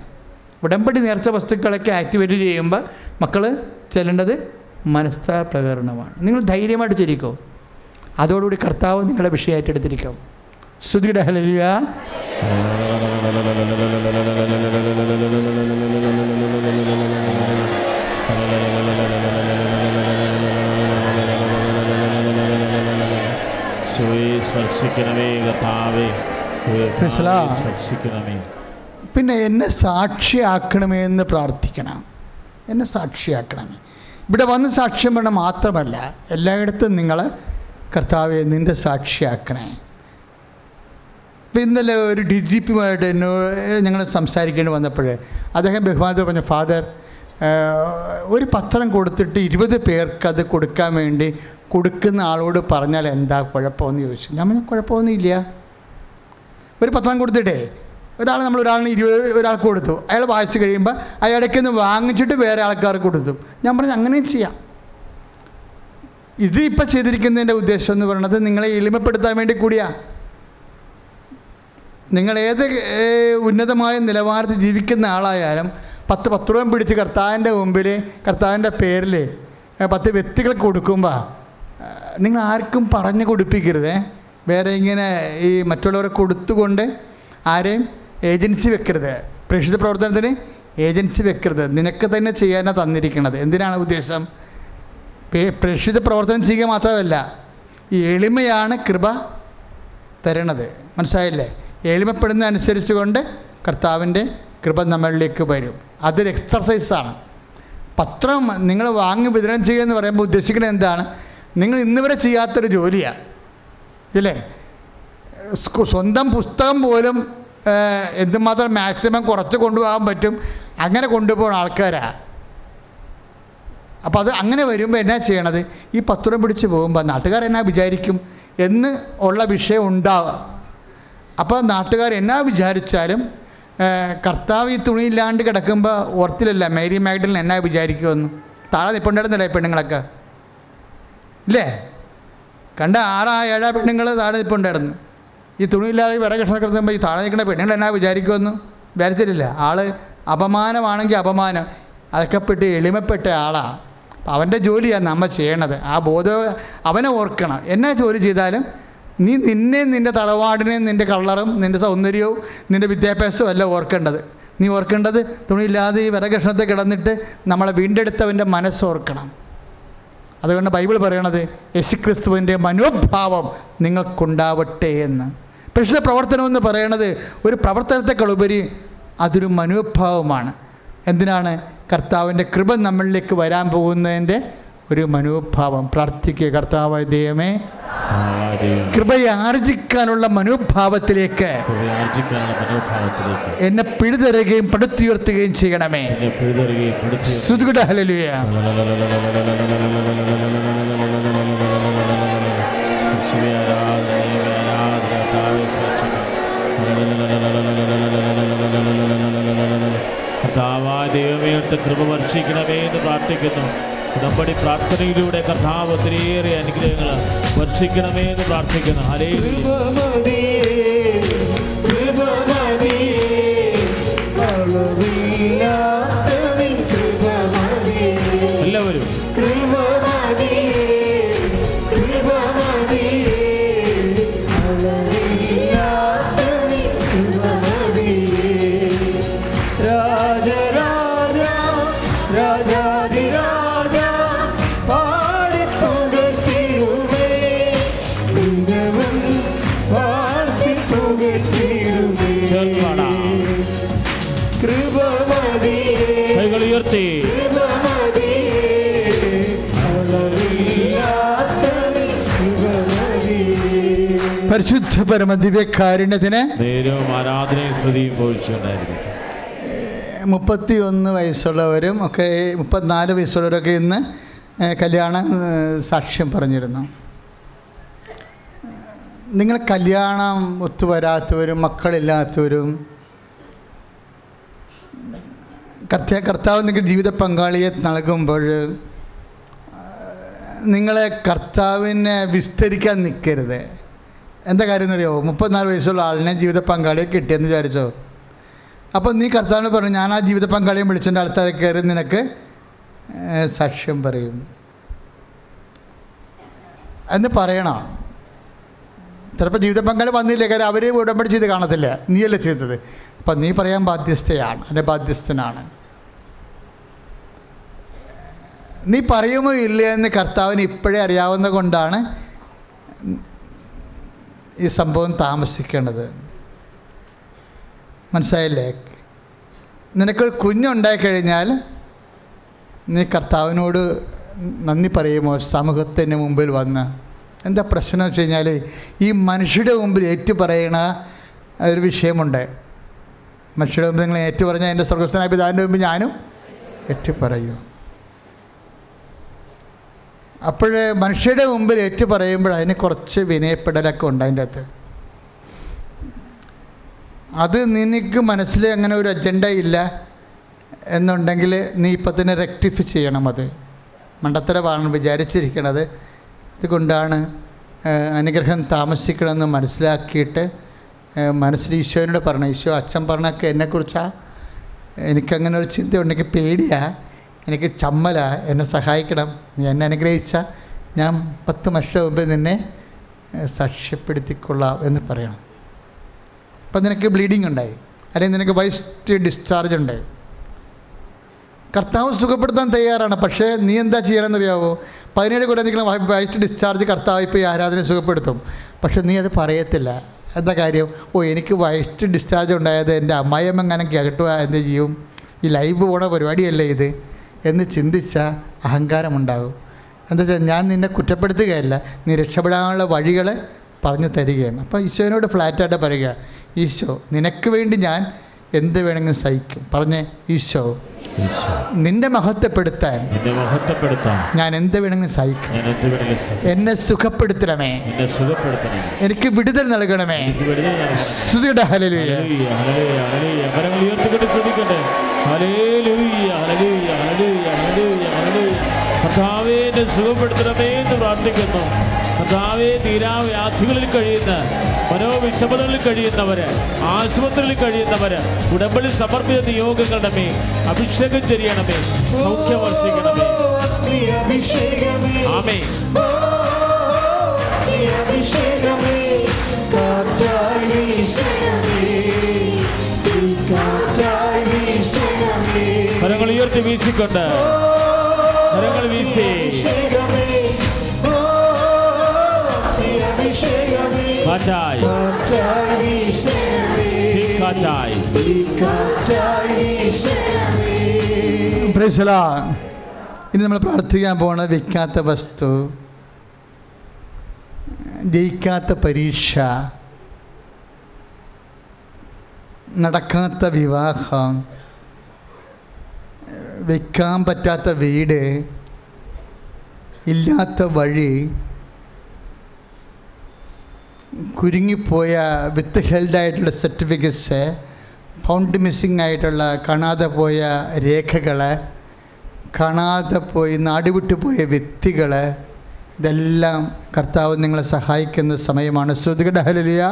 ഉടമ്പടി നേർച്ച വസ്തുക്കളൊക്കെ ആക്ടിവേറ്റ് ചെയ്യുമ്പോൾ മക്കൾ ചെല്ലേണ്ടത് മനസ്താപ്രകരണമാണ് നിങ്ങൾ ധൈര്യമായിട്ട് ചെല്ലിക്കോ? അതോടുകൂടി കർത്താവ് നിങ്ങളുടെ വിഷയമായിട്ട് എടുത്തിരിക്കും. ശ്രുതിയുടെ സ്പർശിക്കണമേ കർത്താവേ? സ്പർശിക്കണമേ. പിന്നെ എന്നെ സാക്ഷിയാക്കണമേ എന്ന് പ്രാർത്ഥിക്കണം. എന്നെ സാക്ഷിയാക്കണമേ. ഇവിടെ വന്ന് സാക്ഷ്യം വേണം മാത്രമല്ല എല്ലായിടത്തും നിങ്ങൾ കർത്താവെ നിന്റെ സാക്ഷിയാക്കണേ. ഇപ്പം ഇന്നലെ ഒരു ഡി ജി പിയുമായിട്ട് എന്നോട് ഞങ്ങൾ സംസാരിക്കേണ്ടി വന്നപ്പോൾ അദ്ദേഹം ബഹുമാനത്തോട് പറഞ്ഞ ഫാദർ ഒരു പത്രം കൊടുത്തിട്ട് ഇരുപത് പേർക്ക് അത് കൊടുക്കാൻ വേണ്ടി കൊടുക്കുന്ന ആളോട് പറഞ്ഞാൽ എന്താ കുഴപ്പമെന്ന് ചോദിച്ചു. ഞാൻ കുഴപ്പമൊന്നുമില്ല ഒരു പത്രം കൊടുത്തിട്ടേ ഒരാൾ നമ്മൾ ഒരാളിന് ഇരുപത് ഒരാൾക്ക് കൊടുത്തു. അയാൾ വായിച്ചു കഴിയുമ്പോൾ അയാൾക്ക് നിന്ന് വാങ്ങിച്ചിട്ട് വേറെ ആൾക്കാർക്ക് കൊടുത്തു. ഞാൻ പറഞ്ഞു അങ്ങനെയും ചെയ്യാം. ഇത് ഇപ്പം ചെയ്തിരിക്കുന്നതിന്റെ ഉദ്ദേശം എന്ന് പറയുന്നത് നിങ്ങളെ എളിമപ്പെടുത്താൻ വേണ്ടി കൂടിയാ. നിങ്ങൾ ഏത് ഉന്നതമായ നിലവാരത്തിൽ ജീവിക്കുന്ന ആളായാലും പത്ത് രൂപ പിടിച്ച് കർത്താവിന്റെ മുമ്പിൽ കർത്താവിന്റെ പേരിൽ പത്ത് വ്യക്തികൾക്ക് കൊടുക്കുമ്പോൾ നിങ്ങൾ ആർക്കും പറഞ്ഞു കൊടുപ്പിക്കരുത്. വേറെ ഇങ്ങനെ ഈ മറ്റുള്ളവരെ കൊടുത്തുകൊണ്ട് ആരെയും ഏജൻസി വെക്കരുത്. പ്രേക്ഷിത പ്രവർത്തനത്തിന് ഏജൻസി വെക്കരുത്. നിനക്ക് തന്നെ ചെയ്യാനാണ് തന്നിരിക്കുന്നത് എന്തിനാണ് ഉദ്ദേശം? പ്രേക്ഷിത പ്രവർത്തനം ചെയ്യുക മാത്രമല്ല എളിമയാണ് കൃപ തരണത്. മനസ്സിലായില്ലേ? എളിമപ്പെടുന്ന അനുസരിച്ച് കൊണ്ട് കർത്താവിന്റെ കൃപ നമ്മളിലേക്ക് വരും. അതൊരു എക്സർസൈസാണ് പത്രം നിങ്ങൾ വാങ്ങി വിതരണം ചെയ്യുക എന്ന് പറയുമ്പോൾ ഉദ്ദേശിക്കുന്നത് എന്താണ്? നിങ്ങൾ ഇന്ന് വരെ ചെയ്യാത്തൊരു ജോലിയാണ് ഇല്ലേ? സ്വന്തം പുസ്തകം പോലും എന്തുമാത്രം മാക്സിമം കുറച്ച് കൊണ്ടുപോകാൻ പറ്റും അങ്ങനെ കൊണ്ടുപോകുന്ന ആൾക്കാരാണ് അപ്പോൾ അത് അങ്ങനെ വരുമ്പോൾ എന്നാ ചെയ്യണത്? ഈ പത്രം പിടിച്ച് പോകുമ്പോൾ നാട്ടുകാരെന്നാ വിചാരിക്കും? എന്ന് ഉള്ള വിഷയം ഉണ്ടാവുക അപ്പോൾ നാട്ടുകാർ എന്നാ വിചാരിച്ചാലും കർത്താവ് ഈ തുണിയില്ലാണ്ട് കിടക്കുമ്പോൾ ഓർത്തിലല്ല മേരി മാഗ്ഡലിൻ എന്നാ വിചാരിക്കുമെന്ന്. താഴെ നിൽപ്പുണ്ടായിരുന്നില്ലേ പെണ്ണുങ്ങളൊക്കെ? ഇല്ലേ? കണ്ട ആറാ ഏഴാ പെണ്ണുങ്ങൾ താഴെ നിൽപ്പുണ്ടായിരുന്നു ഈ തുണിയില്ലാതെ വിറക് കിടക്കുമ്പോൾ ഈ താഴെ നിൽക്കുന്ന പെണ്ണുങ്ങൾ എന്നാ വിചാരിക്കുമെന്ന് വിചാരിച്ചിട്ടില്ല. ആൾ അപമാനമാണെങ്കിൽ അപമാനം. അതൊക്കെ പെട്ട് എളിമപ്പെട്ട ആളാണ് അവന്റെ ജോലിയാണ് നമ്മൾ ചെയ്യണത്. ആ ബോധം അവനെ ഓർക്കണം. എന്നാ ജോലി ചെയ്താലും നീ നിന്നെ നിന്റെ തറവാടിനെയും നിന്റെ കളറും നിന്റെ സൗന്ദര്യവും നിന്റെ വിദ്യാഭ്യാസവും അല്ല ഓർക്കേണ്ടത്. നീ ഓർക്കേണ്ടത് തുണിയില്ലാതെ ഈ വരകഷ്ണത്തെ കിടന്നിട്ട് നമ്മളെ വീണ്ടെടുത്തവന്റെ മനസ്സ് ഓർക്കണം. അതുകൊണ്ട് ബൈബിൾ പറയണത് യേശുക്രിസ്തുവിന്റെ മനോഭാവം നിങ്ങൾക്കുണ്ടാവട്ടെ എന്ന്. പക്ഷേ പ്രവർത്തനം എന്ന് പറയണത് ഒരു പ്രവർത്തനത്തെക്കാളുപരി അതൊരു മനോഭാവമാണ്. എന്തിനാണ് കർത്താവിന്റെ കൃപ നമ്മളിലേക്ക് വരാൻ പോകുന്നതിന്റെ ഒരു മനോഭാവം. പ്രാർത്ഥിക്കുക കർത്താവായ ദൈവമേ കൃപയാർജിക്കാനുള്ള കൃപയെ ആർജിക്കാനുള്ള മനോഭാവത്തിലേക്ക് എന്നെ പിഴുതരുകയും പടുത്തുയർത്തുകയും ചെയ്യണമേ. കർത്താവായ ദൈവമേ അടുത്ത കൃപ വർഷിക്കണമേ എന്ന് പ്രാർത്ഥിക്കുന്നു. ഉടമ്പടി പ്രാർത്ഥനയിലൂടെ കർത്താവ് ഒത്തിരിയേറെ അനുഗ്രഹങ്ങൾ വർഷിക്കണമേ എന്ന് പ്രാർത്ഥിക്കുന്നു. ഹരേ പരിശുദ്ധ പരമദിവ്യകാരുണ്യത്തിന് മുപ്പത്തി ഒന്ന് വയസ്സുള്ളവരും ഒക്കെ മുപ്പത്തിനാല് വയസ്സുള്ളവരൊക്കെ ഇന്ന് കല്യാണ സാക്ഷ്യം പറഞ്ഞിരുന്നു. നിങ്ങൾ കല്യാണം ഒത്തുവരാത്തവരും മക്കളില്ലാത്തവരും കർത്ത കർത്താവ് നിങ്ങൾക്ക് ജീവിത പങ്കാളിയെ നൽകുമ്പോൾ നിങ്ങളെ കർത്താവിനെ വിസ്തരിക്കാൻ നിൽക്കരുത്. എന്താ കാര്യം എന്നറിയോ മുപ്പത്തിനാല് വയസ്സുള്ള ആളിനെ ജീവിത പങ്കാളിയെ കിട്ടിയെന്ന് വിചാരിച്ചോ. അപ്പോൾ നീ കർത്താവിന് പറഞ്ഞു ഞാൻ ആ ജീവിത പങ്കാളിയെ വിളിച്ചതിന്റെ അടുത്താൽ കയറി നിനക്ക് സാക്ഷ്യം പറയും. എന്ന് പറയണം? ചിലപ്പോൾ ജീവിത പങ്കാളി വന്നില്ല കാര്യം അവർ ഉടമ്പടി ചെയ്ത് കാണത്തില്ല. നീയല്ലേ ചെയ്തത്. അപ്പം നീ പറയാൻ ബാധ്യസ്ഥയാണ് അല്ലെ ബാധ്യസ്ഥനാണ്. നീ പറയുമോ ഇല്ല എന്ന് കർത്താവിന് ഇപ്പോഴേ അറിയാവുന്ന കൊണ്ടാണ് ഈ സംഭവം താമസിക്കേണ്ടത്. മനസ്സിലായില്ലേ? നിനക്കൊരു കുഞ്ഞുണ്ടായി കഴിഞ്ഞാൽ നീ കർത്താവിനോട് നന്ദി പറയുമോ? സമൂഹത്തിന് മുമ്പിൽ വന്ന്. എന്താ പ്രശ്നം വെച്ച് കഴിഞ്ഞാൽ ഈ മനുഷ്യരുടെ മുമ്പിൽ ഏറ്റു പറയണ ഒരു വിഷയമുണ്ട്. മനുഷ്യരുടെ മുമ്പിൽ നിങ്ങൾ ഏറ്റു പറഞ്ഞാൽ എന്റെ സ്വർഗസ്ഥനായ പിതാവിന്റെ മുമ്പ് ഞാനും ഏറ്റു പറയൂ അപ്പോൾ മനുഷ്യരുടെ മുമ്പിൽ ഏറ്റു പറയുമ്പോൾ അതിന് കുറച്ച് വിനയപ്പെടലൊക്കെ ഉണ്ട് അതിന്റെ അകത്ത്. അത് നിനക്ക് മനസ്സിൽ അങ്ങനെ ഒരു അജണ്ട ഇല്ല എന്നുണ്ടെങ്കിൽ നീ ഇപ്പം തന്നെ റെക്ടിഫൈ ചെയ്യണം അത്. മണ്ടത്തരമാണ് വിചാരിച്ചിരിക്കണത്. ഇതുകൊണ്ടാണ് ആ, അനുഗ്രഹം താമസിക്കണമെന്ന് മനസ്സിലാക്കിയിട്ട് മനസ്സിൽ ഈശോനോട് പറഞ്ഞു ഈശോ അച്ഛൻ പറഞ്ഞൊക്കെ എന്നെക്കുറിച്ചാണ് എനിക്കങ്ങനെ ഒരു ചിന്ത ഉണ്ടെങ്കിൽ പേടിയാ. എനിക്ക് ചമ്മല എന്നെ സഹായിക്കണം. നീ എന്നെ അനുഗ്രഹിച്ച ഞാൻ പത്ത് വർഷം മുമ്പ് നിന്നെ സാക്ഷ്യപ്പെടുത്തിക്കൊള്ളാം എന്ന് പറയണം. അപ്പം നിനക്ക് ബ്ലീഡിങ് ഉണ്ടായി. അല്ലെങ്കിൽ നിനക്ക് വൈസ്റ്റ് ഡിസ്ചാർജ് ഉണ്ടായി കർത്താവ് സുഖപ്പെടുത്താൻ തയ്യാറാണ്. പക്ഷേ നീ എന്താ ചെയ്യണമെന്ന് അറിയാവോ പതിനേഴ് കൂടെ എന്തെങ്കിലും വൈസ്റ്റ് ഡിസ്ചാർജ് കർത്താവ് ഇപ്പോൾ ഈ ആരാധന സുഖപ്പെടുത്തും. പക്ഷെ നീ അത് പറയത്തില്ല. എന്താ കാര്യം? ഓ എനിക്ക് വൈസ്റ്റ് ഡിസ്ചാർജ് ഉണ്ടായത് എന്റെ അമ്മായിയമ്മ എങ്ങനെ കേട്ടുക എന്ത് ചെയ്യും? ഈ ലൈവ് പോണ പരിപാടിയല്ലേ ഇത്? എന്ന് ചിന്തിച്ച അഹങ്കാരമുണ്ടാകും. എന്താ വെച്ചാൽ ഞാൻ നിന്നെ കുറ്റപ്പെടുത്തുകയല്ല നീ രക്ഷപ്പെടാനുള്ള വഴികൾ പറഞ്ഞു തരികയാണ്. അപ്പോൾ ഈശോനോട് ഫ്ലാറ്റായിട്ട് പറയുക ഈശോ നിനക്ക് വേണ്ടി ഞാൻ എന്ത് വേണമെങ്കിലും സഹിക്കും. പറഞ്ഞേ ഈശോ നിന്റെ മഹത്വപ്പെടുത്താൻ ഞാൻ എന്ത് വേണമെങ്കിലും സഹിക്കും. എന്നെ സുഖപ്പെടുത്തണമേ. എനിക്ക് വിടുതൽ നൽകണമേ. ശ്രുതിയുടെ നൽകണമേ. എന്നെ സുഖപ്പെടുത്തണമേ എന്ന് പ്രാർത്ഥിക്കുന്നു. കർത്താവേ തീരാവ്യാധികളിൽ കഴിയുന്ന മനോവിഷമതകളിൽ കഴിയുന്നവര് ആശുപത്രിയിൽ കഴിയുന്നവര് ഉടമ്പടി സമർപ്പിച്ച നിയോഗങ്ങളുടെ മേൽ അഭിഷേകം ചെയ്യണമേ സൗഖ്യം വർഷിക്കണമേ. ആമേ അഭിഷേകമേ കാറ്റായി കരങ്ങൾ ഉയർത്തി വീശിക്കൊണ്ട്. കരങ്ങൾ വീശി. വീശണമേ പ്രൈസല ഇനി നമ്മൾ പ്രാർത്ഥിക്കാൻ പോണ വിൽക്കാത്ത വസ്തു ജയിക്കാത്ത പരീക്ഷ നടക്കാത്ത വിവാഹം വെക്കാൻ പറ്റാത്ത വീട് ഇല്ലാത്ത വഴി കുരുങ്ങിപ്പോയ വിത്ത് ഹെൽഡായിട്ടുള്ള സർട്ടിഫിക്കറ്റ്സ് ഫൗണ്ട് മിസ്സിംഗ് ആയിട്ടുള്ള കാണാതെ പോയ രേഖകൾ കാണാതെ പോയി നാടുവിട്ടു പോയ വ്യക്തികൾ ഇതെല്ലാം കർത്താവ് നിങ്ങളെ സഹായിക്കുന്ന സമയമാണ്. ശ്രുതികട ഹലിയ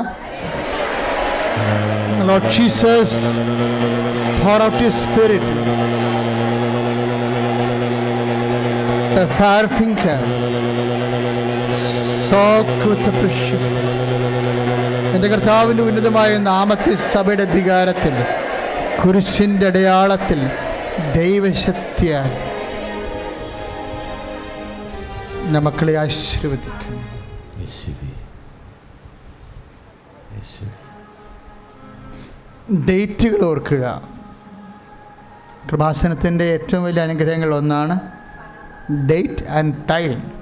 fire finger. Soak with the precious. എന്റെ കർത്താവിന്റെ ഉന്നതമായ നാമത്തിൽ സഭയുടെ അധികാരത്തിൽ കുരിശിന്റെ അടയാളത്തിൽ ദൈവശക്തിയാൽ മക്കളെ ആശീർവദിക്കുന്നു. ഡേറ്റുകൾ ഓർക്കുക. കൃപാസനത്തിന്റെ ഏറ്റവും വലിയ അനുഗ്രഹങ്ങൾ ഒന്നാണ് ഡേറ്റ് ആൻഡ് ടൈം.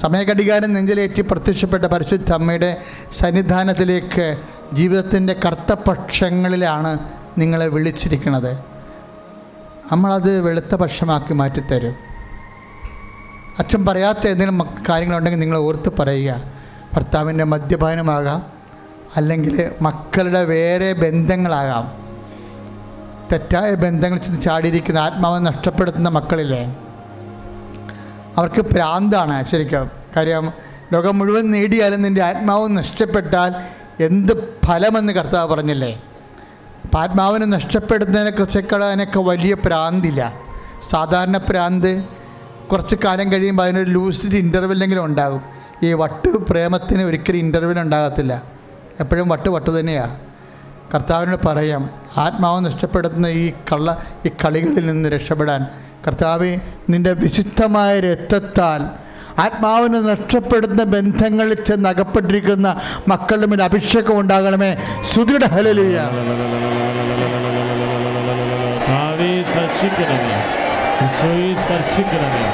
സമയഘടികാരം നെഞ്ചിലേറ്റി പ്രത്യക്ഷപ്പെട്ട പരിശുദ്ധ അമ്മയുടെ സന്നിധാനത്തിലേക്ക് ജീവിതത്തിന്റെ കർത്തപക്ഷങ്ങളിലാണ് നിങ്ങളെ വിളിച്ചിരിക്കുന്നത്. നമ്മളത് വെളുത്ത പക്ഷമാക്കി മാറ്റിത്തരും. അച്ഛൻ പറയാത്ത എന്തെങ്കിലും കാര്യങ്ങളുണ്ടെങ്കിൽ നിങ്ങൾ ഓർത്ത് പറയുക. ഭർത്താവിന്റെ മദ്യപാനമാകാം അല്ലെങ്കിൽ മക്കളുടെ വേറെ ബന്ധങ്ങളാകാം. തെറ്റായ ബന്ധങ്ങൾ ചാടിയിരിക്കുന്ന ആത്മാവ് നഷ്ടപ്പെടുത്തുന്ന മക്കളില്ലേ? അവർക്ക് പ്രാന്താണ് ശരിക്കും. കാര്യം ലോകം മുഴുവൻ നേടിയാലും നിന്റെ ആത്മാവ് നഷ്ടപ്പെട്ടാൽ എന്ത് ഫലമെന്ന് കർത്താവ് പറഞ്ഞില്ലേ? അപ്പം ആത്മാവിനെ നഷ്ടപ്പെടുന്നതിനെ കുറിച്ചൊക്കെ വലിയ പ്രാന്തില്ല. സാധാരണ പ്രാന്ത് കുറച്ച് കാലം കഴിയുമ്പോൾ അതിനൊരു ലൂസിഡ് ഇന്റർവെല്ലെങ്കിലും ഉണ്ടാകും. ഈ വട്ട് പ്രേമത്തിന് ഒരിക്കലും ഇന്റർവെൽ ഉണ്ടാകത്തില്ല. എപ്പോഴും വട്ട് വട്ട് തന്നെയാണ് കർത്താവിനോട് പറയാം ആത്മാവ് നഷ്ടപ്പെടുത്തുന്ന ഈ കള്ള ഈ കളികളിൽ നിന്ന് രക്ഷപ്പെടാൻ. കർത്താവെ നിന്റെ വിശുദ്ധമായ രക്തത്താൽ ആത്മാവിനെ നഷ്ടപ്പെടുന്ന ബന്ധങ്ങളിൽ ചെന്ന് അകപ്പെട്ടിരിക്കുന്ന മക്കളുടെ മേൽ അഭിഷേകം ഉണ്ടാകണമേ. സുധിയുടെ ഹലലുയ സ്പർശിക്കണമേ. സ്പർശിക്കണമേ.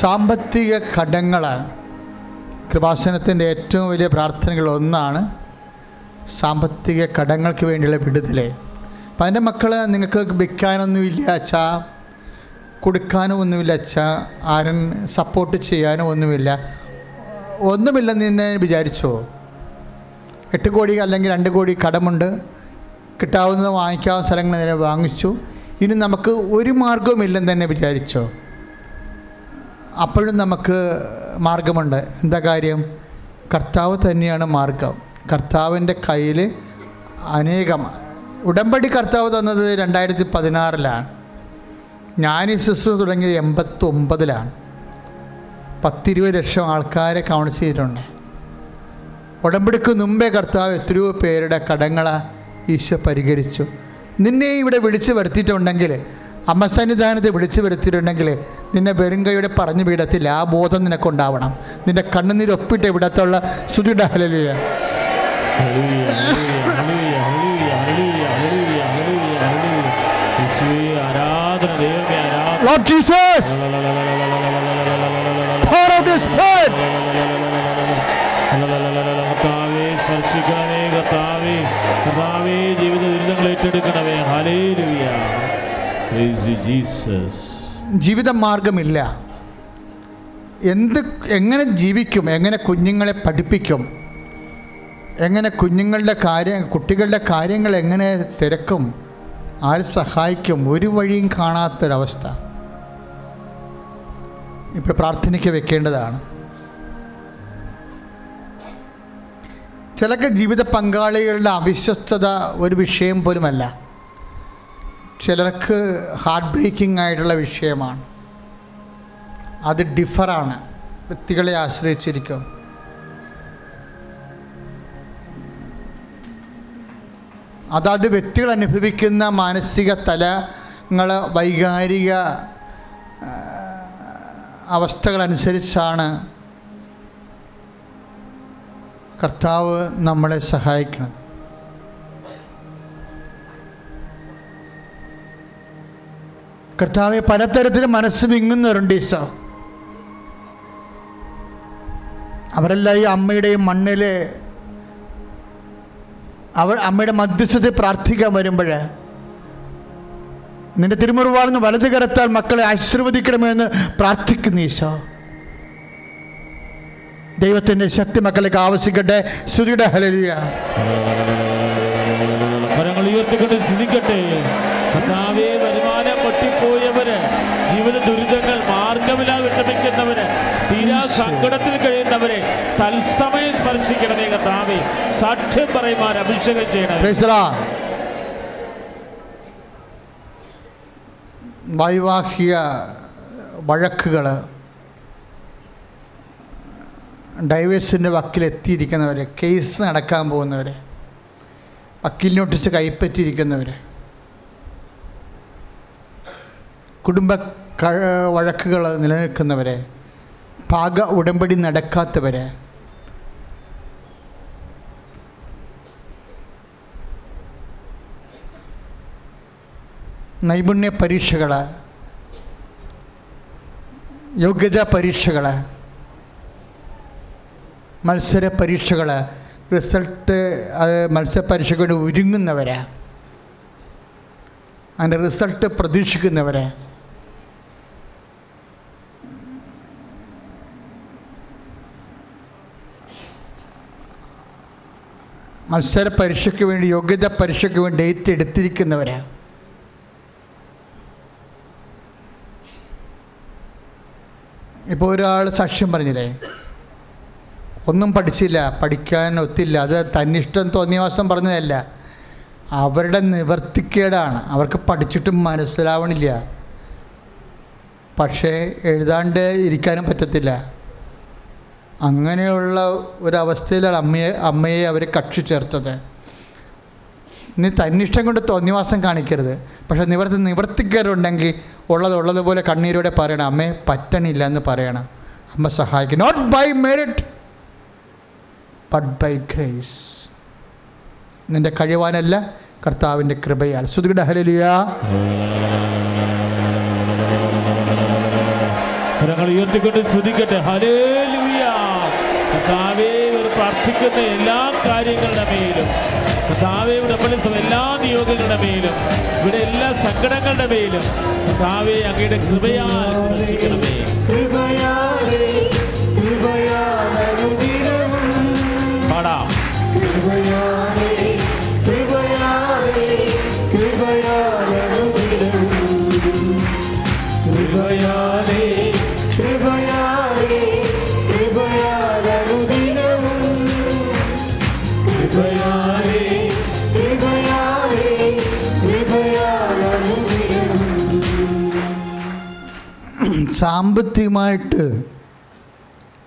സാമ്പത്തിക കടങ്ങൾ കൃപാസനത്തിന്റെ ഏറ്റവും വലിയ പ്രാർത്ഥനകൾ ഒന്നാണ് സാമ്പത്തിക കടങ്ങൾക്ക് വേണ്ടിയുള്ള വിടുതൽ അപ്പം അതിന്റെ മക്കൾ നിങ്ങൾക്ക് വിൽക്കാനൊന്നുമില്ല അച്ഛാ. കൊടുക്കാനോ ഒന്നുമില്ല അച്ഛാ. ആരും സപ്പോർട്ട് ചെയ്യാനോ ഒന്നുമില്ല. ഒന്നുമില്ലെന്ന് നിന്നെ വിചാരിച്ചോ? എട്ട് കോടി അല്ലെങ്കിൽ രണ്ട് കോടി കടമുണ്ട്. കിട്ടാവുന്നത് വാങ്ങിക്കാവുന്ന സ്ഥലങ്ങൾ നേരെ വാങ്ങിച്ചു. ഇനി നമുക്ക് ഒരു മാർഗവുമില്ലെന്ന് തന്നെ വിചാരിച്ചോ? അപ്പോഴും നമുക്ക് മാർഗമുണ്ട് എന്താ കാര്യം? കർത്താവ് തന്നെയാണ് മാർഗം കർത്താവിന്റെ കയ്യിൽ അനേകം ഉടമ്പടി കർത്താവ് തന്നത് രണ്ടായിരത്തി പതിനാറിലാണ് ഈ ശുശ്രൂഷ തുടങ്ങിയത് എൺപത്തൊമ്പതിലാണ്. പത്തിരുപത് ലക്ഷം ആൾക്കാരെ കൗൺസ് ചെയ്തിട്ടുണ്ട്. ഉടമ്പടിക്ക് മുമ്പേ കർത്താവ് എത്രയോ പേരുടെ കടങ്ങളെ ഈശോ പരിഹരിച്ചു. നിന്നെ ഇവിടെ വിളിച്ചു വരുത്തിയിട്ടുണ്ടെങ്കിൽ അമ്മ സന്നിധാനത്തെ വിളിച്ചു വരുത്തിയിട്ടുണ്ടെങ്കിൽ നിന്നെ വെറുങ്കയുടെ പറഞ്ഞു പീഠത്തിൽ ആ ബോധം നിനക്കുണ്ടാവണം. നിന്റെ കണ്ണുനീരൊപ്പിട്ട് ഇവിടത്തുള്ള സുതിയുടെ ഹലലിയ Lord Jesus, pour of your spirit. കർത്താവേ സ്പർശിക്കണമേ കർത്താവേ കർത്താവേ ജീവിത ദുരിതങ്ങൾ ഏറ്റെടുക്കണമേ. Hallelujah Praise you, Jesus. ജീവിത മാർഗമില്ല എന്ത് എങ്ങനെ ജീവിക്കും എങ്ങനെ കുഞ്ഞുങ്ങളെ പഠിപ്പിക്കും എങ്ങനെ കുഞ്ഞുങ്ങളുടെ കാര്യം കുട്ടികളുടെ കാര്യങ്ങൾ എങ്ങനെ തിരക്കും ആര് സഹായിക്കും ഒരു വഴിയും കാണാത്തൊരവസ്ഥ. ഇപ്പോൾ പ്രാർത്ഥനയ്ക്ക് വെക്കേണ്ടതാണ്. ചിലക്ക് ജീവിത പങ്കാളികളുടെ അവിശ്വസ്തത ഒരു വിഷയം പോലുമല്ല. ചിലർക്ക് ഹാർട്ട് ബ്രേക്കിംഗ് ആയിട്ടുള്ള വിഷയമാണ്. അത് ഡിഫറാണ് വ്യക്തികളെ ആശ്രയിച്ചിരിക്കും. അതാത് വ്യക്തികൾ അനുഭവിക്കുന്ന മാനസിക തലങ്ങൾ വൈകാരിക അവസ്ഥകളനുസരിച്ചാണ് കർത്താവ് നമ്മളെ സഹായിക്കുന്നത്. കർത്താവ് പലതരത്തിൽ മനസ്സ് വിങ്ങുന്നവരുണ്ട് ഈശോ. അവരെല്ലാം ഈ അമ്മയുടെയും മണ്ണിൽ അവർ അമ്മയുടെ മധ്യസ്ഥത പ്രാർത്ഥിക്കാൻ വരുമ്പോൾ നിന്റെ തിരുമുറിവാർന്ന് വലതു കരത്താൽ മക്കളെ ആശീർവദിക്കണമെന്ന് പ്രാർത്ഥിക്കുന്നു ഈശോ. ദൈവത്തിന്റെ ശക്തി മക്കളേക്ക് ആവശ്യിക്കട്ടെ. ശ്രുതിയുടെ ഹലലിയ കരങ്ങൾ ഉയർത്തിക്കൊണ്ട് സ്ഥിതിക്കട്ടെ കർത്താവേ വരുമാനം പൊട്ടിപ്പോയവര് ജീവിത ദുരിതങ്ങൾ മാർഗമില്ലാതെ വിഷമിക്കുന്നവര് തീരാ സങ്കടത്തിൽ കഴിയുന്നവരെ തത്സമയം സ്പർശിക്കണമേ കർത്താവേ. സാക്ഷ്യം പറയുമാൻ അഭിഷേകം ചെയ്യണം. വൈവാഹിക വഴക്കുകൾ ഡൈവേഴ്സിന്റെ വക്കിലെത്തിയിരിക്കുന്നവർ കേസ് നടക്കാൻ പോകുന്നവർ വക്കീൽ നോട്ടീസ് കൈപ്പറ്റിയിരിക്കുന്നവർ കുടുംബ വഴക്കുകൾ നിലനിൽക്കുന്നവരെ പാക ഉടമ്പടി നടക്കാത്തവരെ നൈപുണ്യ പരീക്ഷകൾ യോഗ്യതാ പരീക്ഷകൾ മത്സര പരീക്ഷകൾ റിസൾട്ട് അത് മത്സര പരീക്ഷയ്ക്ക് ഒരുങ്ങുന്നവരെ അതിന്റെ റിസൾട്ട് പ്രതീക്ഷിക്കുന്നവരെ. മത്സര പരീക്ഷയ്ക്ക് വേണ്ടി യോഗ്യതാ പരീക്ഷയ്ക്ക് വേണ്ടി ഡേറ്റ് ഇപ്പോൾ ഒരാൾ സാക്ഷ്യം പറഞ്ഞില്ലേ? ഒന്നും പഠിച്ചില്ല പഠിക്കാൻ ഒത്തില്ല. അത് തന്നിഷ്ടം തോന്നിയ മാസം പറഞ്ഞതല്ല. അവരുടെ നിവർത്തിക്കേടാണ്. അവർക്ക് പഠിച്ചിട്ടും മനസ്സിലാവണില്ല. പക്ഷേ എഴുതാണ്ട് ഇരിക്കാനും പറ്റത്തില്ല. അങ്ങനെയുള്ള ഒരവസ്ഥയിലാണ് അമ്മയെ അമ്മയെ അവർ കക്ഷി ചേർത്തത്. നീ തന്നിഷ്ടം കൊണ്ട് തോന്നിവാസം കാണിക്കരുത്. പക്ഷെ നിവർത്തി നിവർത്തിക്കാറുണ്ടെങ്കിൽ ഉള്ളത് ഉള്ളതുപോലെ കണ്ണീരോടെ പറയണം. അമ്മേ പറ്റണില്ല എന്ന് പറയണം. അമ്മ സഹായിക്കും. Not by merit but by grace നിന്റെ കഴിവാനല്ല കർത്താവിന്റെ കൃപയാൽ. ശ്രുതിയുടെ ഹലിയ ഉയർത്തിക്കൊണ്ട് പ്രാർത്ഥിക്കുന്ന എല്ലാ കാര്യങ്ങളുടെ മേലും. കർത്താവേ ഇവിടെ എല്ലാ നിയോഗങ്ങളുടെ മേലും ഇവിടെ എല്ലാ സങ്കടങ്ങളുടെ മേലും കർത്താവെ അങ്ങയുടെ കൃപയാൽ കൃപയാലനുദിനവും പാടാം. കൃപയാലേ. സാമ്പത്തികമായിട്ട്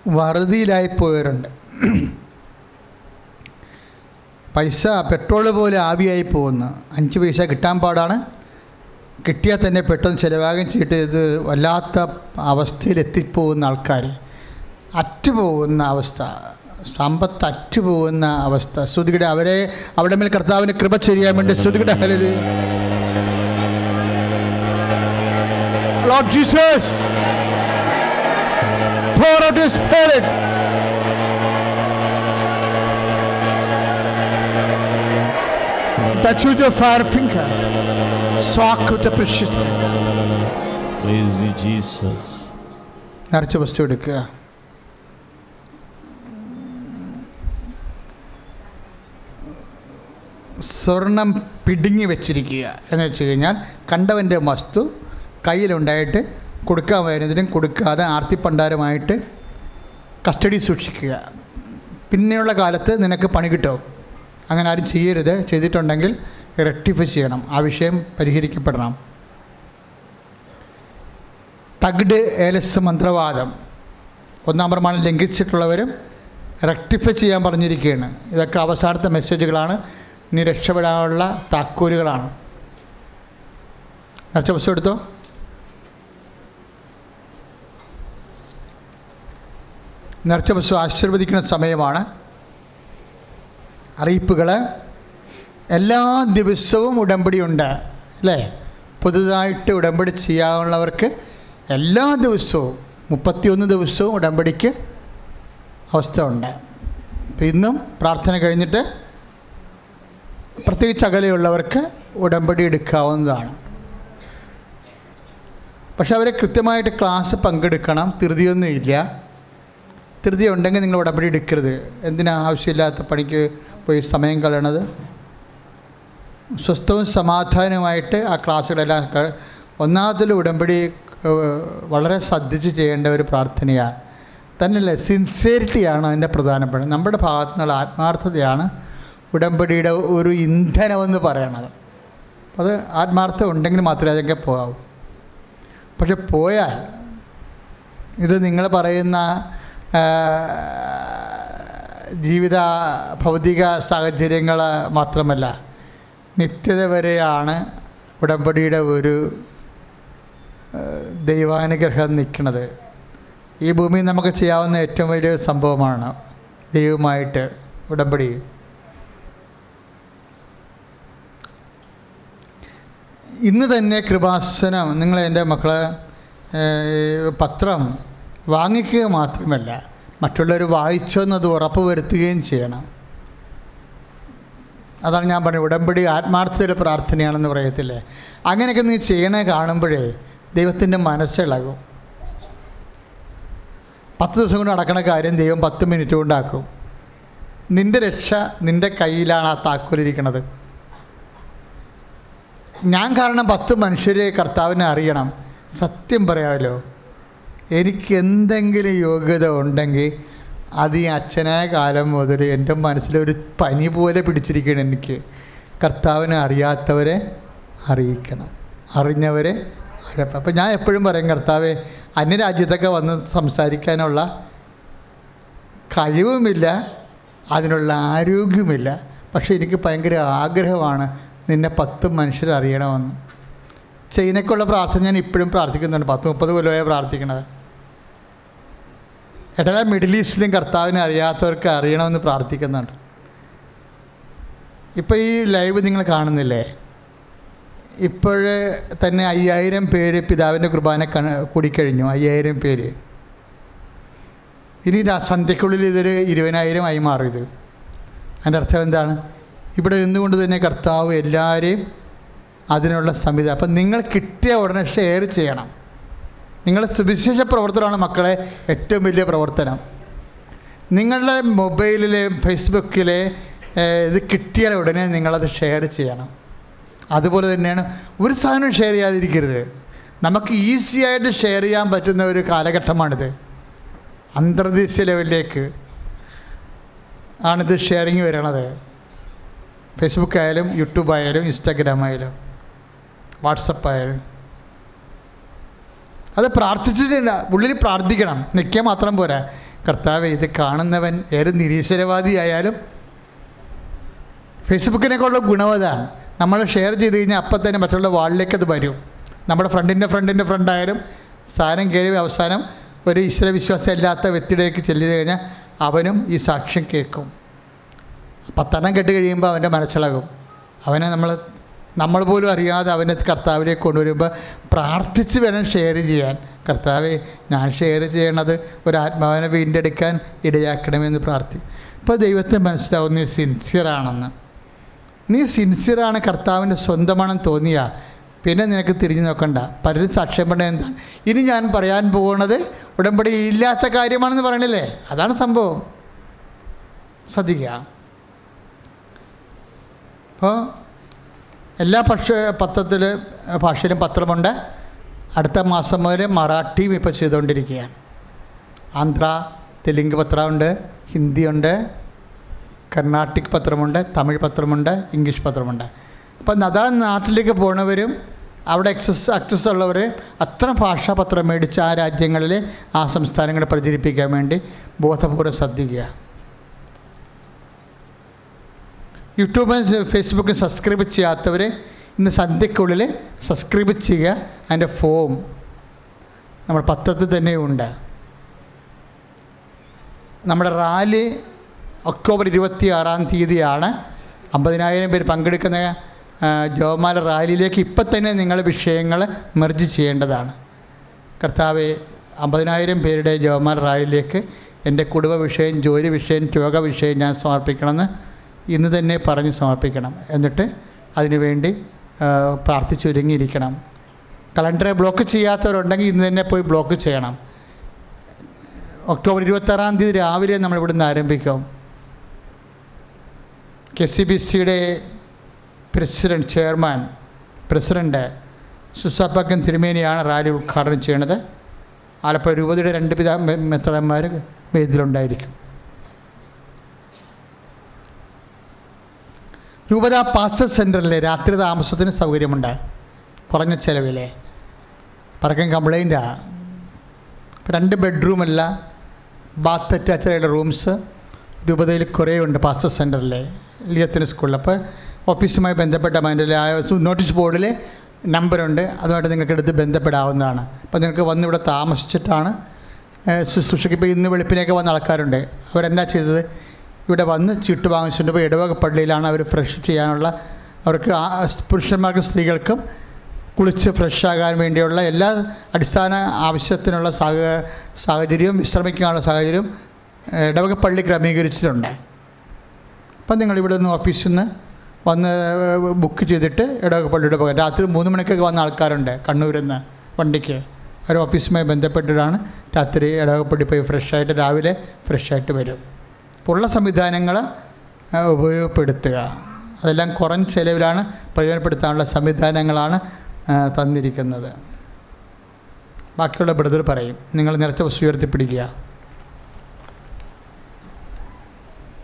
വറുതിയിലായി പോയവരുണ്ട്. പൈസ പെട്രോൾ പോലെ ആവിയായി പോകുന്ന അഞ്ച് പൈസ കിട്ടാൻ പാടാണ്. കിട്ടിയാൽ തന്നെ പെട്ടെന്ന് ചിലവാകും ചെയ്തിട്ട് ഇത് വല്ലാത്ത അവസ്ഥയിൽ എത്തിപ്പോകുന്ന ആൾക്കാർ അറ്റുപോകുന്ന അവസ്ഥ. സമ്പത്ത് അറ്റുപോകുന്ന അവസ്ഥ. ശ്രുതിയുടെ അവരെ അവിടെ മേൽ കർത്താവിന് കൃപ ചെയ്യാൻ വേണ്ടി ശ്രുതിയുടെ Lord Jesus, pour of the spirit. Touch with your fire finger. Soak with the precious. Praise you, Jesus. നിറച്ച വസ്തു എടുക്കുക സ്വർണം പിടുങ്ങി വെച്ചിരിക്കുക എന്ന് വെച്ച് കഴിഞ്ഞാൽ കണ്ടവന്റെ വസ്തു കയ്യിലുണ്ടായിട്ട് കൊടുക്കാൻ വരുന്നതിനും കൊടുക്കാതെ ആർത്തിപ്പണ്ടാരമായിട്ട് കസ്റ്റഡി സൂക്ഷിക്കുക. പിന്നെയുള്ള കാലത്ത് നിനക്ക് പണി കിട്ടും? അങ്ങനെ ആരും ചെയ്യരുത്. ചെയ്തിട്ടുണ്ടെങ്കിൽ റെക്ടിഫൈ ചെയ്യണം. ആ വിഷയം പരിഹരിക്കപ്പെടണം. തഗ്ഡ് ഏലസ് മന്ത്രവാദം. ഒന്നാം പ്രമാണം ലംഘിച്ചിട്ടുള്ളവരും റെക്ടിഫൈ ചെയ്യാൻ പറഞ്ഞിരിക്കുകയാണ്. ഇതൊക്കെ അവസാനത്തെ മെസ്സേജുകളാണ്. നീ രക്ഷപ്പെടാനുള്ള താക്കോലുകളാണ്. നേർച്ച ബസ് എടുത്തോ? നേർച്ച പുസ്തകം ആശീർവദിക്കുന്ന സമയമാണ്. അറിയിപ്പുകൾ എല്ലാ ദിവസവും ഉടമ്പടിയുണ്ട് അല്ലേ? പുതുതായിട്ട് ഉടമ്പടി ചെയ്യാനുള്ളവർക്ക് എല്ലാ ദിവസവും മുപ്പത്തിയൊന്ന് ദിവസവും ഉടമ്പടിക്ക് അവസ്ഥ ഉണ്ട് ഇന്നും പ്രാർത്ഥന കഴിഞ്ഞിട്ട് പ്രത്യേകിച്ച് അകലെയുള്ളവർക്ക് ഉടമ്പടി എടുക്കാവുന്നതാണ്. പക്ഷെ അവരെ കൃത്യമായിട്ട് ക്ലാസ് പങ്കെടുക്കണം ധൃതിയൊന്നുമില്ല ധൃതി ഉണ്ടെങ്കിൽ നിങ്ങൾ ഉടമ്പടി എടുക്കരുത്. എന്തിനാ ആവശ്യമില്ലാത്ത പണിക്ക് പോയി സമയം കളയണത്? സ്വസ്ഥവും സമാധാനവുമായിട്ട് ആ ക്ലാസ്സുകളെല്ലാം ഒന്നാമത്തിൽ ഉടമ്പടി വളരെ ശ്രദ്ധിച്ച് ചെയ്യേണ്ട ഒരു പ്രാർത്ഥനയാണ്. തന്നെയല്ല സിൻസിയറിറ്റിയാണ് അതിന്റെ പ്രധാനപ്പെട്ട നമ്മുടെ ഭാഗത്തു നിന്നുള്ള ആത്മാർത്ഥതയാണ് ഉടമ്പടിയുടെ ഒരു ഇന്ധനമെന്ന് പറയണത്. അത് ആത്മാർത്ഥം ഉണ്ടെങ്കിൽ മാത്രമേ അതൊക്കെ പോകാവൂ. പക്ഷെ പോയാൽ ഇത് നിങ്ങൾ പറയുന്ന ജീവിത ഭൗതിക സാഹചര്യങ്ങൾ മാത്രമല്ല നിത്യത വരെയാണ് ഉടമ്പടിയുടെ ഒരു ദൈവാനുഗ്രഹം നിൽക്കുന്നത്. ഈ ഭൂമി നമുക്ക് ചെയ്യാവുന്ന ഏറ്റവും വലിയ സംഭവമാണ് ദൈവമായിട്ട് ഉടമ്പടി. ഇന്ന് തന്നെ കൃപാസനം നിങ്ങൾ എന്റെ മക്കളെ പത്രം വാങ്ങിക്കുക മാത്രമല്ല മറ്റുള്ളവർ വായിച്ചെന്നത് ഉറപ്പ് വരുത്തുകയും ചെയ്യണം. അതാണ് ഞാൻ പറഞ്ഞത്. ഉടമ്പടി ആത്മാർത്ഥതയുടെ പ്രാർത്ഥനയാണെന്ന് പറയത്തില്ലേ? അങ്ങനെയൊക്കെ നീ ചെയ്യണേ കാണുമ്പോഴേ ദൈവത്തിന്റെ മനസ്സിളകും. പത്ത് ദിവസം കൊണ്ട് നടക്കണ കാര്യം ദൈവം പത്ത് മിനിറ്റ് കൊണ്ടാക്കും നിന്റെ രക്ഷ നിന്റെ കയ്യിലാണ് ആ താക്കോലിരിക്കണത് ഞാൻ കാരണം പത്ത് മനുഷ്യരെ കർത്താവിനെ അറിയണം. സത്യം പറയാമല്ലോ എനിക്ക് എന്തെങ്കിലും യോഗ്യത ഉണ്ടെങ്കിൽ അത് ഈ അച്ഛനായ കാലം മുതൽ എന്റെ മനസ്സിലൊരു പനി പോലെ പിടിച്ചിരിക്കണം എനിക്ക്. കർത്താവിനെ അറിയാത്തവരെ അറിയിക്കണം. അറിഞ്ഞവരെ അപ്പം ഞാൻ എപ്പോഴും പറയും കർത്താവെ അന്യരാജ്യത്തൊക്കെ വന്ന് സംസാരിക്കാനുള്ള കഴിവുമില്ല അതിനുള്ള ആരോഗ്യവുമില്ല. പക്ഷേ എനിക്ക് ഭയങ്കര ആഗ്രഹമാണ് നിന്നെ പത്ത് മനുഷ്യർ അറിയണമെന്ന് ചൈനയ്ക്കുള്ള പ്രാർത്ഥന ഞാൻ ഇപ്പോഴും പ്രാർത്ഥിക്കുന്നുണ്ട്. പത്ത് മുപ്പത് കൊല്ലമായി പ്രാർത്ഥിക്കണത്. ഇടല മിഡിൽ ഈസ്റ്റിലും കർത്താവിനെ അറിയാത്തവർക്ക് അറിയണമെന്ന് പ്രാർത്ഥിക്കുന്നുണ്ട്. ഇപ്പോൾ ഈ ലൈവ് നിങ്ങൾ കാണുന്നില്ലേ? ഇപ്പോൾ തന്നെ അയ്യായിരം പേര് പിതാവിന്റെ കുർബാന കൂടിക്കഴിഞ്ഞു അയ്യായിരം പേര്. ഇനി സന്ധ്യക്കുള്ളിൽ ഇതൊരു ഇരുപതിനായിരം ആയി മാറും ഇത്. അതിന്റെ അർത്ഥം എന്താണ്? ഇവിടെ നിന്നുകൊണ്ട് തന്നെ കർത്താവ് എല്ലാവരെയും അതിനുള്ള സംവിധാനം. അപ്പം നിങ്ങൾ കിട്ടിയ ഉടനെ ഷെയർ ചെയ്യണം. നിങ്ങളുടെ സുവിശേഷ പ്രവർത്തനമാണ് മക്കളെ ഏറ്റവും വലിയ പ്രവർത്തനം. നിങ്ങളുടെ മൊബൈലിലെ ഫേസ്ബുക്കിലെ ഇത് കിട്ടിയാൽ ഉടനെ നിങ്ങളത് ഷെയർ ചെയ്യണം. അതുപോലെ തന്നെയാണ് ഒരു സാധനം ഷെയർ ചെയ്യാതിരിക്കരുത്. നമുക്ക് ഈസി ആയിട്ട് ഷെയർ ചെയ്യാൻ പറ്റുന്ന ഒരു കാലഘട്ടമാണിത്. അന്തർദേശീയ ലെവലിലേക്ക് ആണിത് ഷെയറിങ് വരണത്. ഫേസ്ബുക്ക് ആയാലും യൂട്യൂബ് ആയാലും ഇൻസ്റ്റാഗ്രാം ആയാലും. അത് പ്രാർത്ഥിച്ചിട്ടില്ല. ഉള്ളിൽ പ്രാർത്ഥിക്കണം. നിൽക്കാൻ മാത്രം പോരാ. കർത്താവ് ഇത് കാണുന്നവൻ ഏത് നിരീശ്വരവാദിയായാലും ഫേസ്ബുക്കിനേക്കുള്ള ഗുണവതാണ് നമ്മൾ ഷെയർ ചെയ്ത് കഴിഞ്ഞാൽ അപ്പം തന്നെ മറ്റുള്ള വാളിലേക്ക് അത് വരും. നമ്മുടെ ഫ്രണ്ടിന്റെ ഫ്രണ്ടിന്റെ ഫ്രണ്ടായാലും സാധനം കയറി അവസാനം ഒരു ഈശ്വര വിശ്വാസം ഇല്ലാത്ത വ്യക്തിയിലേക്ക് ചെല്ലു കഴിഞ്ഞാൽ അവനും ഈ സാക്ഷ്യം കേൾക്കും. പത്തെണ്ണം കെട്ട് കഴിയുമ്പോൾ അവന്റെ മനസ്സിളകും അവനെ നമ്മൾ നമ്മൾ പോലും അറിയാതെ അവനെ കർത്താവിലേക്ക് കൊണ്ടുവരുമ്പോൾ പ്രാർത്ഥിച്ച് വേണം ഷെയർ ചെയ്യാൻ. കർത്താവെ ഞാൻ ഷെയർ ചെയ്യണത് ഒരു ആത്മാവിനെ വീണ്ടെടുക്കാൻ ഇടയാക്കണമെന്ന് പ്രാർത്ഥി. ഇപ്പോൾ ദൈവത്തെ മനസ്സിലാവും നീ സിൻസിയറാണെന്ന് നീ സിൻസിയറാണ് കർത്താവിന്റെ സ്വന്തമാണെന്ന് തോന്നിയാ. പിന്നെ നിനക്ക് തിരിഞ്ഞു നോക്കണ്ട. പലരും സാക്ഷ്യം പറഞ്ഞ ഇനി ഞാൻ പറയാൻ പോകുന്നത് ഉടമ്പടി ഇല്ലാത്ത കാര്യമാണെന്ന് പറയണില്ലേ? അതാണ് സംഭവം. ശ്രദ്ധിക്കുക. അപ്പോൾ എല്ലാ പക്ഷ പത്രത്തിൽ ഭാഷയിലും പത്രമുണ്ട്. അടുത്ത മാസം മുതൽ മറാഠിയും ഇപ്പോൾ ചെയ്തുകൊണ്ടിരിക്കുകയാണ്. ആന്ധ്ര തെലുങ്ക് പത്രമുണ്ട് ഹിന്ദിയുണ്ട് കർണാട്ടിക് പത്രമുണ്ട് തമിഴ് പത്രമുണ്ട് ഇംഗ്ലീഷ് പത്രമുണ്ട്. അപ്പം അതാ നാട്ടിലേക്ക് പോണവരും അവിടെ അക്സസ് അക്സസ് ഉള്ളവർ അത്ര ഭാഷാപത്രം മേടിച്ച് ആ രാജ്യങ്ങളിൽ ആ സംസ്ഥാനങ്ങളെ പ്രചരിപ്പിക്കാൻ വേണ്ടി ബോധപൂർവം ശ്രദ്ധിക്കുക. യൂട്യൂബ് ഫേസ്ബുക്ക് സബ്സ്ക്രൈബ് ചെയ്യാത്തവർ ഇന്ന് സന്ധ്യക്കുള്ളിൽ സബ്സ്ക്രൈബ് ചെയ്യുക. അതിന്റെ ഫോം നമ്മൾ പത്രത്തിൽ തന്നെയുണ്ട്. നമ്മുടെ റാലി ഒക്ടോബർ ഇരുപത്തി ആറാം തീയതിയാണ്. അമ്പതിനായിരം പേര് പങ്കെടുക്കുന്ന ജോമാല റാലിയിലേക്ക് ഇപ്പം തന്നെ നിങ്ങൾ വിഷയങ്ങൾ മെർജ് ചെയ്യേണ്ടതാണ്. കർത്താവ് അമ്പതിനായിരം പേരുടെ ജോമാല റാലിയിലേക്ക് എന്റെ കുടുംബ വിഷയം ജോലി വിഷയം രോഗ വിഷയം ഞാൻ സമർപ്പിക്കണമെന്ന് ഇന്ന് തന്നെ പറഞ്ഞ് സമർപ്പിക്കണം എന്നിട്ട് അതിനുവേണ്ടി പ്രാർത്ഥിച്ചൊരുങ്ങിയിരിക്കണം കലണ്ടറെ ബ്ലോക്ക് ചെയ്യാത്തവരുണ്ടെങ്കിൽ ഇന്ന് തന്നെ പോയി ബ്ലോക്ക് ചെയ്യണം. ഒക്ടോബർ ഇരുപത്താറാം തീയതി രാവിലെ നമ്മൾ ഇവിടുന്ന് ആരംഭിക്കും. കെ സി ബി സിയുടെ പ്രസിഡന്റ് ചെയർമാൻ പ്രസിഡന്റ് സുസാപ്പക്കൻ തിരുമേനിയാണ് റാലി ഉദ്ഘാടനം ചെയ്യണത് ആലപ്പുഴ രൂപതയുടെ രണ്ട് പിതാ മെത്രാന്മാർ വേദിയിലുണ്ടായിരിക്കും രൂപത പാസ്റ്റർ സെന്ററിൽ രാത്രി താമസത്തിന് സൗകര്യമുണ്ട്. കുറഞ്ഞ ചിലവിലെ. പറക്കം കംപ്ലൈന്റാണ് രണ്ട് ബെഡ്റൂമല്ല ബാത്ത് അറ്റാച്ചഡായിട്ടുള്ള റൂംസ് രൂപതയിൽ കുറേ ഉണ്ട് പാസ്റ്റർ സെന്ററിൽ ലിയത്തിന് സ്കൂളിൽ അപ്പോൾ ഓഫീസുമായി ബന്ധപ്പെട്ട അതിന്റെ നോട്ടീസ് ബോർഡിൽ നമ്പറുണ്ട് അതുമായിട്ട് നിങ്ങൾക്ക് എടുത്ത് ബന്ധപ്പെടാവുന്നതാണ്. അപ്പോൾ നിങ്ങൾക്ക് വന്ന് ഇവിടെ താമസിച്ചിട്ടാണ് ശുശ്രൂഷയ്ക്ക്. ഇപ്പോൾ ഇന്ന് വെളുപ്പിനൊക്കെ വന്ന ആൾക്കാരുണ്ട്. അവരെന്നാ ചെയ്തത്? ഇവിടെ വന്ന് ചീട്ട് വാങ്ങിച്ചിട്ട് പോയി ഇടവക പള്ളിയിലാണ് അവർ ഫ്രഷ് ചെയ്യാനുള്ള അവർക്ക് പുരുഷന്മാർക്കും സ്ത്രീകൾക്കും കുളിച്ച് ഫ്രഷാകാൻ വേണ്ടിയുള്ള എല്ലാ അടിസ്ഥാന ആവശ്യത്തിനുള്ള സാഹ സാഹചര്യവും വിശ്രമിക്കാനുള്ള സാഹചര്യവും ഇടവക പള്ളി ക്രമീകരിച്ചിട്ടുണ്ട്. അപ്പം നിങ്ങൾ ഇവിടെ നിന്ന് ഓഫീസിൽ നിന്ന് വന്ന് ബുക്ക് ചെയ്തിട്ട് ഇടവക പള്ളിയുടെ പോകാം രാത്രി മൂന്ന് മണിക്കൊക്കെ വന്ന ആൾക്കാരുണ്ട് കണ്ണൂരിൽ നിന്ന് വണ്ടിക്ക്. അവർ ഓഫീസുമായി ബന്ധപ്പെട്ടിട്ടാണ് രാത്രി ഇടവക പള്ളി പോയി ഫ്രഷായിട്ട് രാവിലെ ഫ്രഷായിട്ട് വരും. ഉള്ള സംവിധാനങ്ങൾ ഉപയോഗപ്പെടുത്തുക. അതെല്ലാം കുറഞ്ഞ ചെലവിലാണ് പ്രയോജനപ്പെടുത്താനുള്ള സംവിധാനങ്ങളാണ് തന്നിരിക്കുന്നത്. ബാക്കിയുള്ള ബ്രദർ പറയും നിങ്ങൾ നിറച്ച വസ്തു ഉയർത്തിപ്പിടിക്കുക.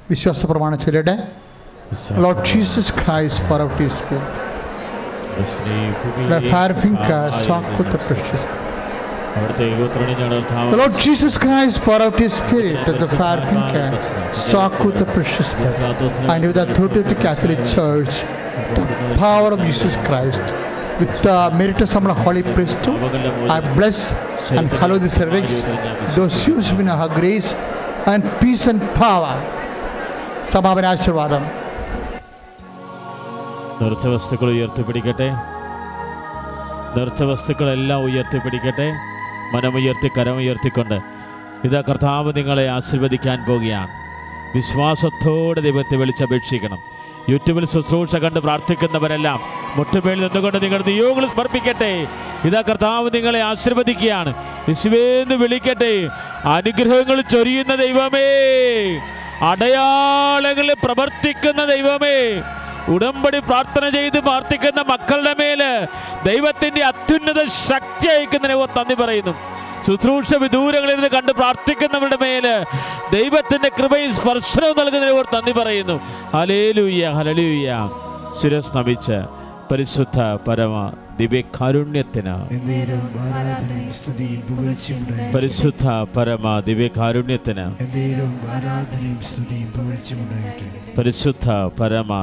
വിശ്വാസ പ്രമാണ ചൊല്ലിയുടെ പ്രശ്നം അവിടുത്തെ ദൈവത്തിനാണ് ഞങ്ങൾ The Lord Jesus Christ poured out His Spirit to the Farfin soak with the precious blood, and with the authority of the Catholic Church, the power of Jesus Christ, with the merit of some holy priesthood, I bless and hallow these relics, those used in her grace and peace and power. സമാപനാശീർവാദം നിർച്ച വസ്തുക്കൾ ഉയർത്തിപ്പിടിക്കട്ടെ നിർച്ച വസ്തുക്കളെല്ലാം ഉയർത്തിപ്പിടിക്കട്ടെ മനമുയർത്തി കരമുയർത്തിക്കൊണ്ട് ഇതാ കർത്താവ് നിങ്ങളെ ആശീർവദിക്കാൻ പോകുകയാണ്. വിശ്വാസത്തോടെ ദൈവത്തെ വിളിച്ചപേക്ഷിക്കണം. യൂട്യൂബിൽ ശുശ്രൂഷ കണ്ട് പ്രാർത്ഥിക്കുന്നവരെല്ലാം മുട്ടുമേൽ നിന്നുകൊണ്ട് നിങ്ങളുടെ നിയോഗങ്ങൾ സമർപ്പിക്കട്ടെ. ഇതാ കർത്താവ് നിങ്ങളെ ആശീർവദിക്കുകയാണ്. യേശുവേന്ന് വിളിക്കട്ടെ. അനുഗ്രഹങ്ങൾ ചൊരിയുന്ന ദൈവമേ. അടയാളങ്ങളിൽ പ്രവർത്തിക്കുന്ന ദൈവമേ. ഉടമ്പടി പ്രാർത്ഥന ചെയ്ത് പ്രാർത്ഥിക്കുന്ന മക്കളുടെ മേൽ ദൈവത്തിന്റെ അത്യുന്നത ശക്തി അയക്കുന്നതിനെ ഓർ നന്ദി പറയുന്നു. ശുശ്രൂഷ വിദൂരങ്ങളിൽ നിന്ന് കണ്ട് പ്രാർത്ഥിക്കുന്നവരുടെ മേൽ ദൈവത്തിന്റെ കൃപയും സ്പർശനവും നൽകുന്നതിനെ ഓർ തന്നി പറയുന്നു. ഹലേലൂയ്യ ഹലലൂയ്യ ശിരസ് നമിച്ച് പരിശുദ്ധ പരമ ദിവ്യകാരുണ്യത്തിന് പരിശുദ്ധ പരമ ദിവ്യകാരുണ്യത്തിന് പരിശുദ്ധ പരമ